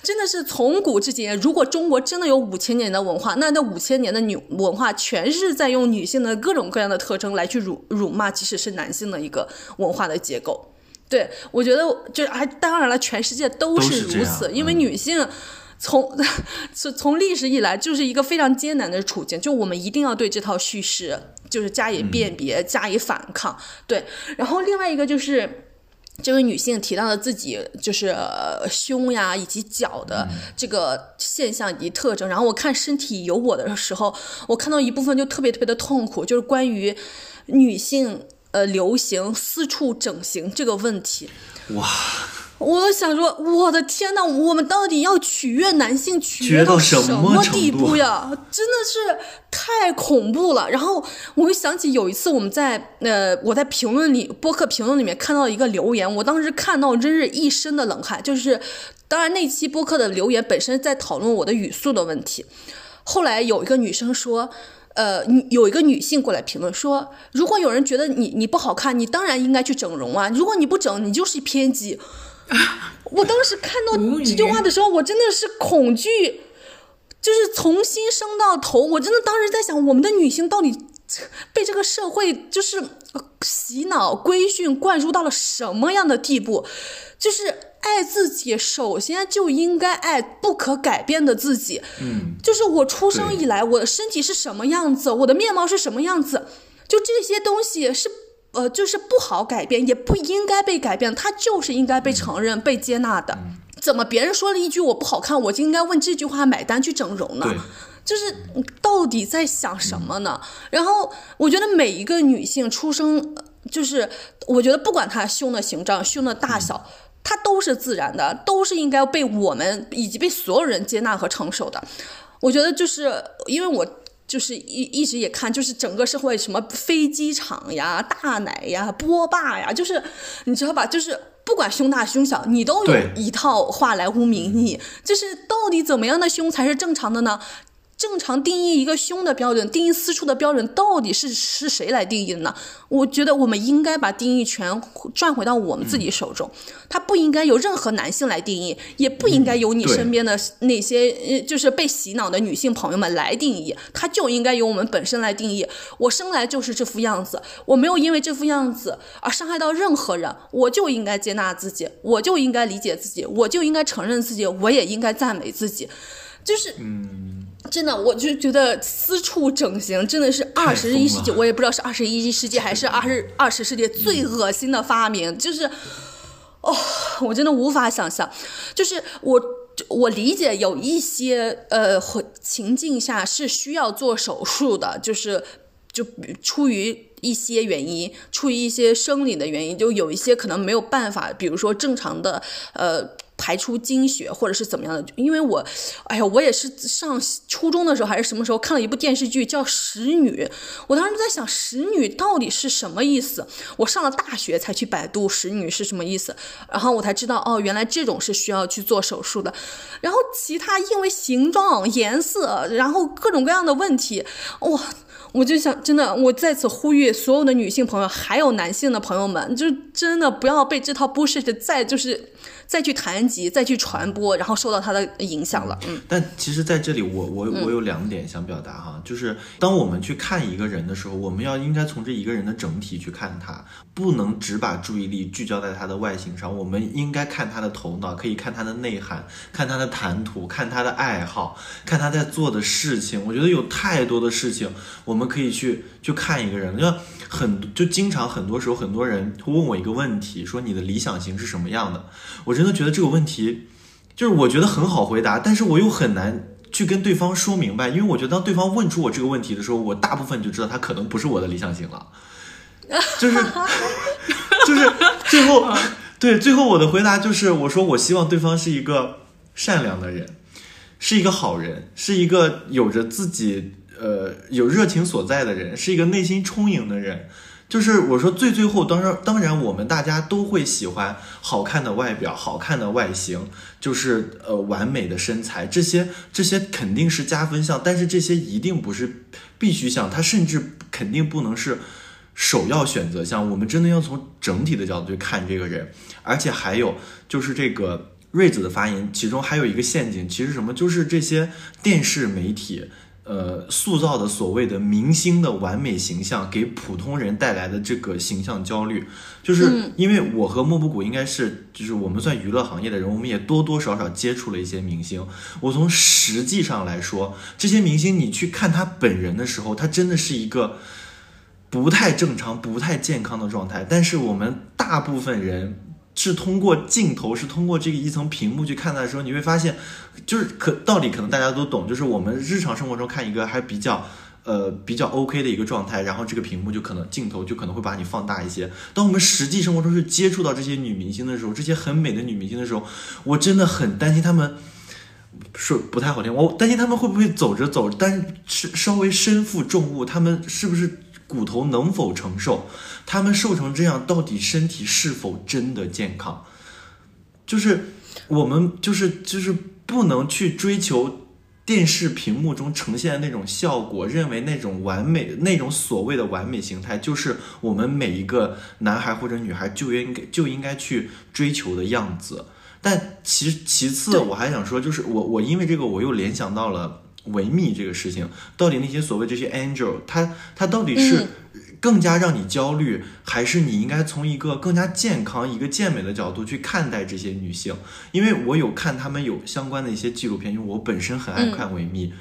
真的是从古至今，如果中国真的有五千年的文化，那那五千年的女文化全是在用女性的各种各样的特征来去辱辱骂，即使是男性的一个文化的结构。对我觉得，就啊，当然了，全世界都是如此，因为女性从从从历史以来就是一个非常艰难的处境，就我们一定要对这套叙事就是加以辨别，加以反抗。对，然后另外一个就是。这位女性提到了自己就是呃胸呀以及脚的这个现象以及特征，然后我看身体有我的时候，我看到一部分就特别特别的痛苦，就是关于女性呃流行私处整形这个问题。哇，我想说，我的天呐，我们到底要取悦男性取悦到到什什么程地度步呀？真的是太恐怖了。然后我又想起有一次我们在呃我在评论里播客评论里面看到一个留言，我当时看到真是一身的冷汗。就是当然那期播客的留言本身在讨论我的语速的问题，后来有一个女生说。呃，有一个女性过来评论说，如果有人觉得你你不好看，你当然应该去整容啊。如果你不整，你就是偏激。[LAUGHS] 我当时看到这句话的时候，我真的是恐惧，就是从心生到头。我真的当时在想，我们的女性到底被这个社会就是呃洗脑、规训、灌输到了什么样的地步？就是爱自己，首先就应该爱不可改变的自己。嗯，就是我出生以来，我的身体是什么样子，我的面貌是什么样子，就这些东西是呃，就是不好改变，也不应该被改变，它就是应该被承认、被接纳的。怎么别人说了一句我不好看，我就应该问这句话买单去整容呢？就是到底在想什么呢？然后我觉得每一个女性出生，呃就是我觉得不管她胸的形状、胸的大小，她都是自然的，都是应该被我们以及被所有人接纳和承受的。我觉得就是因为我。就是一一直也看，就是整个社会什么飞机场呀、大奶呀、波霸呀，就是你知道吧？就是不管胸大胸小，你都有一套话来污名你。就是到底怎么样的胸才是正常的呢？正常定义一个胸的标准，定义私处的标准，到底是是谁来定义的呢？我觉得我们应该把定义权转回到我们自己手中，它不应该由任何男性来定义，也不应该由你身边的那些就是被洗脑的女性朋友们来定义，它就应该由我们本身来定义。我生来就是这副样子，我没有因为这副样子而伤害到任何人，我就应该接纳自己，我就应该理解自己，我就应该承认自己，我也应该赞美自己，就是嗯。真的，我就觉得私处整形真的是二十一世纪，我也不知道是二十一世纪还是二十二十世纪最恶心的发明，就是，哦，我真的无法想象，就是我。我理解有一些呃情境下是需要做手术的，就是就出于一些原因，出于一些生理的原因，就有一些可能没有办法，比如说正常的呃排出经血或者是怎么样的。因为我，哎呀，我也是上初中的时候还是什么时候看了一部电视剧叫《使女》，我当时在想“使女”到底是什么意思。我上了大学才去百度“使女”是什么意思，然后我才知道哦，原来这种是需要去做手术的。然后其他因为形状、颜色，然后各种各样的问题，哇。我就想，真的，我在此呼吁所有的女性朋友，还有男性的朋友们，就真的不要被这套 bullshit 再就是再去谈及、再去传播，然后受到它的影响了。嗯，但其实在这里我，我我有两点想表达哈，就是当我们去看一个人的时候，我们要应该从这一个人的整体去看他，不能只把注意力聚焦在他的外形上，我们应该看他的头脑，可以看他的内涵，看他的谈吐，看他的爱好，看他在做的事情。我觉得有太多的事情，我们可以去去看一个人，就很就经常很多时候很多人会问我一个问题，说你的理想型是什么样的？我真的觉得这个问题。就是我觉得很好回答，但是我又很难去跟对方说明白，因为我觉得当对方问出我这个问题的时候，我大部分就知道他可能不是我的理想型了，就是 [LAUGHS] 就是最后对最后我的回答就是我说我希望对方是一个善良的人，是一个好人，是一个有着自己呃有热情所在的人，是一个内心充盈的人。就是我说最最后，当然当然，我们大家都会喜欢好看的外表、好看的外形，就是呃完美的身材，这些这些肯定是加分项，但是这些一定不是必须项，它甚至肯定不能是首要选择项。我们真的要从整体的角度去看这个人，而且还有就是这个瑞子的发言，其中还有一个陷阱，其实什么，就是这些电视媒体。呃，塑造的所谓的明星的完美形象，给普通人带来的这个形象焦虑，就是因为我和莫布谷应该是，就是我们算娱乐行业的人，我们也多多少少接触了一些明星。我从实际上来说，这些明星你去看他本人的时候，他真的是一个不太正常、不太健康的状态。但是我们大部分人。是通过镜头，是通过这个一层屏幕去看待的时候，你会发现，就是可道理可能大家都懂，就是我们日常生活中看一个还比较。呃，比较 OK 的一个状态，然后这个屏幕就可能镜头就可能会把你放大一些。当我们实际生活中去接触到这些女明星的时候，这些很美的女明星的时候，我真的很担心她们，说不太好听，我担心她们会不会走着走，但是稍微身负重物，她们是不是骨头能否承受？他们瘦成这样，到底身体是否真的健康？就是我们就是就是不能去追求。电视屏幕中呈现的那种效果，认为那种完美、那种所谓的完美形态，就是我们每一个男孩或者女孩就应该就应该去追求的样子。但其其次，我还想说，就是我我因为这个，我又联想到了维密这个事情，到底那些所谓这些 angel，他他到底是？更加让你焦虑，还是你应该从一个更加健康、一个健美的角度去看待这些女性？因为我有看他们有相关的一些纪录片，因为我本身很爱看维密。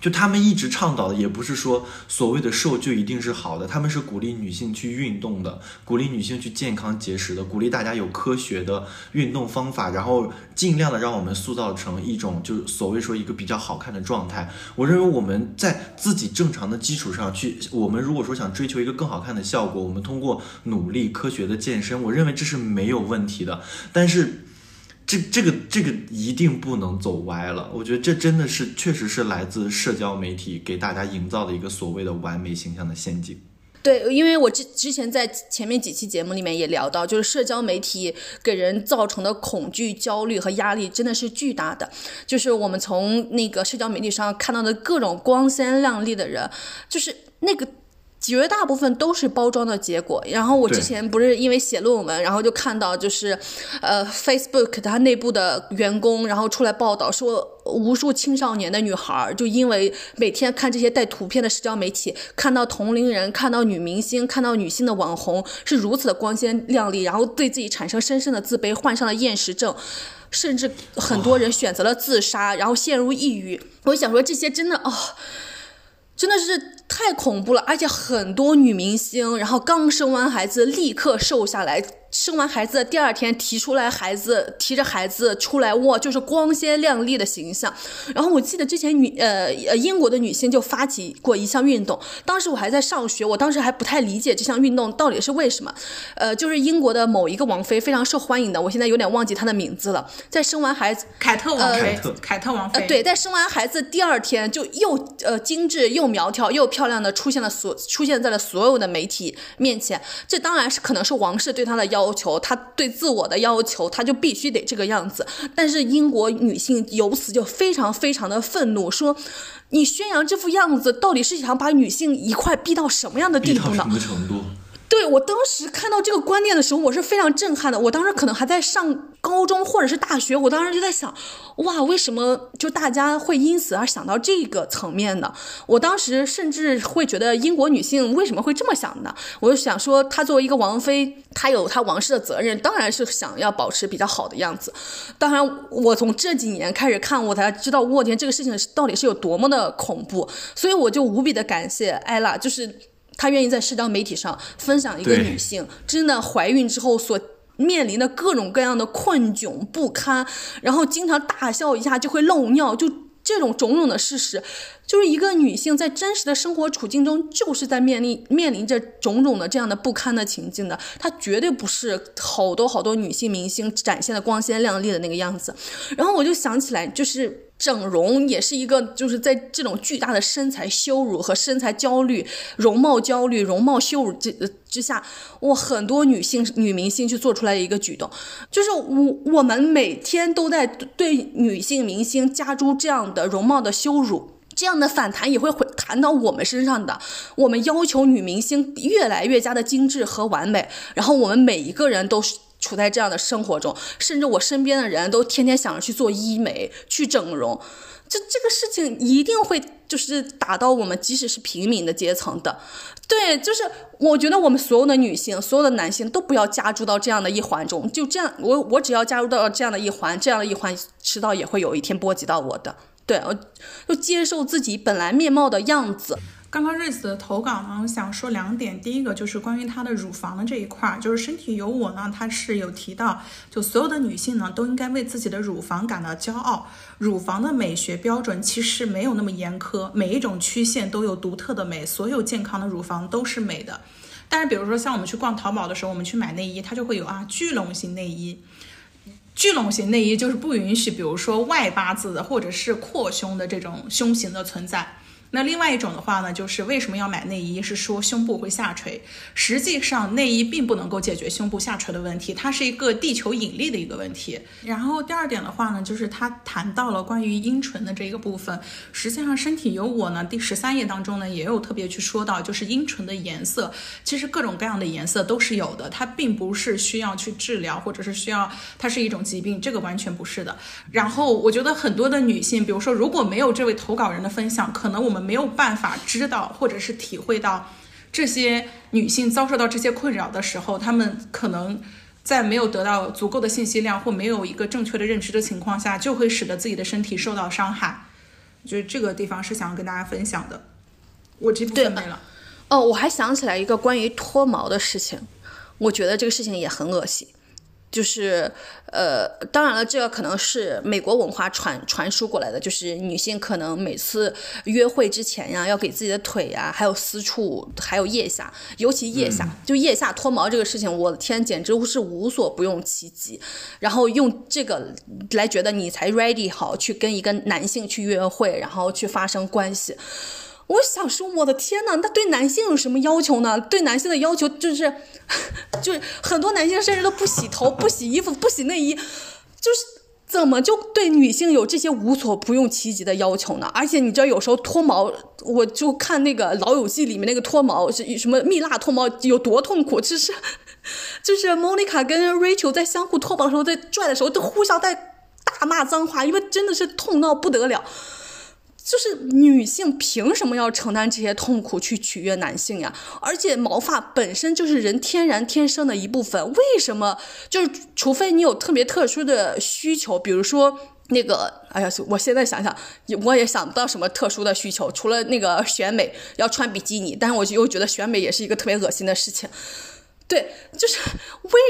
就他们一直倡导的，也不是说所谓的瘦就一定是好的，他们是鼓励女性去运动的，鼓励女性去健康节食的，鼓励大家有科学的运动方法，然后尽量的让我们塑造成一种就是所谓说一个比较好看的状态。我认为我们在自己正常的基础上去，我们如果说想追求一个更好看的效果，我们通过努力科学的健身，我认为这是没有问题的。但是。这这个这个一定不能走歪了，我觉得这真的是确实是来自社交媒体给大家营造的一个所谓的完美形象的陷阱。对，因为我之之前在前面几期节目里面也聊到，就是社交媒体给人造成的恐惧、焦虑和压力真的是巨大的。就是我们从那个社交媒体上看到的各种光鲜亮丽的人，就是那个。绝大部分都是包装的结果。然后我之前不是因为写论文，然后就看到就是，呃，Facebook 它内部的员工，然后出来报道说，无数青少年的女孩就因为每天看这些带图片的社交媒体，看到同龄人，看到女明星，看到女性的网红是如此的光鲜亮丽，然后对自己产生深深的自卑，患上了厌食症，甚至很多人选择了自杀，然后陷入抑郁。我想说这些真的哦。真的是太恐怖了，而且很多女明星，然后刚生完孩子立刻瘦下来。生完孩子的第二天提出来，孩子提着孩子出来，哇，就是光鲜亮丽的形象。然后我记得之前女呃呃英国的女星就发起过一项运动，当时我还在上学，我当时还不太理解这项运动到底是为什么。呃，就是英国的某一个王妃非常受欢迎的，我现在有点忘记她的名字了。在生完孩子，凯特王妃，凯特王妃，呃，对，在生完孩子第二天就又呃精致又苗条又漂漂亮的出现了所出现在了所有的媒体面前。这当然是可能是王室对她的要。要求他对自我的要求，他就必须得这个样子。但是英国女性由此就非常非常的愤怒，说你宣扬这副样子，到底是想把女性一块逼到什么样的地步呢？对我当时看到这个观念的时候，我是非常震撼的。我当时可能还在上高中或者是大学，我当时就在想，哇，为什么就大家会因此而想到这个层面呢？我当时甚至会觉得英国女性为什么会这么想呢？我就想说，她作为一个王妃，她有她王室的责任，当然是想要保持比较好的样子。当然，我从这几年开始看，我才知道，我天，这个事情到底是有多么的恐怖。所以我就无比的感谢艾拉，就是。她愿意在社交媒体上分享一个女性真的怀孕之后所面临的各种各样的困窘不堪，然后经常大笑一下就会漏尿，就这种种种的事实，就是一个女性在真实的生活处境中就是在面临面临着种种的这样的不堪的情境的，她绝对不是好多好多女性明星展现的光鲜亮丽的那个样子。然后我就想起来，就是。整容也是一个，就是在这种巨大的身材羞辱和身材焦虑、容貌焦虑、容貌羞辱之之下，哇，很多女性女明星去做出来的一个举动，就是我我们每天都在对女性明星加诸这样的容貌的羞辱，这样的反弹也会回弹到我们身上的。我们要求女明星越来越加的精致和完美，然后我们每一个人都是。处在这样的生活中，甚至我身边的人都天天想着去做医美、去整容，这这个事情一定会就是打到我们，即使是平民的阶层的。对，就是我觉得我们所有的女性、所有的男性都不要加入到这样的一环中。就这样，我我只要加入到这样的一环，这样的一环迟早也会有一天波及到我的。对，我就接受自己本来面貌的样子。刚刚瑞子的投稿呢，我想说两点。第一个就是关于她的乳房的这一块，就是身体有我呢，她是有提到，就所有的女性呢都应该为自己的乳房感到骄傲。乳房的美学标准其实没有那么严苛，每一种曲线都有独特的美，所有健康的乳房都是美的。但是比如说像我们去逛淘宝的时候，我们去买内衣，它就会有啊聚拢型内衣。聚拢型内衣就是不允许，比如说外八字的或者是扩胸的这种胸型的存在。那另外一种的话呢，就是为什么要买内衣？是说胸部会下垂。实际上，内衣并不能够解决胸部下垂的问题，它是一个地球引力的一个问题。然后第二点的话呢，就是他谈到了关于阴唇的这个部分。实际上，身体有我呢，第十三页当中呢，也有特别去说到，就是阴唇的颜色，其实各种各样的颜色都是有的，它并不是需要去治疗，或者是需要它是一种疾病，这个完全不是的。然后我觉得很多的女性，比如说如果没有这位投稿人的分享，可能我们。没有办法知道或者是体会到这些女性遭受到这些困扰的时候，她们可能在没有得到足够的信息量或没有一个正确的认知的情况下，就会使得自己的身体受到伤害。我觉得这个地方是想要跟大家分享的。我这部分没了。哦，我还想起来一个关于脱毛的事情，我觉得这个事情也很恶心。就是，呃，当然了，这个可能是美国文化传传输过来的。就是女性可能每次约会之前呀，要给自己的腿呀，还有私处，还有腋下，尤其腋下，就腋下脱毛这个事情，我的天，简直是无所不用其极。然后用这个来觉得你才 ready 好去跟一个男性去约会，然后去发生关系。我想说，我的天呐，那对男性有什么要求呢？对男性的要求就是，[LAUGHS] 就是很多男性甚至都不洗头、不洗衣服、不洗内衣，就是怎么就对女性有这些无所不用其极的要求呢？而且你知道，有时候脱毛，我就看那个《老友记》里面那个脱毛是什么蜜蜡脱毛有多痛苦，就是 [LAUGHS] 就是莫妮卡跟 Rachel 在相互脱毛的时候，在拽的时候都互相在大骂脏话，因为真的是痛到不得了。就是女性凭什么要承担这些痛苦去取悦男性呀？而且毛发本身就是人天然天生的一部分，为什么就是除非你有特别特殊的需求，比如说那个，哎呀，我现在想想，我也想不到什么特殊的需求，除了那个选美要穿比基尼，但是我就又觉得选美也是一个特别恶心的事情。对，就是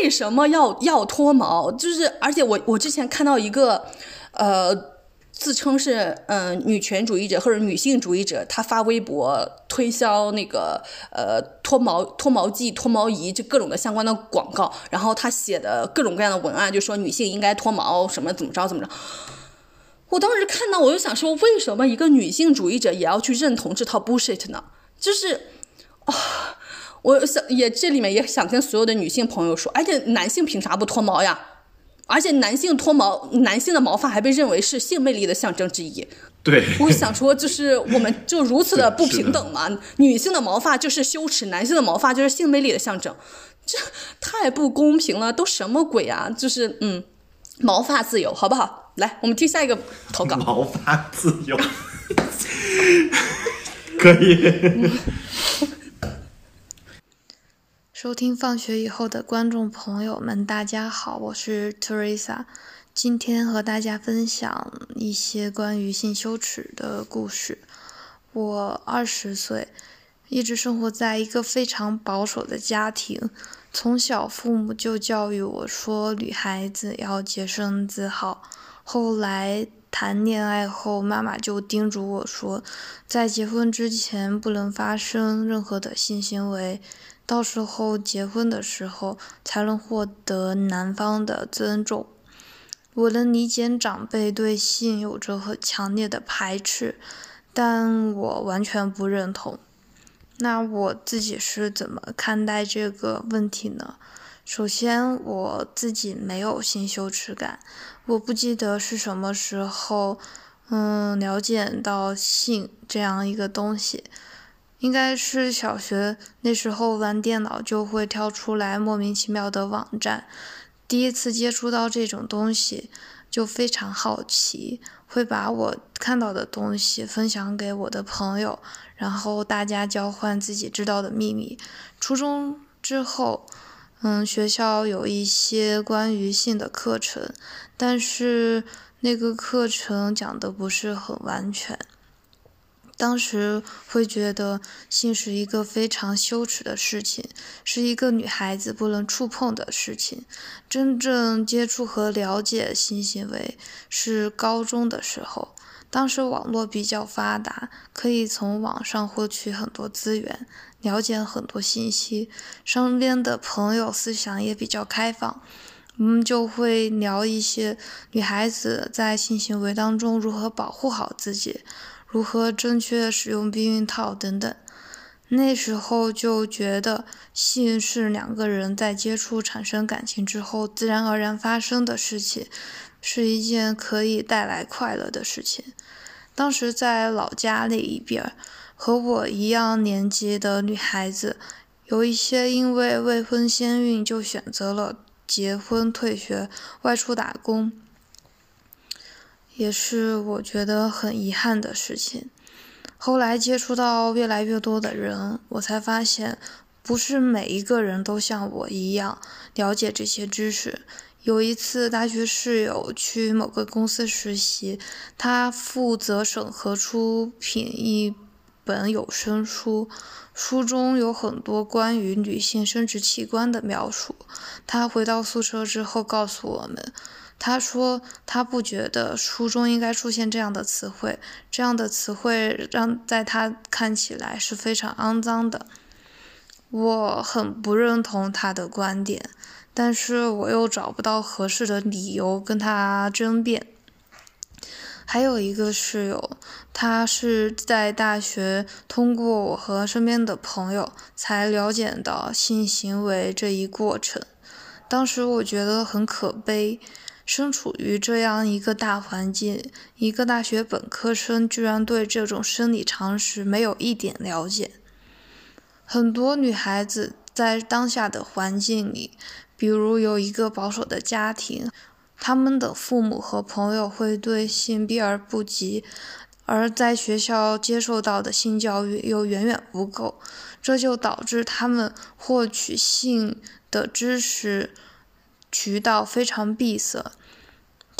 为什么要要脱毛？就是而且我我之前看到一个，呃。自称是嗯女权主义者或者女性主义者，他发微博推销那个呃脱毛脱毛剂、脱毛仪，就各种的相关的广告。然后他写的各种各样的文案，就说女性应该脱毛，什么怎么着怎么着。我当时看到，我就想说，为什么一个女性主义者也要去认同这套 bullshit 呢？就是啊，我想也这里面也想跟所有的女性朋友说，而且男性凭啥不脱毛呀？而且男性脱毛，男性的毛发还被认为是性魅力的象征之一。对，我想说，就是我们就如此的不平等嘛？女性的毛发就是羞耻，男性的毛发就是性魅力的象征，这太不公平了！都什么鬼啊？就是嗯，毛发自由，好不好？来，我们听下一个投稿。[LAUGHS] 毛发自由，[LAUGHS] 可以。[LAUGHS] 收听放学以后的观众朋友们，大家好，我是 Teresa，今天和大家分享一些关于性羞耻的故事。我二十岁，一直生活在一个非常保守的家庭，从小父母就教育我说女孩子要洁身自好。后来谈恋爱后，妈妈就叮嘱我说，在结婚之前不能发生任何的性行为。到时候结婚的时候才能获得男方的尊重。我能理解长辈对性有着很强烈的排斥，但我完全不认同。那我自己是怎么看待这个问题呢？首先，我自己没有性羞耻感，我不记得是什么时候，嗯，了解到性这样一个东西。应该是小学那时候玩电脑就会跳出来莫名其妙的网站，第一次接触到这种东西就非常好奇，会把我看到的东西分享给我的朋友，然后大家交换自己知道的秘密。初中之后，嗯，学校有一些关于性的课程，但是那个课程讲的不是很完全。当时会觉得性是一个非常羞耻的事情，是一个女孩子不能触碰的事情。真正接触和了解性行为是高中的时候，当时网络比较发达，可以从网上获取很多资源，了解很多信息。身边的朋友思想也比较开放，我们就会聊一些女孩子在性行为当中如何保护好自己。如何正确使用避孕套等等，那时候就觉得性是两个人在接触产生感情之后自然而然发生的事情，是一件可以带来快乐的事情。当时在老家那一边，和我一样年纪的女孩子，有一些因为未婚先孕就选择了结婚、退学、外出打工。也是我觉得很遗憾的事情。后来接触到越来越多的人，我才发现，不是每一个人都像我一样了解这些知识。有一次，大学室友去某个公司实习，他负责审核出品一本有声书，书中有很多关于女性生殖器官的描述。他回到宿舍之后告诉我们。他说，他不觉得书中应该出现这样的词汇，这样的词汇让在他看起来是非常肮脏的。我很不认同他的观点，但是我又找不到合适的理由跟他争辩。还有一个室友，他是在大学通过我和身边的朋友才了解到性行为这一过程，当时我觉得很可悲。身处于这样一个大环境，一个大学本科生居然对这种生理常识没有一点了解。很多女孩子在当下的环境里，比如有一个保守的家庭，他们的父母和朋友会对性避而不及，而在学校接受到的性教育又远远不够，这就导致他们获取性的知识渠道非常闭塞。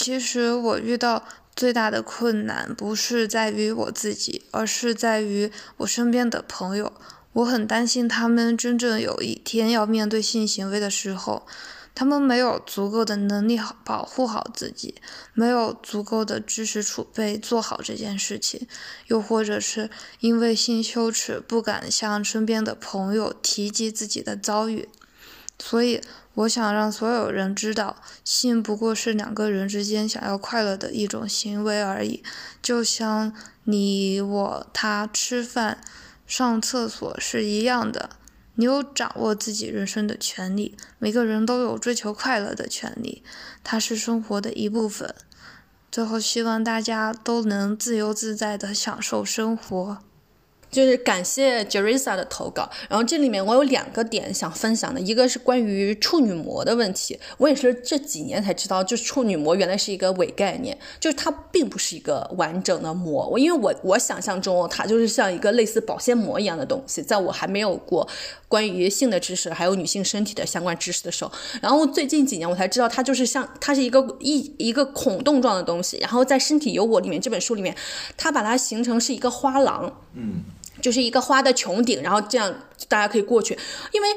其实我遇到最大的困难不是在于我自己，而是在于我身边的朋友。我很担心他们真正有一天要面对性行为的时候，他们没有足够的能力保护好自己，没有足够的知识储备做好这件事情，又或者是因为性羞耻不敢向身边的朋友提及自己的遭遇，所以。我想让所有人知道，性不过是两个人之间想要快乐的一种行为而已，就像你、我、他吃饭、上厕所是一样的。你有掌握自己人生的权利，每个人都有追求快乐的权利，它是生活的一部分。最后，希望大家都能自由自在的享受生活。就是感谢 Jerisa 的投稿，然后这里面我有两个点想分享的，一个是关于处女膜的问题，我也是这几年才知道，就是处女膜原来是一个伪概念，就是它并不是一个完整的膜。我因为我我想象中它就是像一个类似保鲜膜一样的东西，在我还没有过关于性的知识，还有女性身体的相关知识的时候，然后最近几年我才知道它就是像它是一个一一个孔洞状的东西，然后在《身体有我》里面这本书里面，它把它形成是一个花廊，嗯。就是一个花的穹顶，然后这样大家可以过去，因为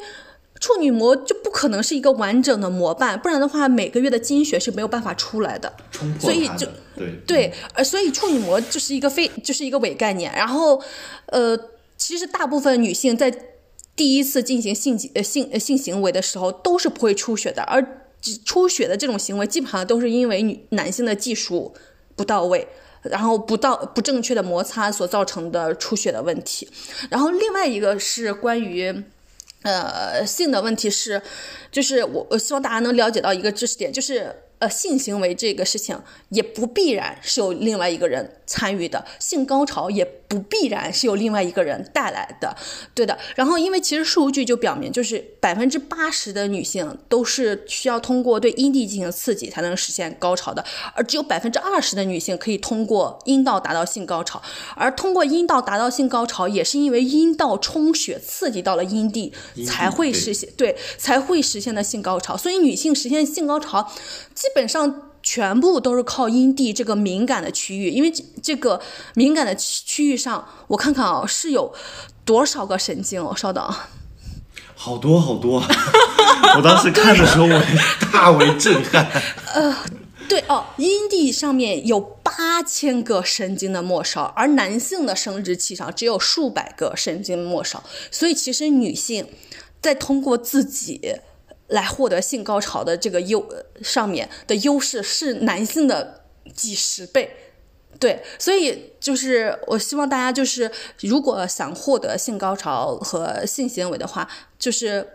处女膜就不可能是一个完整的膜瓣，不然的话每个月的经血是没有办法出来的，所以就对对，呃，所以处女膜就是一个非就是一个伪概念。然后，呃，其实大部分女性在第一次进行性呃性呃性行为的时候都是不会出血的，而出血的这种行为基本上都是因为女男性的技术不到位。然后不到不正确的摩擦所造成的出血的问题，然后另外一个是关于，呃性的问题是，就是我我希望大家能了解到一个知识点，就是呃性行为这个事情也不必然是有另外一个人参与的，性高潮也。不必然是由另外一个人带来的，对的。然后，因为其实数据就表明，就是百分之八十的女性都是需要通过对阴蒂进行刺激才能实现高潮的，而只有百分之二十的女性可以通过阴道达到性高潮。而通过阴道达到性高潮，也是因为阴道充血刺激到了阴蒂，才会实现对才会实现的性高潮。所以，女性实现性高潮，基本上。全部都是靠阴蒂这个敏感的区域，因为这个敏感的区域上，我看看啊，是有多少个神经哦？稍等，好多好多，[LAUGHS] 我当时看的时候，我大为震撼。[LAUGHS] 呃，对哦，阴蒂上面有八千个神经的末梢，而男性的生殖器上只有数百个神经末梢，所以其实女性在通过自己。来获得性高潮的这个优上面的优势是男性的几十倍，对，所以就是我希望大家就是如果想获得性高潮和性行为的话，就是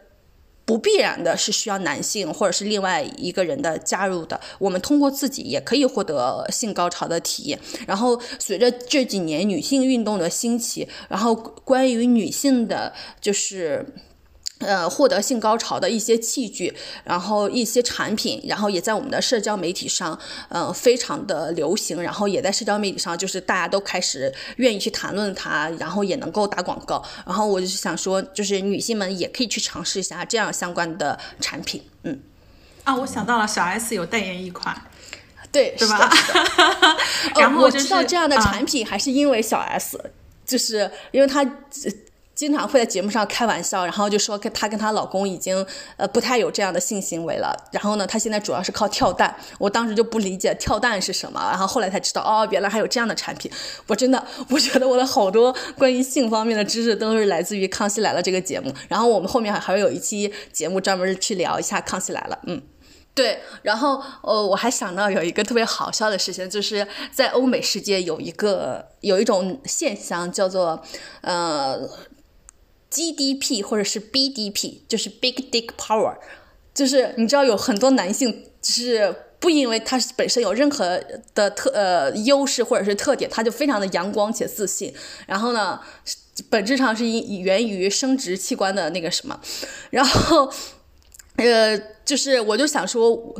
不必然的是需要男性或者是另外一个人的加入的，我们通过自己也可以获得性高潮的体验。然后随着这几年女性运动的兴起，然后关于女性的就是。呃，获得性高潮的一些器具，然后一些产品，然后也在我们的社交媒体上，呃，非常的流行，然后也在社交媒体上，就是大家都开始愿意去谈论它，然后也能够打广告。然后我就是想说，就是女性们也可以去尝试一下这样相关的产品。嗯，啊，我想到了，小 S 有代言一款，对，是吧？[LAUGHS] 然后我知道这样的产品还是因为小 S，就是因为她。经常会在节目上开玩笑，然后就说跟她跟她老公已经呃不太有这样的性行为了。然后呢，她现在主要是靠跳蛋。我当时就不理解跳蛋是什么，然后后来才知道哦，原来还有这样的产品。我真的，我觉得我的好多关于性方面的知识都是来自于《康熙来了》这个节目。然后我们后面还还会有一期节目专门去聊一下《康熙来了》。嗯，对。然后呃，我还想到有一个特别好笑的事情，就是在欧美世界有一个有一种现象叫做呃。GDP 或者是 BDP，就是 Big Dick Power，就是你知道有很多男性是不因为他本身有任何的特呃优势或者是特点，他就非常的阳光且自信。然后呢，本质上是因源于生殖器官的那个什么。然后呃，就是我就想说。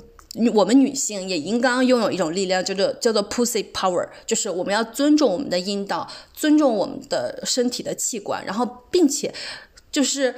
我们女性也应当拥有一种力量，叫做叫做 pussy power，就是我们要尊重我们的阴道，尊重我们的身体的器官，然后并且就是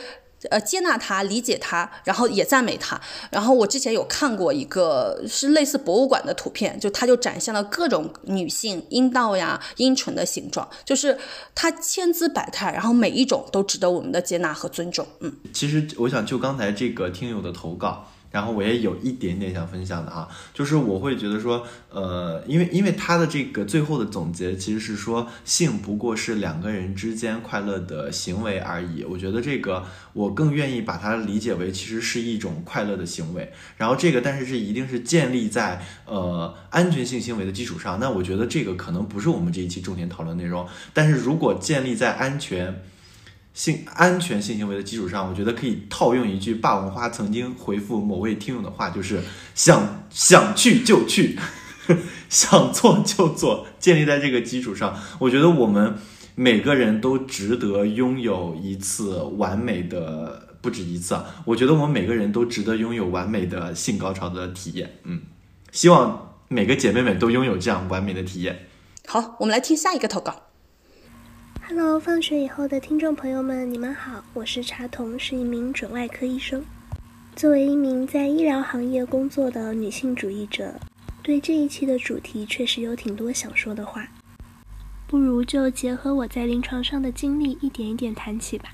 呃接纳它，理解它，然后也赞美它。然后我之前有看过一个是类似博物馆的图片，就它就展现了各种女性阴道呀、阴唇的形状，就是它千姿百态，然后每一种都值得我们的接纳和尊重。嗯，其实我想就刚才这个听友的投稿。然后我也有一点点想分享的哈，就是我会觉得说，呃，因为因为他的这个最后的总结其实是说，性不过是两个人之间快乐的行为而已。我觉得这个我更愿意把它理解为其实是一种快乐的行为。然后这个但是是一定是建立在呃安全性行为的基础上。那我觉得这个可能不是我们这一期重点讨论内容。但是如果建立在安全。性安全性行为的基础上，我觉得可以套用一句霸王花曾经回复某位听友的话，就是想想去就去，[LAUGHS] 想做就做。建立在这个基础上，我觉得我们每个人都值得拥有一次完美的，不止一次。我觉得我们每个人都值得拥有完美的性高潮的体验。嗯，希望每个姐妹们都拥有这样完美的体验。好，我们来听下一个投稿。Hello，放学以后的听众朋友们，你们好，我是茶童，是一名准外科医生。作为一名在医疗行业工作的女性主义者，对这一期的主题确实有挺多想说的话。不如就结合我在临床上的经历，一点一点谈起吧。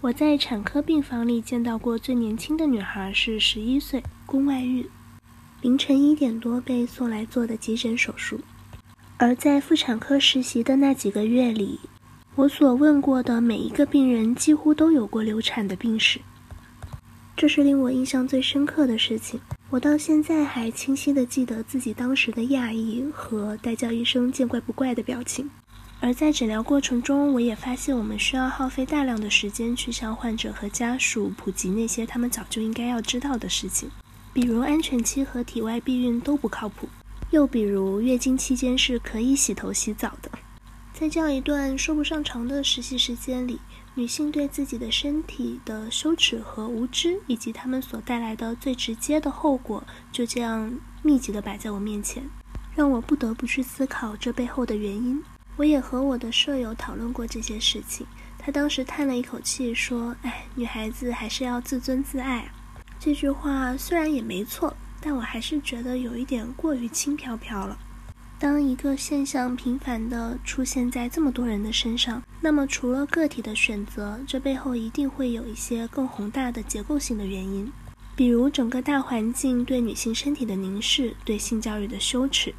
我在产科病房里见到过最年轻的女孩是十一岁，宫外孕，凌晨一点多被送来做的急诊手术。而在妇产科实习的那几个月里。我所问过的每一个病人几乎都有过流产的病史，这是令我印象最深刻的事情。我到现在还清晰地记得自己当时的讶异和带叫一声“见怪不怪”的表情。而在诊疗过程中，我也发现我们需要耗费大量的时间去向患者和家属普及那些他们早就应该要知道的事情，比如安全期和体外避孕都不靠谱，又比如月经期间是可以洗头洗澡的。在这样一段说不上长的实习时间里，女性对自己的身体的羞耻和无知，以及他们所带来的最直接的后果，就这样密集地摆在我面前，让我不得不去思考这背后的原因。我也和我的舍友讨论过这些事情，他当时叹了一口气说：“哎，女孩子还是要自尊自爱。”这句话虽然也没错，但我还是觉得有一点过于轻飘飘了。当一个现象频繁地出现在这么多人的身上，那么除了个体的选择，这背后一定会有一些更宏大的结构性的原因，比如整个大环境对女性身体的凝视，对性教育的羞耻，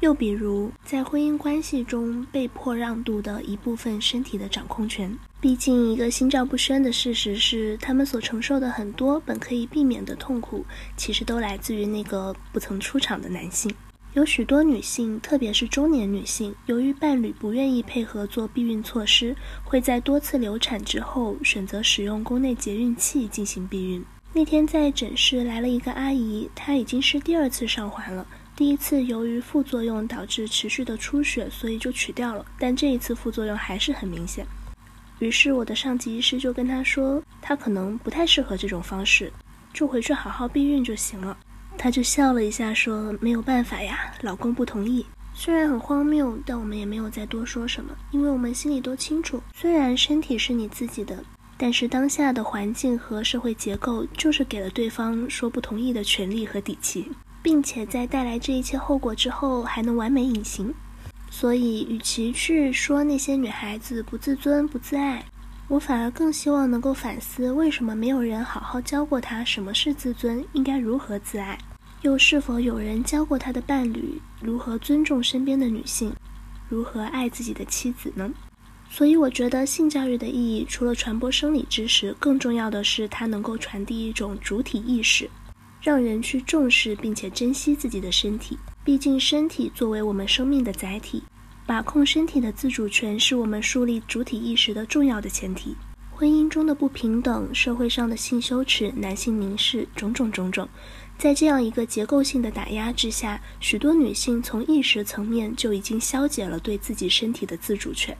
又比如在婚姻关系中被迫让渡的一部分身体的掌控权。毕竟，一个心照不宣的事实是，他们所承受的很多本可以避免的痛苦，其实都来自于那个不曾出场的男性。有许多女性，特别是中年女性，由于伴侣不愿意配合做避孕措施，会在多次流产之后选择使用宫内节孕器进行避孕。那天在诊室来了一个阿姨，她已经是第二次上环了。第一次由于副作用导致持续的出血，所以就取掉了。但这一次副作用还是很明显。于是我的上级医师就跟她说，她可能不太适合这种方式，就回去好好避孕就行了。她就笑了一下，说：“没有办法呀，老公不同意。”虽然很荒谬，但我们也没有再多说什么，因为我们心里都清楚，虽然身体是你自己的，但是当下的环境和社会结构就是给了对方说不同意的权利和底气，并且在带来这一切后果之后还能完美隐形。所以，与其去说那些女孩子不自尊、不自爱，我反而更希望能够反思，为什么没有人好好教过她什么是自尊，应该如何自爱。又是否有人教过他的伴侣如何尊重身边的女性，如何爱自己的妻子呢？所以我觉得性教育的意义，除了传播生理知识，更重要的是它能够传递一种主体意识，让人去重视并且珍惜自己的身体。毕竟身体作为我们生命的载体，把控身体的自主权是我们树立主体意识的重要的前提。婚姻中的不平等，社会上的性羞耻、男性凝视，种种种种。在这样一个结构性的打压之下，许多女性从意识层面就已经消解了对自己身体的自主权。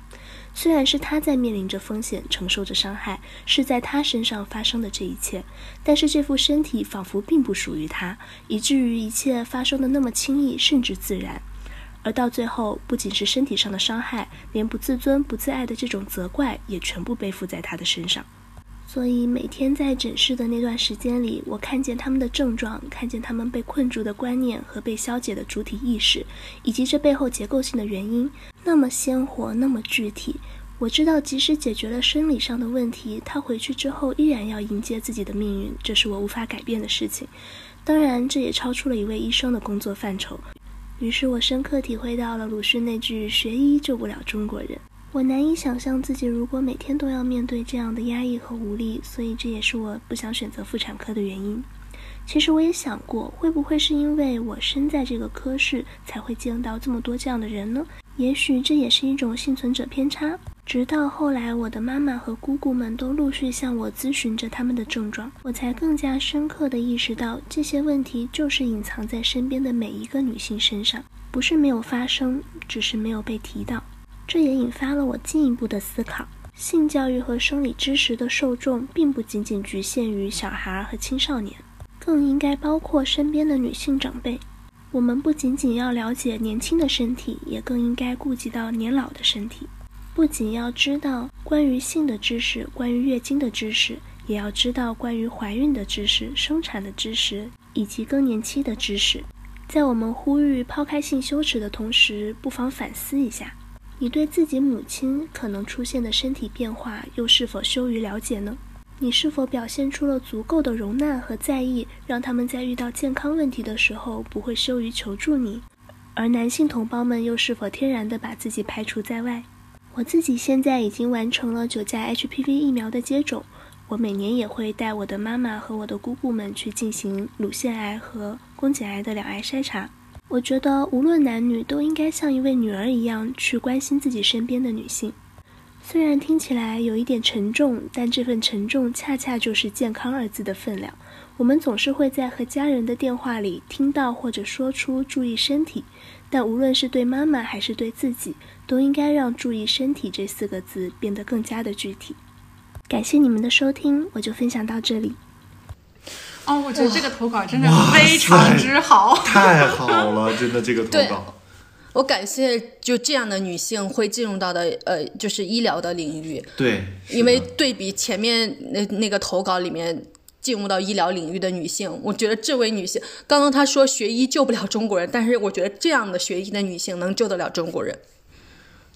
虽然是她在面临着风险，承受着伤害，是在她身上发生的这一切，但是这副身体仿佛并不属于她，以至于一切发生的那么轻易，甚至自然。而到最后，不仅是身体上的伤害，连不自尊、不自爱的这种责怪，也全部背负在她的身上。所以每天在诊室的那段时间里，我看见他们的症状，看见他们被困住的观念和被消解的主体意识，以及这背后结构性的原因，那么鲜活，那么具体。我知道，即使解决了生理上的问题，他回去之后依然要迎接自己的命运，这是我无法改变的事情。当然，这也超出了一位医生的工作范畴。于是我深刻体会到了鲁迅那句“学医救不了中国人”。我难以想象自己如果每天都要面对这样的压抑和无力，所以这也是我不想选择妇产科的原因。其实我也想过，会不会是因为我身在这个科室，才会见到这么多这样的人呢？也许这也是一种幸存者偏差。直到后来，我的妈妈和姑姑们都陆续向我咨询着他们的症状，我才更加深刻地意识到，这些问题就是隐藏在身边的每一个女性身上，不是没有发生，只是没有被提到。这也引发了我进一步的思考：性教育和生理知识的受众，并不仅仅局限于小孩和青少年，更应该包括身边的女性长辈。我们不仅仅要了解年轻的身体，也更应该顾及到年老的身体。不仅要知道关于性的知识，关于月经的知识，也要知道关于怀孕的知识、生产的知识以及更年期的知识。在我们呼吁抛开性羞耻的同时，不妨反思一下。你对自己母亲可能出现的身体变化，又是否羞于了解呢？你是否表现出了足够的容纳和在意，让他们在遇到健康问题的时候不会羞于求助你？而男性同胞们又是否天然的把自己排除在外？我自己现在已经完成了九价 HPV 疫苗的接种，我每年也会带我的妈妈和我的姑姑们去进行乳腺癌和宫颈癌的两癌筛查。我觉得无论男女都应该像一位女儿一样去关心自己身边的女性。虽然听起来有一点沉重，但这份沉重恰恰就是“健康”二字的分量。我们总是会在和家人的电话里听到或者说出“注意身体”，但无论是对妈妈还是对自己，都应该让“注意身体”这四个字变得更加的具体。感谢你们的收听，我就分享到这里。哦，我觉得这个投稿真的非常之好，[LAUGHS] 太好了，真的这个投稿。我感谢就这样的女性会进入到的呃，就是医疗的领域。对，因为对比前面那那个投稿里面。进入到医疗领域的女性。我觉得这位女性，刚刚她说学医救不了中国人，但是我觉得这样的学医的女性能救得了中国人。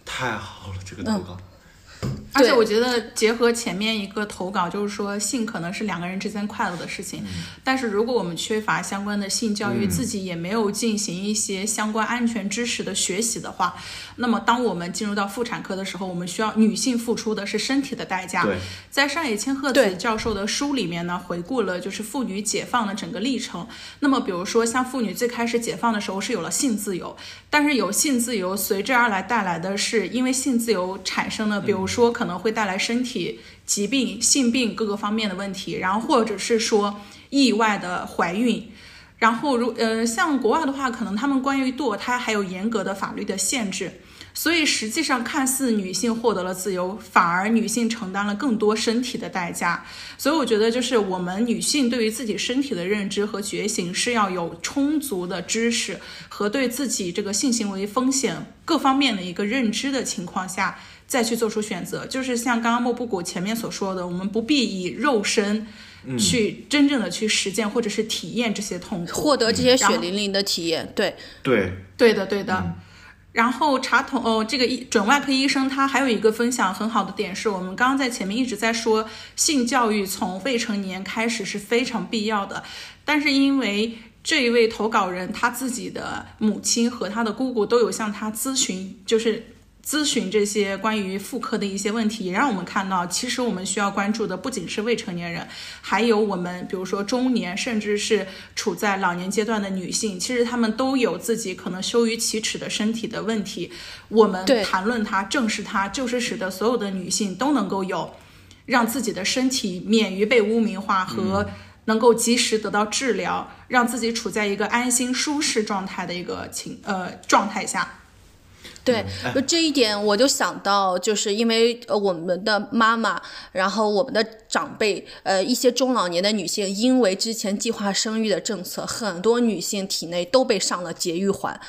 太好了，这个投稿。而且我觉得结合前面一个投稿，就是说性可能是两个人之间快乐的事情，但是如果我们缺乏相关的性教育，自己也没有进行一些相关安全知识的学习的话，那么当我们进入到妇产科的时候，我们需要女性付出的是身体的代价。在上野千鹤子教授的书里面呢，回顾了就是妇女解放的整个历程。那么比如说像妇女最开始解放的时候是有了性自由，但是有性自由随之而来带来的是因为性自由产生了，比如说可能会带来身体疾病、性病各个方面的问题，然后或者是说意外的怀孕，然后如呃像国外的话，可能他们关于堕胎还有严格的法律的限制，所以实际上看似女性获得了自由，反而女性承担了更多身体的代价。所以我觉得就是我们女性对于自己身体的认知和觉醒是要有充足的知识和对自己这个性行为风险各方面的一个认知的情况下。再去做出选择，就是像刚刚莫布谷前面所说的，我们不必以肉身去真正的去实践或者是体验这些痛苦，获得这些血淋淋的体验。对对对的对的。然后查统哦，这个医准外科医生他还有一个分享很好的点是，我们刚刚在前面一直在说性教育从未成年开始是非常必要的，但是因为这一位投稿人他自己的母亲和他的姑姑都有向他咨询，就是。咨询这些关于妇科的一些问题，也让我们看到，其实我们需要关注的不仅是未成年人，还有我们，比如说中年，甚至是处在老年阶段的女性，其实她们都有自己可能羞于启齿的身体的问题。我们谈论它，正视它，就是使得所有的女性都能够有让自己的身体免于被污名化和能够及时得到治疗，让自己处在一个安心舒适状态的一个情呃状态下。对，这一点我就想到，就是因为呃我们的妈妈，然后我们的长辈，呃一些中老年的女性，因为之前计划生育的政策，很多女性体内都被上了节育环，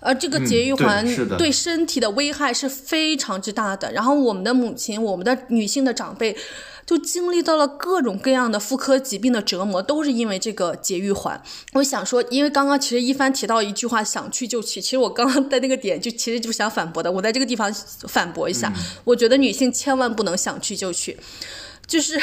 而这个节育环对身体的危害是非常之大的。然后我们的母亲，我们的女性的长辈。就经历到了各种各样的妇科疾病的折磨，都是因为这个节育环。我想说，因为刚刚其实一帆提到一句话，想去就去。其实我刚刚在那个点就其实就想反驳的，我在这个地方反驳一下。我觉得女性千万不能想去就去，就是。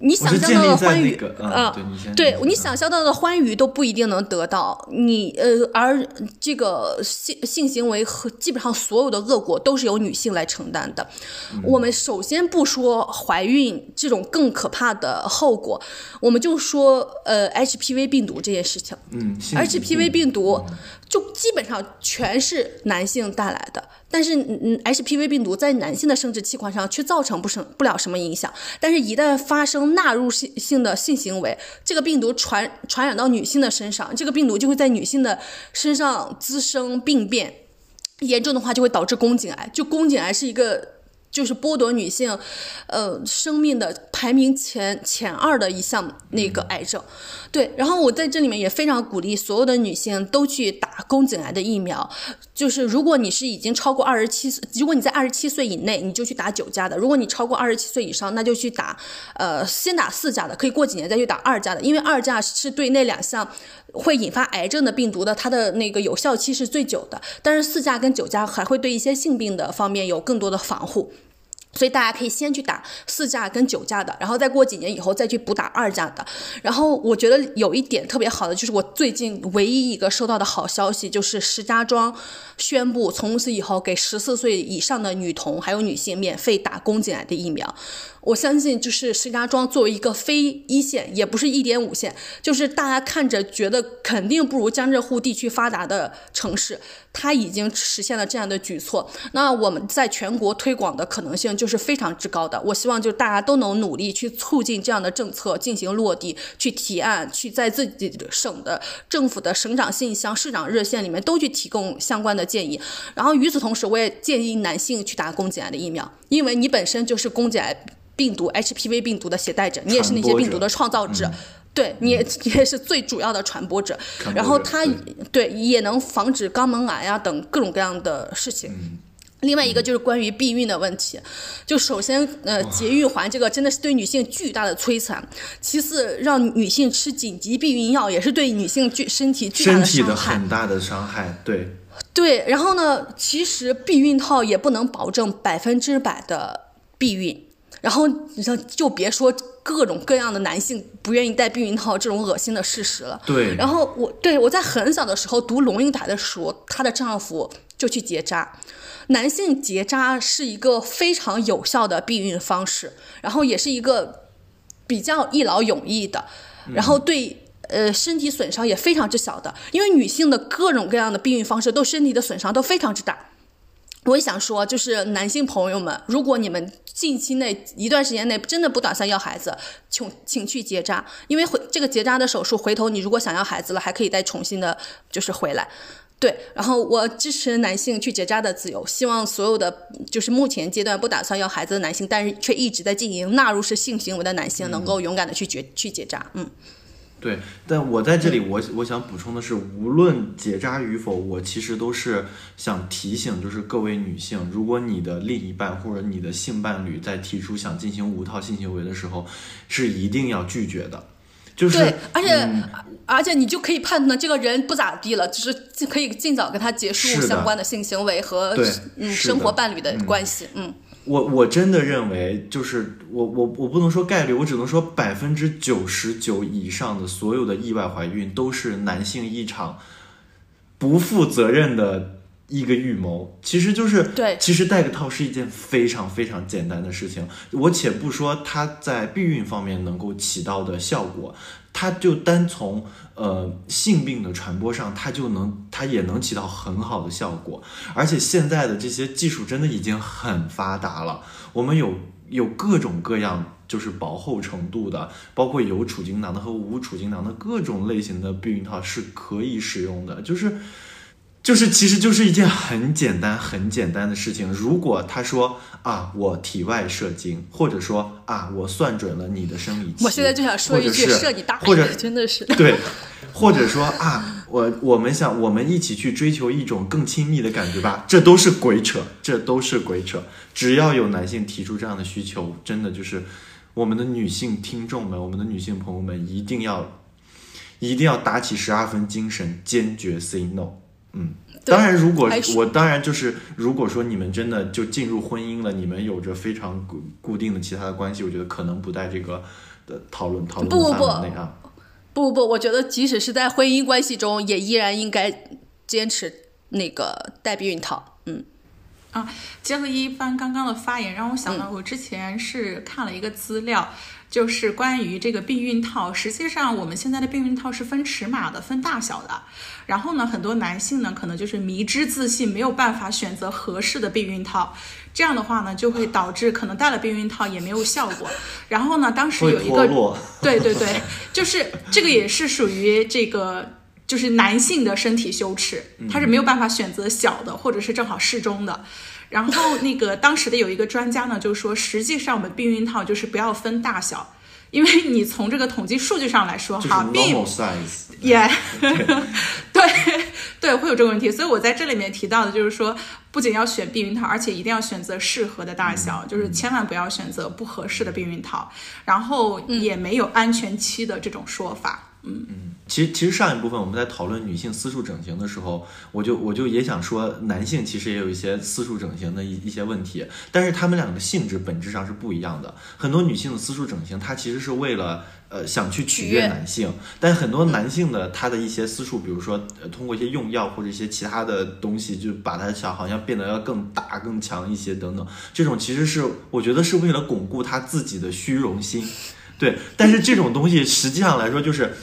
你想象到的欢愉啊，对你想象到的欢愉都不一定能得到你呃，而这个性性行为和基本上所有的恶果都是由女性来承担的。我们首先不说怀孕这种更可怕的后果，我们就说呃 HPV 病毒这件事情。嗯，HPV 病毒就基本上全是男性带来的。但是，嗯，HPV 病毒在男性的生殖器官上却造成不生不了什么影响。但是，一旦发生纳入性性的性行为，这个病毒传传染到女性的身上，这个病毒就会在女性的身上滋生病变，严重的话就会导致宫颈癌。就宫颈癌是一个。就是剥夺女性，呃，生命的排名前前二的一项那个癌症，对。然后我在这里面也非常鼓励所有的女性都去打宫颈癌的疫苗。就是如果你是已经超过二十七岁，如果你在二十七岁以内，你就去打九价的；如果你超过二十七岁以上，那就去打，呃，先打四价的，可以过几年再去打二价的，因为二价是对那两项会引发癌症的病毒的，它的那个有效期是最久的。但是四价跟九价还会对一些性病的方面有更多的防护。所以大家可以先去打四价跟九价的，然后再过几年以后再去补打二价的。然后我觉得有一点特别好的，就是我最近唯一一个收到的好消息，就是石家庄宣布从此以后给十四岁以上的女童还有女性免费打宫颈癌的疫苗。我相信，就是石家庄作为一个非一线，也不是一点五线，就是大家看着觉得肯定不如江浙沪地区发达的城市，它已经实现了这样的举措。那我们在全国推广的可能性就是非常之高的。我希望就大家都能努力去促进这样的政策进行落地，去提案，去在自己省的政府的省长信箱、市长热线里面都去提供相关的建议。然后与此同时，我也建议男性去打宫颈癌的疫苗，因为你本身就是宫颈癌。病毒 HPV 病毒的携带者，你也是那些病毒的创造者，对你也 [LAUGHS] 你也是最主要的传播者。然后它对也能防止肛门癌啊等各种各样的事情。另外一个就是关于避孕的问题，就首先，呃，节育环这个真的是对女性巨大的摧残。其次，让女性吃紧急避孕药也是对女性巨身体巨大的身体的伤害。很大的伤害，对，对，然后呢，其实避孕套也不能保证百分之百的避孕，然后你像就别说各种各样的男性不愿意戴避孕套这种恶心的事实了。对然后我对我在很小的时候读龙应台的书，她的丈夫就去结扎。男性结扎是一个非常有效的避孕方式，然后也是一个比较一劳永逸的，然后对呃身体损伤也非常之小的，因为女性的各种各样的避孕方式都身体的损伤都非常之大。我也想说，就是男性朋友们，如果你们近期内一段时间内真的不打算要孩子，请请去结扎，因为回这个结扎的手术，回头你如果想要孩子了，还可以再重新的，就是回来。对，然后我支持男性去结扎的自由，希望所有的就是目前阶段不打算要孩子的男性，但是却一直在进行纳入式性行为的男性，能够勇敢的去结去结扎。嗯，对，但我在这里我，我想补充的是，无论结扎与否，我其实都是想提醒，就是各位女性，如果你的另一半或者你的性伴侣在提出想进行无套性行为的时候，是一定要拒绝的。就是对，而且、嗯而且你就可以判断这个人不咋地了，就是可以尽早跟他结束相关的性行为和嗯生活伴侣的关系。嗯我我真的认为，就是我我我不能说概率，我只能说百分之九十九以上的所有的意外怀孕都是男性一场不负责任的一个预谋。其实就是对其实戴个套是一件非常非常简单的事情。我且不说它在避孕方面能够起到的效果，它就单从呃性病的传播上，它就能它也能起到很好的效果。而且现在的这些技术真的已经很发达了，我们有有各种各样。就是薄厚程度的，包括有储精囊的和无储精囊的各种类型的避孕套是可以使用的，就是就是其实就是一件很简单很简单的事情。如果他说啊我体外射精，或者说啊我算准了你的生理期，我现在就想说一句射你大或者真的是对，或者说啊，我我们想我们一起去追求一种更亲密的感觉吧，这都是鬼扯，这都是鬼扯。只要有男性提出这样的需求，真的就是我们的女性听众们，我们的女性朋友们一定要一定要打起十二分精神，坚决 say no。嗯，当然，如果我当然就是，如果说你们真的就进入婚姻了，你们有着非常固固定的其他的关系，我觉得可能不在这个的讨论讨论不不范围内啊。不不，我觉得即使是在婚姻关系中，也依然应该坚持那个戴避孕套。嗯，啊，结合一帆刚刚的发言，让我想到我之前是看了一个资料，就是关于这个避孕套。实际上，我们现在的避孕套是分尺码的，分大小的。然后呢，很多男性呢，可能就是迷之自信，没有办法选择合适的避孕套。这样的话呢，就会导致可能戴了避孕套也没有效果。然后呢，当时有一个对对对，[LAUGHS] 就是这个也是属于这个就是男性的身体羞耻，他是没有办法选择小的或者是正好适中的。然后那个当时的有一个专家呢，就说实际上我们避孕套就是不要分大小，因为你从这个统计数据上来说，哈，并 normal size。也对 [LAUGHS] 对会有这个问题，所以我在这里面提到的就是说，不仅要选避孕套，而且一定要选择适合的大小，就是千万不要选择不合适的避孕套，然后也没有安全期的这种说法。嗯，其实，其实上一部分我们在讨论女性私处整形的时候，我就我就也想说，男性其实也有一些私处整形的一一些问题，但是他们两个的性质本质上是不一样的。很多女性的私处整形，它其实是为了呃想去取悦男性，但很多男性的他的一些私处，比如说、呃、通过一些用药或者一些其他的东西，就把它想好像变得要更大、更强一些等等，这种其实是我觉得是为了巩固他自己的虚荣心。对，但是这种东西实际上来说，就是，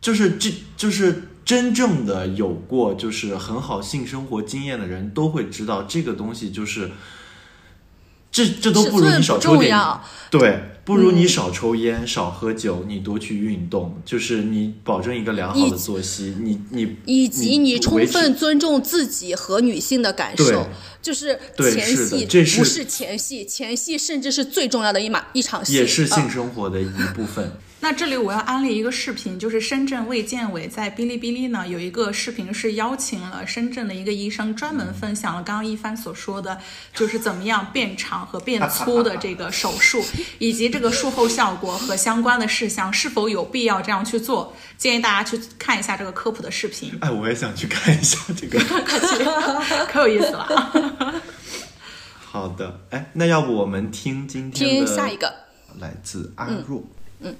就是这就是真正的有过就是很好性生活经验的人都会知道，这个东西就是，这这都不如你少抽尺寸不点，对，不如你少抽烟、少喝酒，你多去运动，就是你保证一个良好的作息，你你以及你充分尊重自己和女性的感受，就是前戏这是不是前戏，前戏甚至是最重要的一码一场戏，也是性嗯生活的一部分。那这里我要安利一个视频，就是深圳卫健委在哔哩哔哩呢有一个视频是邀请了深圳的一个医生，专门分享了刚刚一帆所说的，就是怎么样变长和变粗的这个手术，[LAUGHS] 以及这个术后效果和相关的事项是否有必要这样去做，建议大家去看一下这个科普的视频。哎，我也想去看一下这个 [LAUGHS] [LAUGHS] 可有意思了。好的，哎，那要不我们听今天的下一个，来自阿若。嗯。嗯，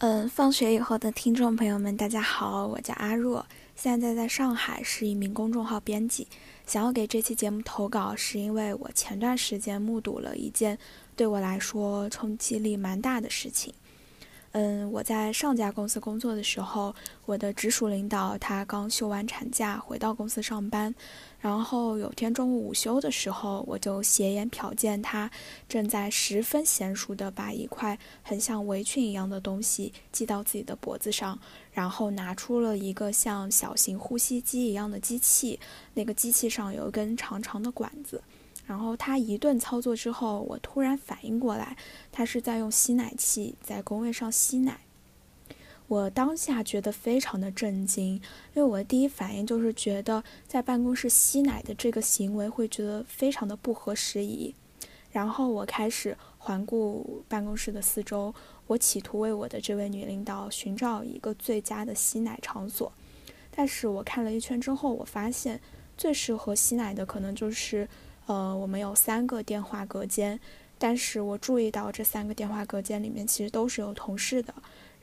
嗯放学以后的听众朋友们，大家好，我叫阿若，现在在上海是一名公众号编辑。想要给这期节目投稿，是因为我前段时间目睹了一件对我来说冲击力蛮大的事情。嗯，我在上家公司工作的时候，我的直属领导他刚休完产假回到公司上班。然后有天中午午休的时候，我就斜眼瞟见他正在十分娴熟地把一块很像围裙一样的东西系到自己的脖子上，然后拿出了一个像小型呼吸机一样的机器，那个机器上有一根长长的管子。然后他一顿操作之后，我突然反应过来，他是在用吸奶器在工位上吸奶。我当下觉得非常的震惊，因为我的第一反应就是觉得在办公室吸奶的这个行为会觉得非常的不合时宜。然后我开始环顾办公室的四周，我企图为我的这位女领导寻找一个最佳的吸奶场所。但是我看了一圈之后，我发现最适合吸奶的可能就是，呃，我们有三个电话隔间，但是我注意到这三个电话隔间里面其实都是有同事的。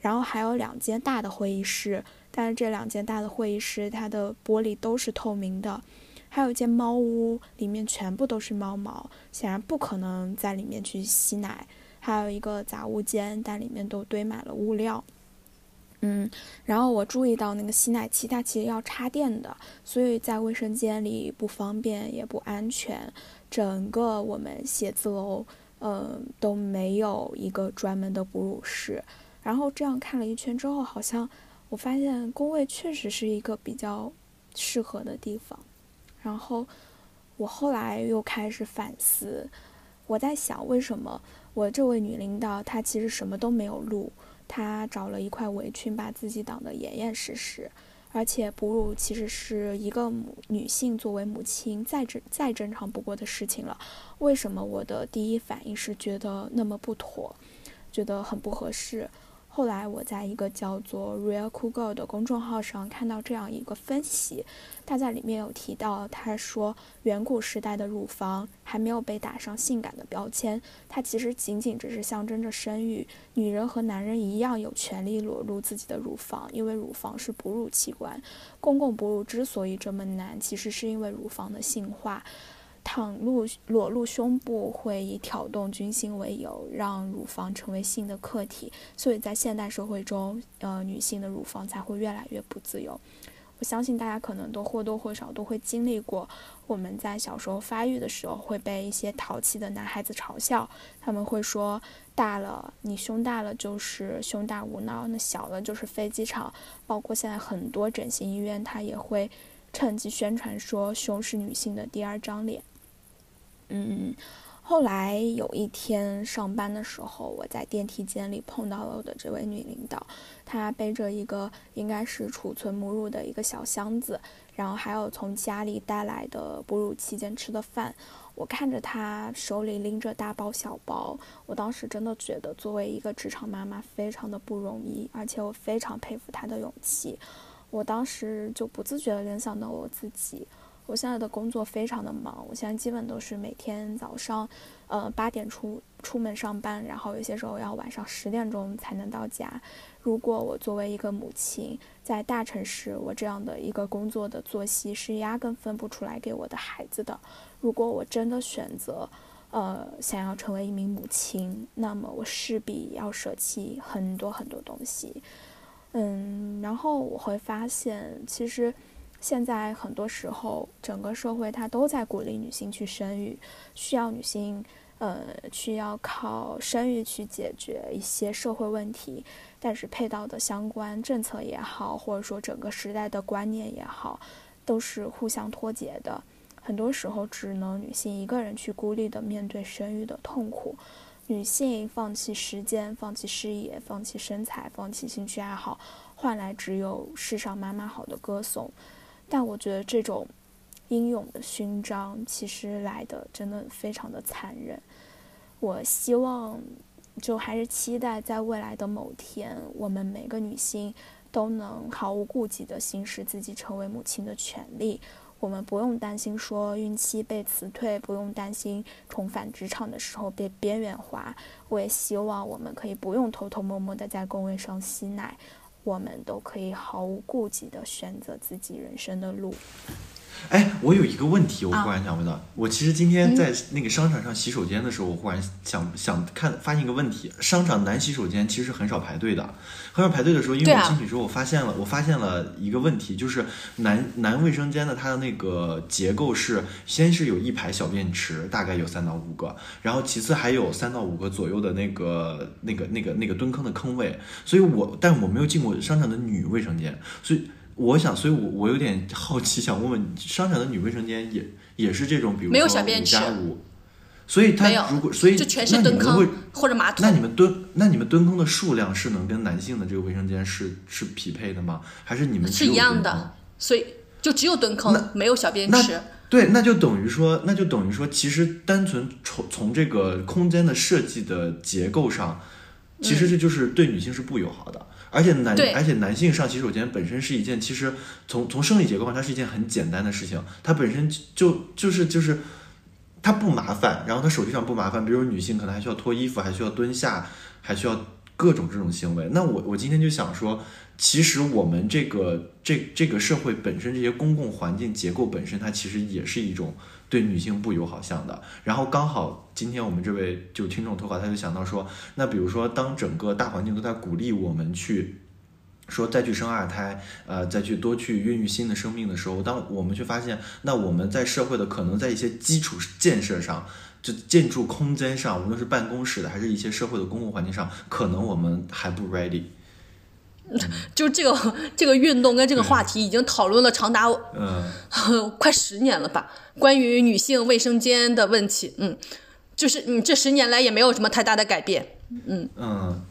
然后还有两间大的会议室，但是这两间大的会议室它的玻璃都是透明的，还有一间猫屋，里面全部都是猫毛，显然不可能在里面去吸奶。还有一个杂物间，但里面都堆满了物料。嗯，然后我注意到那个吸奶器它其实要插电的，所以在卫生间里不方便也不安全。整个我们写字楼，呃，都没有一个专门的哺乳室。然后这样看了一圈之后，好像我发现工位确实是一个比较适合的地方。然后我后来又开始反思，我在想，为什么我这位女领导她其实什么都没有录，她找了一块围裙把自己挡得严严实实，而且哺乳其实是一个母女性作为母亲再正再正常不过的事情了，为什么我的第一反应是觉得那么不妥，觉得很不合适？后来我在一个叫做 Real Cool Girl 的公众号上看到这样一个分析，他在里面有提到，他说远古时代的乳房还没有被打上性感的标签，它其实仅仅只是象征着生育。女人和男人一样有权利裸露自己的乳房，因为乳房是哺乳器官。公共哺乳之所以这么难，其实是因为乳房的性化。袒露裸露胸部会以挑动军心为由，让乳房成为性的客体，所以在现代社会中，呃，女性的乳房才会越来越不自由。我相信大家可能都或多或少都会经历过，我们在小时候发育的时候会被一些淘气的男孩子嘲笑，他们会说大了你胸大了就是胸大无脑，那小了就是飞机场。包括现在很多整形医院，它也会趁机宣传说胸是女性的第二张脸。嗯，后来有一天上班的时候，我在电梯间里碰到了我的这位女领导，她背着一个应该是储存母乳的一个小箱子，然后还有从家里带来的哺乳期间吃的饭。我看着她手里拎着大包小包，我当时真的觉得作为一个职场妈妈非常的不容易，而且我非常佩服她的勇气。我当时就不自觉地联想到我自己。我现在的工作非常的忙，我现在基本都是每天早上，呃八点出出门上班，然后有些时候要晚上十点钟才能到家。如果我作为一个母亲，在大城市，我这样的一个工作的作息是压根分不出来给我的孩子的。如果我真的选择，呃想要成为一名母亲，那么我势必要舍弃很多很多东西。嗯，然后我会发现，其实。现在很多时候，整个社会它都在鼓励女性去生育，需要女性，呃，需要靠生育去解决一些社会问题。但是配套的相关政策也好，或者说整个时代的观念也好，都是互相脱节的。很多时候，只能女性一个人去孤立的面对生育的痛苦。女性放弃时间、放弃事业、放弃身材、放弃兴趣爱好，换来只有世上妈妈好的歌颂。但我觉得这种英勇的勋章，其实来的真的非常的残忍。我希望，就还是期待在未来的某天，我们每个女性都能毫无顾忌地行使自己成为母亲的权利。我们不用担心说孕期被辞退，不用担心重返职场的时候被边缘化。我也希望我们可以不用偷偷摸摸的在工位上吸奶，我们都可以毫无顾忌的选择自己人生的路。哎，我有一个问题，我忽然想问到，我其实今天在那个商场上洗手间的时候，我忽然想想看，发现一个问题：商场男洗手间其实很少排队的，很少排队的时候，因为我进去之后，我发现了，我发现了一个问题，就是男男卫生间的它的那个结构是，先是有一排小便池，大概有三到五个，然后其次还有三到五个左右的那个那个那个那个蹲坑的坑位，所以我，但我没有进过商场的女卫生间，所以。我想，所以，我我有点好奇，想问问，商场的女卫生间也也是这种，比如说五加五，所以它如果所以就全是蹲坑或者马桶，那你们蹲那你们蹲坑的数量是能跟男性的这个卫生间是是匹配的吗？还是你们是一样的？所以就只有蹲坑，没有小便池。对，那就等于说，那就等于说，其实单纯从从这个空间的设计的结构上，其实这就是对女性是不友好的。而且男，而且男性上洗手间本身是一件，其实从从生理结构上，它是一件很简单的事情，它本身就就是就是，它不麻烦，然后它手机上不麻烦。比如女性可能还需要脱衣服，还需要蹲下，还需要各种这种行为。那我我今天就想说，其实我们这个这这个社会本身这些公共环境结构本身，它其实也是一种。对女性不友好向的，然后刚好今天我们这位就听众投稿，他就想到说，那比如说当整个大环境都在鼓励我们去说再去生二胎，呃，再去多去孕育新的生命的时候，当我们去发现，那我们在社会的可能在一些基础建设上，就建筑空间上，无论是办公室的还是一些社会的公共环境上，可能我们还不 ready。[LAUGHS] 就这个这个运动跟这个话题已经讨论了长达嗯 [LAUGHS] 快十年了吧？关于女性卫生间的问题，嗯，就是你这十年来也没有什么太大的改变，嗯嗯，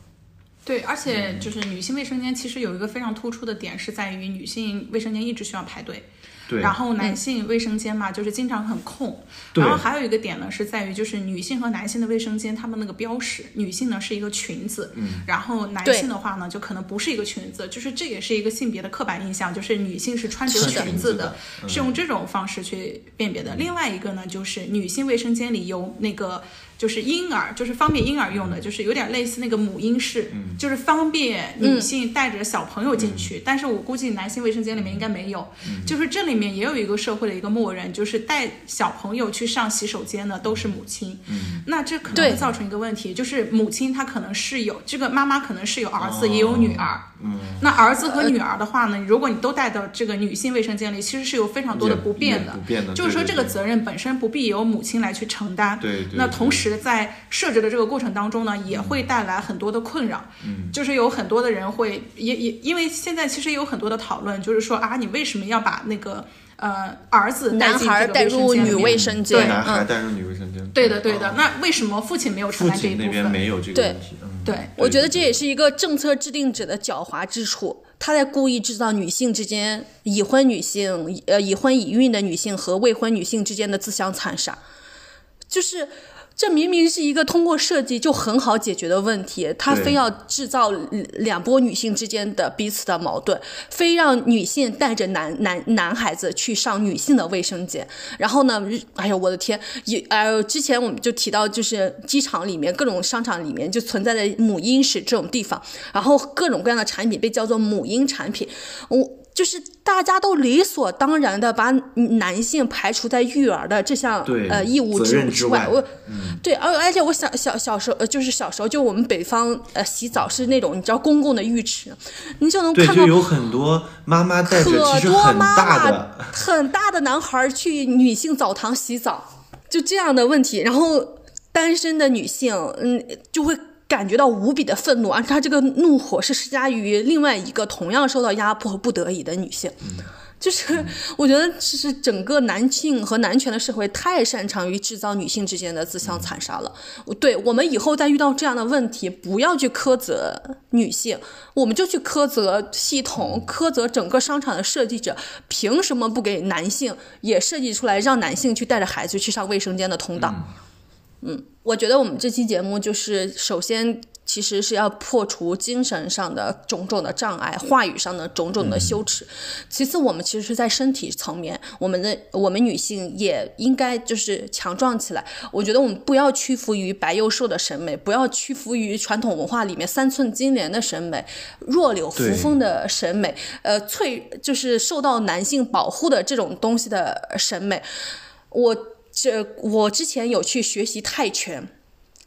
对，而且就是女性卫生间其实有一个非常突出的点是在于女性卫生间一直需要排队。然后男性卫生间嘛，就是经常很空。然后还有一个点呢，是在于就是女性和男性的卫生间，他们那个标识，女性呢是一个裙子，嗯，然后男性的话呢，就可能不是一个裙子，就是这也是一个性别的刻板印象，就是女性是穿着裙子的，是用这种方式去辨别的。另外一个呢，就是女性卫生间里有那个。就是婴儿，就是方便婴儿用的，就是有点类似那个母婴室，就是方便女性带着小朋友进去。但是我估计男性卫生间里面应该没有。就是这里面也有一个社会的一个默认，就是带小朋友去上洗手间的都是母亲。那这可能会造成一个问题，就是母亲她可能是有这个妈妈可能是有儿子也有女儿。那儿子和女儿的话呢，如果你都带到这个女性卫生间里，其实是有非常多的不便的。不便的。就是说这个责任本身不必由母亲来去承担。对。那同时。在设置的这个过程当中呢，也会带来很多的困扰。嗯，就是有很多的人会也也因为现在其实有很多的讨论，就是说啊，你为什么要把那个呃儿子男孩带入女卫生间？对，男孩带入女卫生间。对的，对的。那为什么父亲没有承担这一部分？那边没有这个问题。对，我觉得这也是一个政策制定者的狡猾之处，他在故意制造女性之间已婚女性呃已婚已孕的女性和未婚女性之间的自相残杀，就是。这明明是一个通过设计就很好解决的问题，他非要制造两波女性之间的彼此的矛盾，非让女性带着男男男孩子去上女性的卫生间，然后呢，哎呀，我的天，也呃，之前我们就提到，就是机场里面各种商场里面就存在的母婴室这种地方，然后各种各样的产品被叫做母婴产品，我。就是大家都理所当然的把男性排除在育儿的这项呃义务之之外，我，对，而而且我小小小时候呃就是小时候就我们北方呃洗澡是那种你知道公共的浴池，你就能看到就有很多妈妈带着其实很大的很大的男孩去女性澡堂洗澡，就这样的问题，然后单身的女性嗯就会。感觉到无比的愤怒，而且他这个怒火是施加于另外一个同样受到压迫和不得已的女性。就是我觉得，其实整个男性和男权的社会太擅长于制造女性之间的自相残杀了。对我们以后再遇到这样的问题，不要去苛责女性，我们就去苛责系统，苛责整个商场的设计者，凭什么不给男性也设计出来，让男性去带着孩子去上卫生间的通道？嗯，我觉得我们这期节目就是首先。其实是要破除精神上的种种的障碍，话语上的种种的羞耻。其次，我们其实是在身体层面，我们的我们女性也应该就是强壮起来。我觉得我们不要屈服于白幼瘦的审美，不要屈服于传统文化里面三寸金莲的审美、弱柳扶风的审美，呃，脆就是受到男性保护的这种东西的审美。我这我之前有去学习泰拳，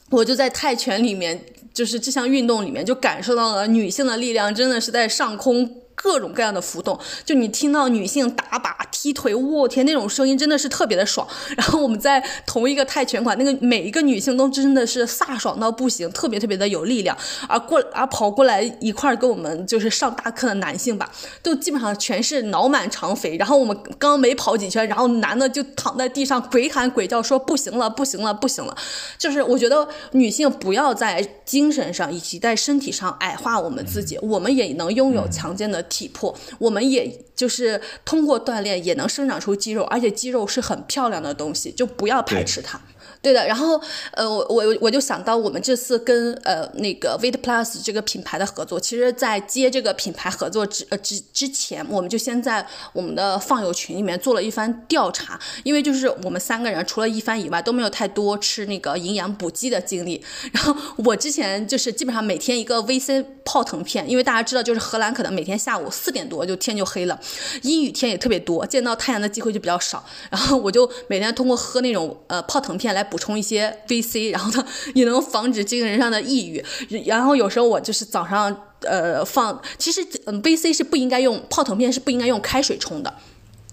我就在泰拳里面。就是这项运动里面，就感受到了女性的力量，真的是在上空。各种各样的浮动，就你听到女性打靶、踢腿、我天那种声音，真的是特别的爽。然后我们在同一个泰拳馆，那个每一个女性都真的是飒爽到不行，特别特别的有力量。而过而跑过来一块跟我们就是上大课的男性吧，都基本上全是脑满肠肥。然后我们刚没跑几圈，然后男的就躺在地上鬼喊鬼叫，说不行了，不行了，不行了。就是我觉得女性不要在精神上以及在身体上矮化我们自己，我们也能拥有强健的。体魄，我们也就是通过锻炼也能生长出肌肉，而且肌肉是很漂亮的东西，就不要排斥它。对的，然后呃，我我我就想到我们这次跟呃那个 Vit Plus 这个品牌的合作，其实，在接这个品牌合作之呃之之前，我们就先在我们的放友群里面做了一番调查，因为就是我们三个人除了一番以外，都没有太多吃那个营养补剂的经历。然后我之前就是基本上每天一个 VC 泡腾片，因为大家知道，就是荷兰可能每天下午四点多就天就黑了，阴雨天也特别多，见到太阳的机会就比较少。然后我就每天通过喝那种呃泡腾片来。补充一些 VC，然后呢 [LAUGHS] 也能防止精神上的抑郁。然后有时候我就是早上呃放，其实嗯 VC 是不应该用泡腾片是不应该用开水冲的。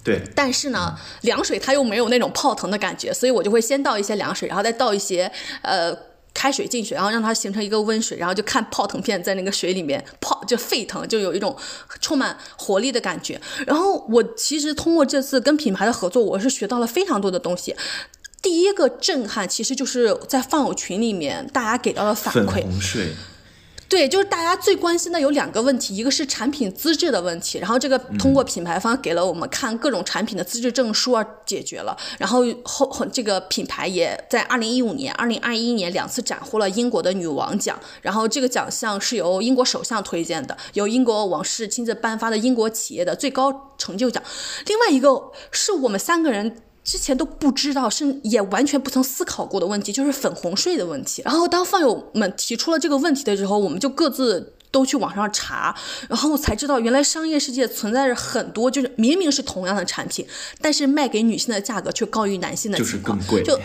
对。但是呢，凉水它又没有那种泡腾的感觉，所以我就会先倒一些凉水，然后再倒一些呃开水进去，然后让它形成一个温水，然后就看泡腾片在那个水里面泡就沸腾，就有一种充满活力的感觉。然后我其实通过这次跟品牌的合作，我是学到了非常多的东西。第一个震撼，其实就是在放友群里面，大家给到的反馈。粉红税。对，就是大家最关心的有两个问题，一个是产品资质的问题，然后这个通过品牌方给了我们看各种产品的资质证书啊，解决了。然后后这个品牌也在二零一五年、二零二一年两次斩获了英国的女王奖，然后这个奖项是由英国首相推荐的，由英国王室亲自颁发的英国企业的最高成就奖。另外一个是我们三个人。之前都不知道，是也完全不曾思考过的问题，就是粉红税的问题。然后当饭友们提出了这个问题的时候，我们就各自都去网上查，然后才知道原来商业世界存在着很多，就是明明是同样的产品，但是卖给女性的价格却高于男性的情况，就。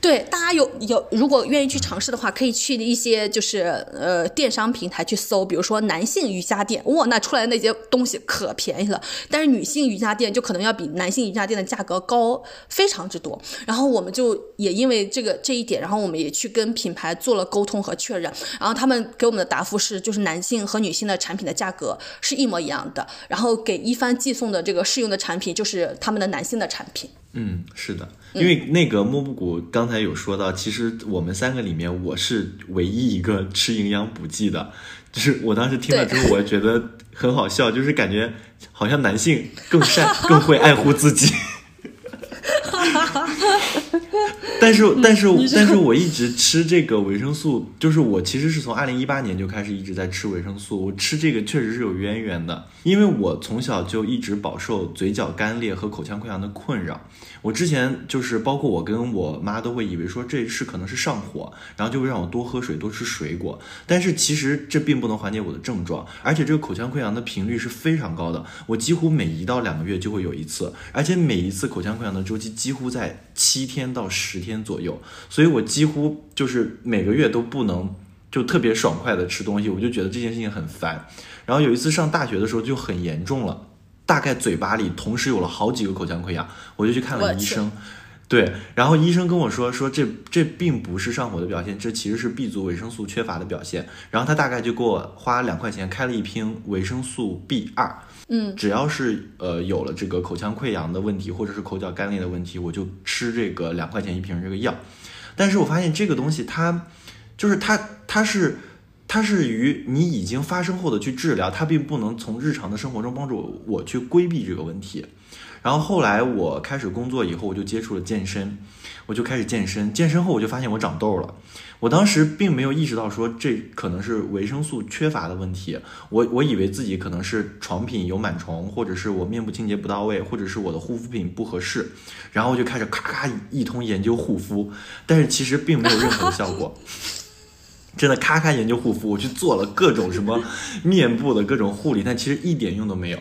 对，大家有有如果愿意去尝试的话，可以去一些就是呃电商平台去搜，比如说男性瑜伽垫，哇，那出来的那些东西可便宜了。但是女性瑜伽垫就可能要比男性瑜伽垫的价格高非常之多。然后我们就也因为这个这一点，然后我们也去跟品牌做了沟通和确认。然后他们给我们的答复是，就是男性和女性的产品的价格是一模一样的。然后给一帆寄送的这个试用的产品就是他们的男性的产品。嗯，是的，因为那个莫布谷刚才有说到，其实我们三个里面，我是唯一一个吃营养补剂的，就是我当时听了之后，我觉得很好笑，就是感觉好像男性更善、更会爱护自己。[LAUGHS] [LAUGHS] 但是，但是，但是我一直吃这个维生素，就是我其实是从二零一八年就开始一直在吃维生素。我吃这个确实是有渊源的，因为我从小就一直饱受嘴角干裂和口腔溃疡的困扰。我之前就是包括我跟我妈都会以为说这是可能是上火，然后就会让我多喝水、多吃水果。但是其实这并不能缓解我的症状，而且这个口腔溃疡的频率是非常高的，我几乎每一到两个月就会有一次，而且每一次口腔溃疡的周期几乎在七天到十。天左右，所以我几乎就是每个月都不能就特别爽快的吃东西，我就觉得这件事情很烦。然后有一次上大学的时候就很严重了，大概嘴巴里同时有了好几个口腔溃疡，我就去看了医生。对，然后医生跟我说说这这并不是上火的表现，这其实是 B 族维生素缺乏的表现。然后他大概就给我花两块钱开了一瓶维生素 B 二，嗯，只要是呃有了这个口腔溃疡的问题或者是口角干裂的问题，我就吃这个两块钱一瓶这个药。但是我发现这个东西它就是它它是它是于你已经发生后的去治疗，它并不能从日常的生活中帮助我我去规避这个问题。然后后来我开始工作以后，我就接触了健身，我就开始健身。健身后我就发现我长痘了。我当时并没有意识到说这可能是维生素缺乏的问题，我我以为自己可能是床品有螨虫，或者是我面部清洁不到位，或者是我的护肤品不合适，然后我就开始咔咔一通研究护肤，但是其实并没有任何的效果。[LAUGHS] 真的咔咔研究护肤，我去做了各种什么面部的各种护理，但其实一点用都没有。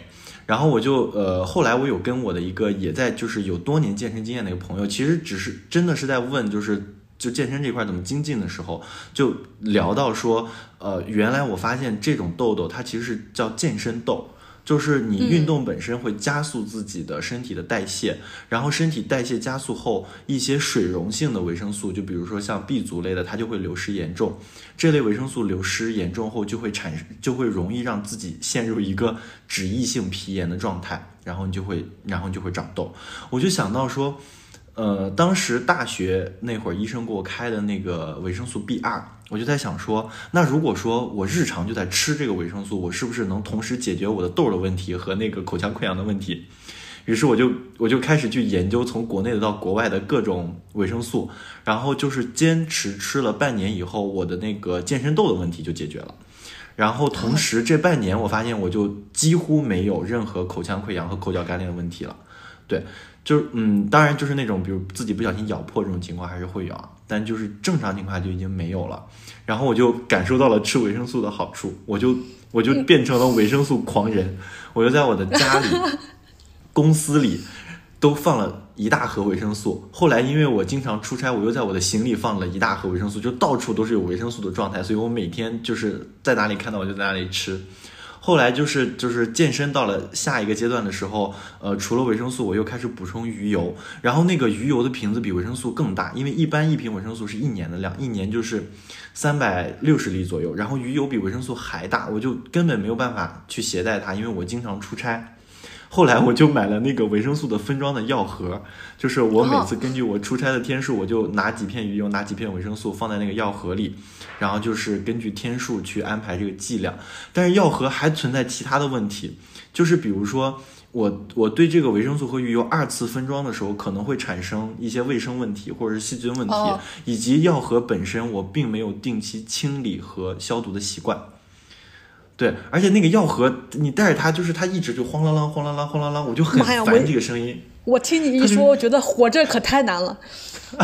然后我就呃，后来我有跟我的一个也在就是有多年健身经验的一个朋友，其实只是真的是在问，就是就健身这块怎么精进的时候，就聊到说，呃，原来我发现这种痘痘它其实是叫健身痘。就是你运动本身会加速自己的身体的代谢，然后身体代谢加速后，一些水溶性的维生素，就比如说像 B 族类的，它就会流失严重。这类维生素流失严重后，就会产生，就会容易让自己陷入一个脂溢性皮炎的状态，然后你就会，然后你就会长痘。我就想到说。呃，当时大学那会儿，医生给我开的那个维生素 B 二，我就在想说，那如果说我日常就在吃这个维生素，我是不是能同时解决我的痘的问题和那个口腔溃疡的问题？于是我就我就开始去研究从国内的到国外的各种维生素，然后就是坚持吃了半年以后，我的那个健身痘的问题就解决了。然后同时这半年，我发现我就几乎没有任何口腔溃疡和口角干裂的问题了。对。就是嗯，当然就是那种，比如自己不小心咬破这种情况还是会有啊，但就是正常情况下就已经没有了。然后我就感受到了吃维生素的好处，我就我就变成了维生素狂人，我就在我的家里、[LAUGHS] 公司里都放了一大盒维生素。后来因为我经常出差，我又在我的行李放了一大盒维生素，就到处都是有维生素的状态，所以我每天就是在哪里看到我就在哪里吃。后来就是就是健身到了下一个阶段的时候，呃，除了维生素，我又开始补充鱼油。然后那个鱼油的瓶子比维生素更大，因为一般一瓶维生素是一年的量，一年就是三百六十粒左右。然后鱼油比维生素还大，我就根本没有办法去携带它，因为我经常出差。后来我就买了那个维生素的分装的药盒，就是我每次根据我出差的天数，我就拿几片鱼油，拿几片维生素放在那个药盒里，然后就是根据天数去安排这个剂量。但是药盒还存在其他的问题，就是比如说我我对这个维生素和鱼油二次分装的时候，可能会产生一些卫生问题或者是细菌问题，以及药盒本身我并没有定期清理和消毒的习惯。对，而且那个药盒，你带着它，就是它一直就晃啷啷、晃啷啷、晃啷啷，我就很烦这个声音。我听你一说，我觉得活着可太难了。[LAUGHS]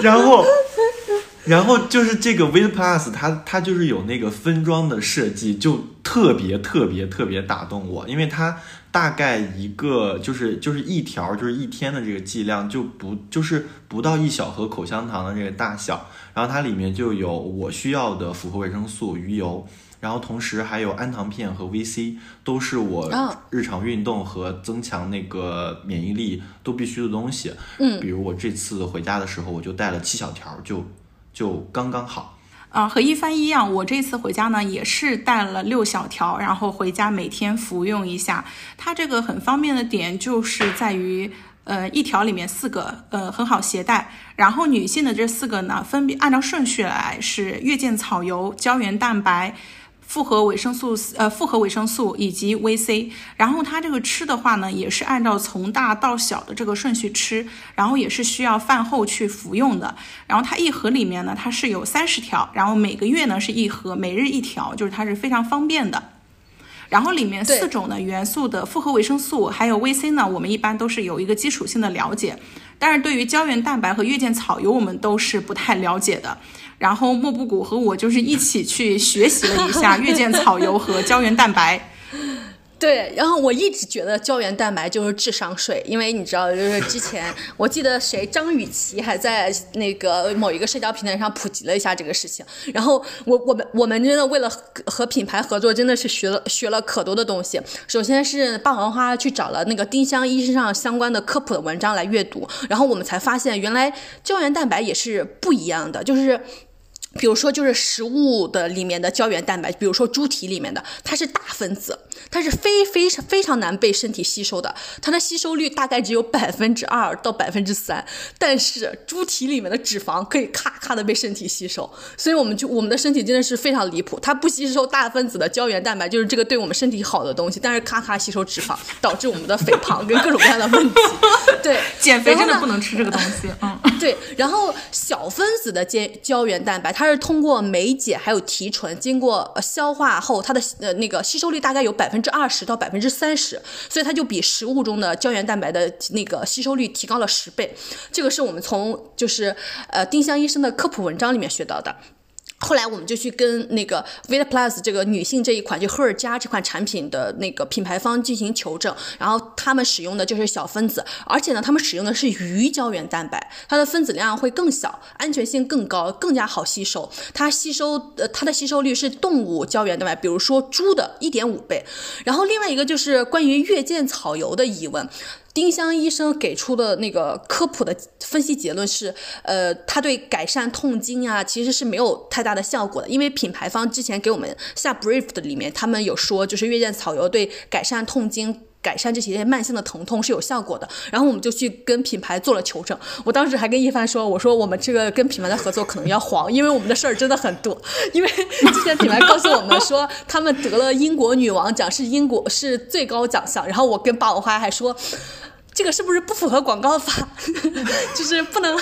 然后，然后就是这个 V Plus，它它就是有那个分装的设计，就特别特别特别打动我，因为它大概一个就是就是一条就是一天的这个剂量，就不就是不到一小盒口香糖的这个大小。然后它里面就有我需要的复合维生素、鱼油，然后同时还有氨糖片和 VC，都是我日常运动和增强那个免疫力都必须的东西。嗯，比如我这次回家的时候，我就带了七小条，就就刚刚好。啊，和一帆一样，我这次回家呢也是带了六小条，然后回家每天服用一下。它这个很方便的点就是在于。呃，一条里面四个，呃，很好携带。然后女性的这四个呢，分别按照顺序来是月见草油、胶原蛋白、复合维生素，呃，复合维生素以及 VC。然后它这个吃的话呢，也是按照从大到小的这个顺序吃，然后也是需要饭后去服用的。然后它一盒里面呢，它是有三十条，然后每个月呢是一盒，每日一条，就是它是非常方便的。然后里面四种的元素的复合维生素还有 VC 呢，我们一般都是有一个基础性的了解，但是对于胶原蛋白和月见草油，我们都是不太了解的。然后莫布谷和我就是一起去学习了一下月见草油和胶原蛋白。对，然后我一直觉得胶原蛋白就是智商税，因为你知道，就是之前我记得谁张雨绮还在那个某一个社交平台上普及了一下这个事情。然后我我们我们真的为了和品牌合作，真的是学了学了可多的东西。首先是霸王花去找了那个丁香医生上相关的科普的文章来阅读，然后我们才发现原来胶原蛋白也是不一样的，就是。比如说，就是食物的里面的胶原蛋白，比如说猪蹄里面的，它是大分子，它是非非常非常难被身体吸收的，它的吸收率大概只有百分之二到百分之三。但是猪蹄里面的脂肪可以咔咔的被身体吸收，所以我们就我们的身体真的是非常离谱，它不吸收大分子的胶原蛋白，就是这个对我们身体好的东西，但是咔咔吸收脂肪，导致我们的肥胖跟各种各样的问题。[LAUGHS] 对，减肥真的不能吃这个东西。嗯，[LAUGHS] 对。然后小分子的胶胶原蛋白，它是通过酶解还有提纯，经过消化后，它的呃那个吸收率大概有百百分之二十到百分之三十，所以它就比食物中的胶原蛋白的那个吸收率提高了十倍。这个是我们从就是呃丁香医生的科普文章里面学到的。后来我们就去跟那个 Vita Plus 这个女性这一款就赫尔加这款产品的那个品牌方进行求证，然后他们使用的就是小分子，而且呢，他们使用的是鱼胶原蛋白，它的分子量会更小，安全性更高，更加好吸收。它吸收呃它的吸收率是动物胶原蛋白，比如说猪的一点五倍。然后另外一个就是关于月见草油的疑问。丁香医生给出的那个科普的分析结论是，呃，它对改善痛经啊，其实是没有太大的效果的。因为品牌方之前给我们下 brief 的里面，他们有说，就是月见草油对改善痛经、改善这些慢性的疼痛是有效果的。然后我们就去跟品牌做了求证。我当时还跟一帆说，我说我们这个跟品牌的合作可能要黄，因为我们的事儿真的很多。[LAUGHS] 因为之前品牌告诉我们说，他们得了英国女王奖，是英国是最高奖项。然后我跟霸王花还说。这个是不是不符合广告法？[LAUGHS] 就是不能，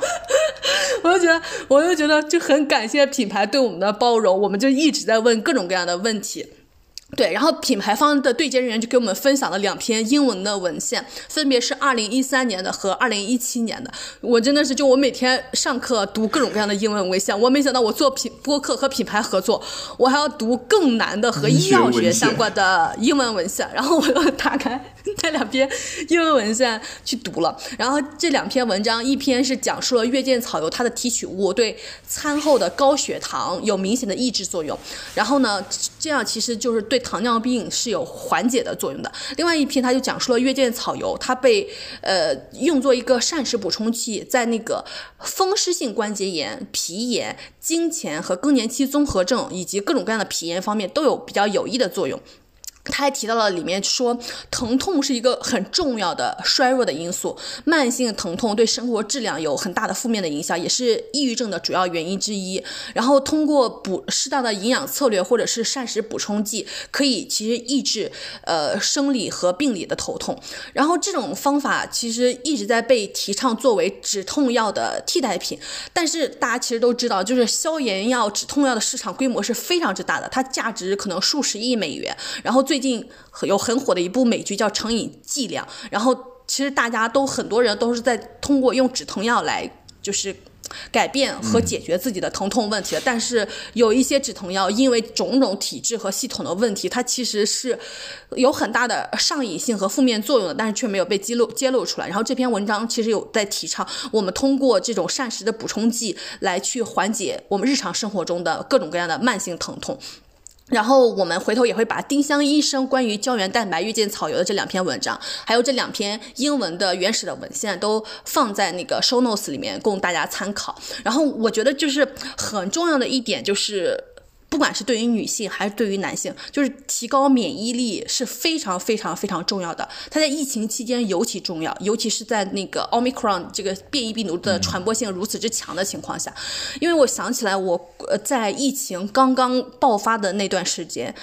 [LAUGHS] 我就觉得，我就觉得就很感谢品牌对我们的包容，我们就一直在问各种各样的问题。对，然后品牌方的对接人员就给我们分享了两篇英文的文献，分别是二零一三年的和二零一七年的。我真的是，就我每天上课读各种各样的英文文献，我没想到我做品播客和品牌合作，我还要读更难的和医药学相关的英文文献。然后我又打开 [LAUGHS] 那两篇英文文献去读了。然后这两篇文章，一篇是讲述了月见草油它的提取物对餐后的高血糖有明显的抑制作用。然后呢，这样其实就是对。糖尿病是有缓解的作用的。另外一篇，他就讲述了月见草油，它被呃用作一个膳食补充剂，在那个风湿性关节炎、皮炎、经前和更年期综合症以及各种各样的皮炎方面都有比较有益的作用。他还提到了里面说，疼痛是一个很重要的衰弱的因素，慢性疼痛对生活质量有很大的负面的影响，也是抑郁症的主要原因之一。然后通过补适当的营养策略或者是膳食补充剂，可以其实抑制呃生理和病理的头痛。然后这种方法其实一直在被提倡作为止痛药的替代品。但是大家其实都知道，就是消炎药、止痛药的市场规模是非常之大的，它价值可能数十亿美元。然后最最近有很火的一部美剧叫《成瘾剂量》，然后其实大家都很多人都是在通过用止疼药来就是改变和解决自己的疼痛问题的。但是有一些止疼药因为种种体质和系统的问题，它其实是有很大的上瘾性和负面作用的，但是却没有被揭露揭露出来。然后这篇文章其实有在提倡我们通过这种膳食的补充剂来去缓解我们日常生活中的各种各样的慢性疼痛。然后我们回头也会把丁香医生关于胶原蛋白、遇见草油的这两篇文章，还有这两篇英文的原始的文献都放在那个 show notes 里面供大家参考。然后我觉得就是很重要的一点就是。不管是对于女性还是对于男性，就是提高免疫力是非常非常非常重要的。它在疫情期间尤其重要，尤其是在那个奥密克戎这个变异病毒的传播性如此之强的情况下。因为我想起来，我在疫情刚刚爆发的那段时间，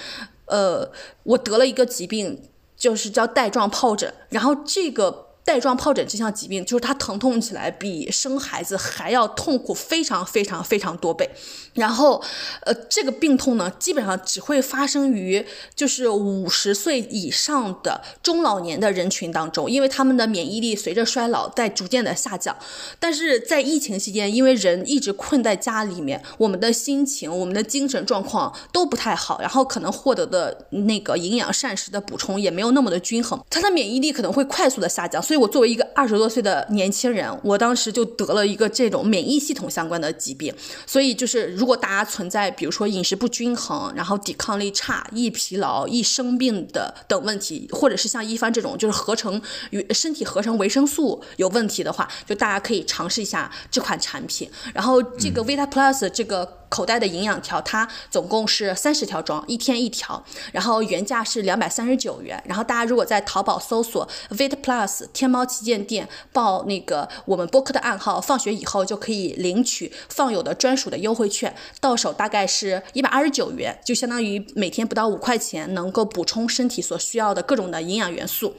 呃，我得了一个疾病，就是叫带状疱疹。然后这个带状疱疹这项疾病，就是它疼痛起来比生孩子还要痛苦，非常非常非常多倍。然后，呃，这个病痛呢，基本上只会发生于就是五十岁以上的中老年的人群当中，因为他们的免疫力随着衰老在逐渐的下降。但是在疫情期间，因为人一直困在家里面，我们的心情、我们的精神状况都不太好，然后可能获得的那个营养膳食的补充也没有那么的均衡，他的免疫力可能会快速的下降。所以，我作为一个二十多岁的年轻人，我当时就得了一个这种免疫系统相关的疾病。所以，就是如果大家存在比如说饮食不均衡，然后抵抗力差、易疲劳、易生病的等问题，或者是像一帆这种就是合成与身体合成维生素有问题的话，就大家可以尝试一下这款产品。然后，这个 Vita Plus 这个。口袋的营养条，它总共是三十条装，一天一条，然后原价是两百三十九元。然后大家如果在淘宝搜索 Vit Plus 天猫旗舰店，报那个我们播客的暗号，放学以后就可以领取放友的专属的优惠券，到手大概是一百二十九元，就相当于每天不到五块钱，能够补充身体所需要的各种的营养元素。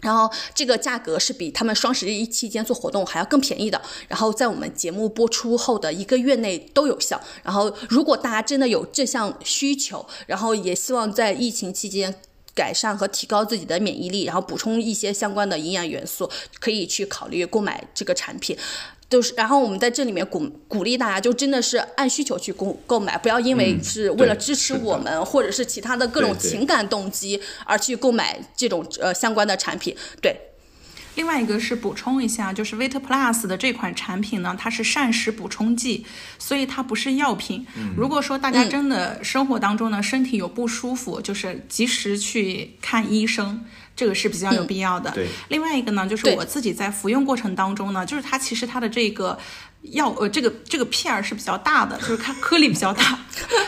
然后这个价格是比他们双十一期间做活动还要更便宜的。然后在我们节目播出后的一个月内都有效。然后如果大家真的有这项需求，然后也希望在疫情期间改善和提高自己的免疫力，然后补充一些相关的营养元素，可以去考虑购买这个产品。就是，然后我们在这里面鼓鼓励大家，就真的是按需求去购购买，不要因为是为了支持我们，或者是其他的各种情感动机而去购买这种呃相关的产品。对。另外一个是补充一下，就是 Vita Plus 的这款产品呢，它是膳食补充剂，所以它不是药品。如果说大家真的生活当中呢身体有不舒服，就是及时去看医生。这个是比较有必要的。对，另外一个呢，就是我自己在服用过程当中呢，就是它其实它的这个药呃，这个这个片儿是比较大的，[LAUGHS] 就是它颗粒比较大，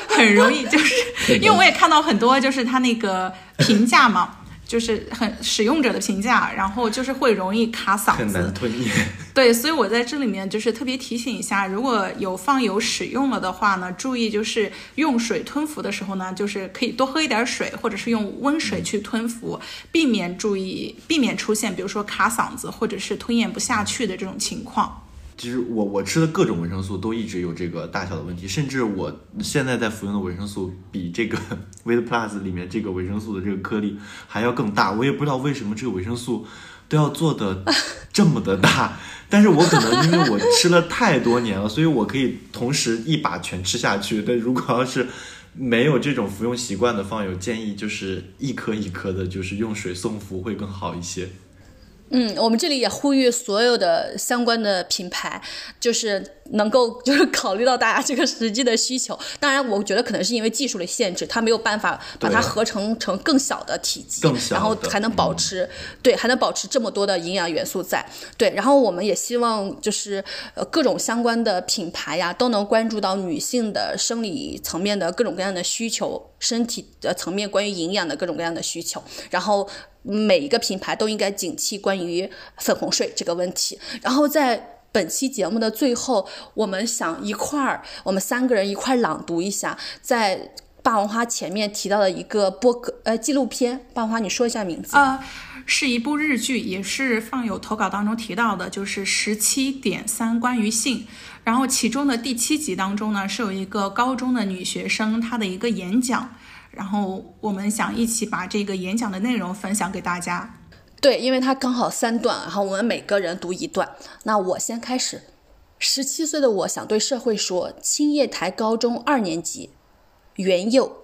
很容易就是因为我也看到很多就是它那个评价嘛。就是很使用者的评价，然后就是会容易卡嗓子，很难吞咽。[LAUGHS] 对，所以我在这里面就是特别提醒一下，如果有放油使用了的话呢，注意就是用水吞服的时候呢，就是可以多喝一点水，或者是用温水去吞服，避免注意避免出现比如说卡嗓子或者是吞咽不下去的这种情况。其实我我吃的各种维生素都一直有这个大小的问题，甚至我现在在服用的维生素比这个 [LAUGHS] Vit Plus 里面这个维生素的这个颗粒还要更大。我也不知道为什么这个维生素都要做的 [LAUGHS] 这么的大，但是我可能因为我吃了太多年了，所以我可以同时一把全吃下去。但如果要是没有这种服用习惯的放友，建议就是一颗一颗的，就是用水送服会更好一些。嗯，我们这里也呼吁所有的相关的品牌，就是能够就是考虑到大家这个实际的需求。[LAUGHS] 当然，我觉得可能是因为技术的限制，它没有办法把它合成成更小的体积，然后还能保持对，还能保持这么多的营养元素在。对，然后我们也希望就是呃各种相关的品牌呀，都能关注到女性的生理层面的各种各样的需求，身体的层面关于营养的各种各样的需求，然后。每一个品牌都应该警惕关于粉红税这个问题。然后在本期节目的最后，我们想一块儿，我们三个人一块儿朗读一下，在霸王花前面提到的一个播客呃纪录片。霸王花，你说一下名字。呃，是一部日剧，也是放有投稿当中提到的，就是十七点三关于性。然后其中的第七集当中呢，是有一个高中的女学生她的一个演讲。然后我们想一起把这个演讲的内容分享给大家。对，因为它刚好三段，然后我们每个人读一段。那我先开始。十七岁的我想对社会说：青叶台高中二年级，袁佑，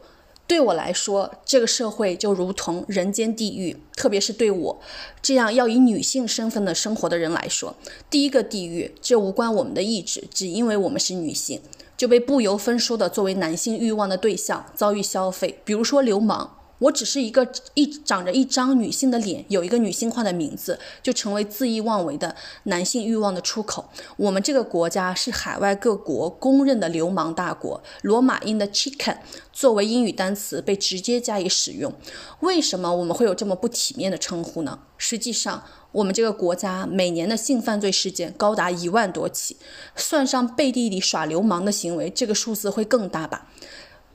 对我来说，这个社会就如同人间地狱，特别是对我这样要以女性身份的生活的人来说，第一个地狱，这无关我们的意志，只因为我们是女性。就被不由分说的作为男性欲望的对象遭遇消费，比如说流氓。我只是一个一长着一张女性的脸，有一个女性化的名字，就成为恣意妄为的男性欲望的出口。我们这个国家是海外各国公认的流氓大国，罗马音的 chicken 作为英语单词被直接加以使用。为什么我们会有这么不体面的称呼呢？实际上。我们这个国家每年的性犯罪事件高达一万多起，算上背地里耍流氓的行为，这个数字会更大吧？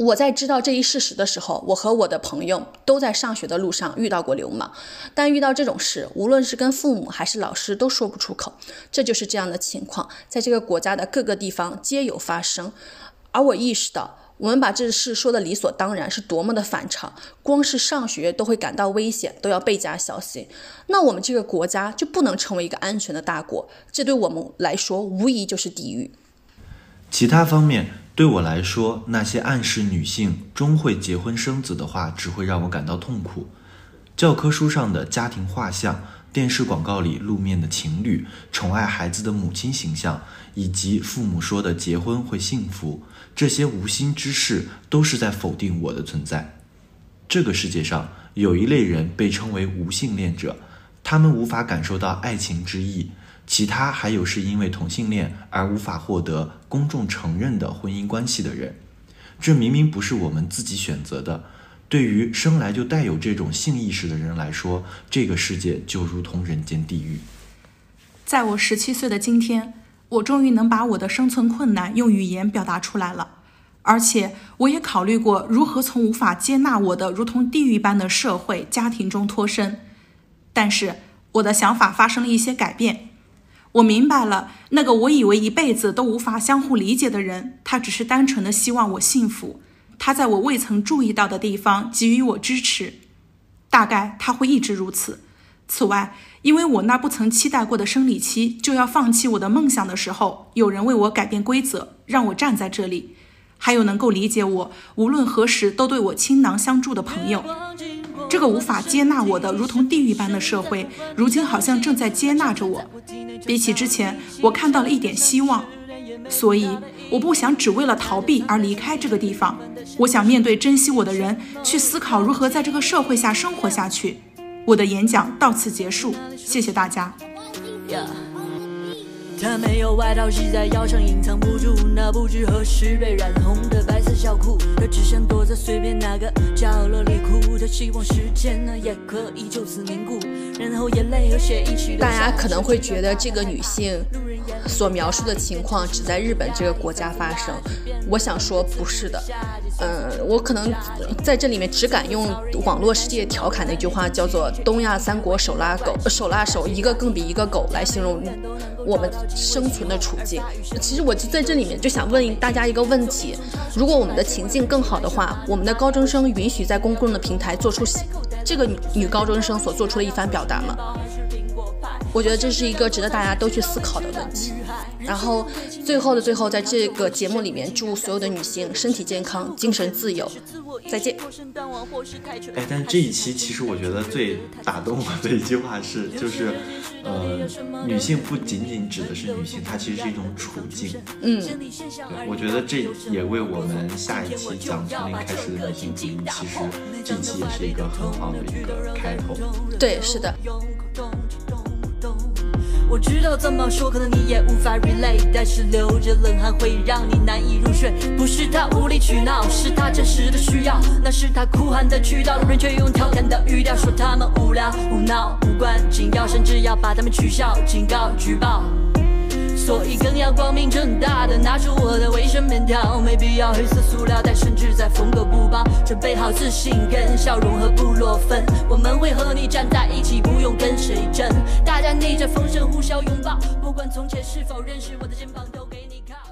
我在知道这一事实的时候，我和我的朋友都在上学的路上遇到过流氓，但遇到这种事，无论是跟父母还是老师都说不出口。这就是这样的情况，在这个国家的各个地方皆有发生。而我意识到，我们把这事说的理所当然，是多么的反常。光是上学都会感到危险，都要倍加小心。那我们这个国家就不能成为一个安全的大国？这对我们来说，无疑就是地狱。其他方面。对我来说，那些暗示女性终会结婚生子的话，只会让我感到痛苦。教科书上的家庭画像、电视广告里露面的情侣、宠爱孩子的母亲形象，以及父母说的结婚会幸福，这些无心之事都是在否定我的存在。这个世界上有一类人被称为无性恋者，他们无法感受到爱情之意。其他还有是因为同性恋而无法获得公众承认的婚姻关系的人，这明明不是我们自己选择的。对于生来就带有这种性意识的人来说，这个世界就如同人间地狱。在我十七岁的今天，我终于能把我的生存困难用语言表达出来了，而且我也考虑过如何从无法接纳我的如同地狱般的社会家庭中脱身，但是我的想法发生了一些改变。我明白了，那个我以为一辈子都无法相互理解的人，他只是单纯的希望我幸福。他在我未曾注意到的地方给予我支持，大概他会一直如此。此外，因为我那不曾期待过的生理期就要放弃我的梦想的时候，有人为我改变规则，让我站在这里。还有能够理解我，无论何时都对我倾囊相助的朋友。这个无法接纳我的如同地狱般的社会，如今好像正在接纳着我。比起之前，我看到了一点希望。所以，我不想只为了逃避而离开这个地方。我想面对珍惜我的人，去思考如何在这个社会下生活下去。我的演讲到此结束，谢谢大家。他没有外套系在腰上，隐藏不住那不知何时被染红的白色小裤。他只想躲在随便哪个角落里哭。他希望时间呢也可以就此凝固，然后眼泪和血一起。大家可能会觉得这个女性所描述的情况只在日本这个国家发生。我想说不是的，嗯，我可能在这里面只敢用网络世界调侃的一句话，叫做“东亚三国手拉狗，手拉手，一个更比一个狗”来形容我们。生存的处境，其实我就在这里面就想问大家一个问题：如果我们的情境更好的话，我们的高中生允许在公共的平台做出这个女女高中生所做出的一番表达吗？我觉得这是一个值得大家都去思考的问题。然后最后的最后，在这个节目里面，祝所有的女性身体健康、精神自由。再见。哎，但这一期其实我觉得最打动我的一句话是，就是，呃，女性不仅仅指的是女性，它其实是一种处境。嗯，我觉得这也为我们下一期讲从零开始的女性主义，其实这期也是一个很好的一个开头。对，是的。我知道这么说，可能你也无法 relate，但是流着冷汗会让你难以入睡。不是他无理取闹，是他真实的需要，那是他哭喊的渠道。路人却用调侃的语调说他们无聊、无闹、无关紧要，甚至要把他们取笑、警告、举报。所以更要光明正大的拿出我的卫生棉条，没必要黑色塑料袋，甚至在缝个布包，准备好自信跟笑容和布洛芬，我们会和你站在一起，不用跟谁争，大家逆着风声呼啸拥抱，不管从前是否认识，我的肩膀都给你靠。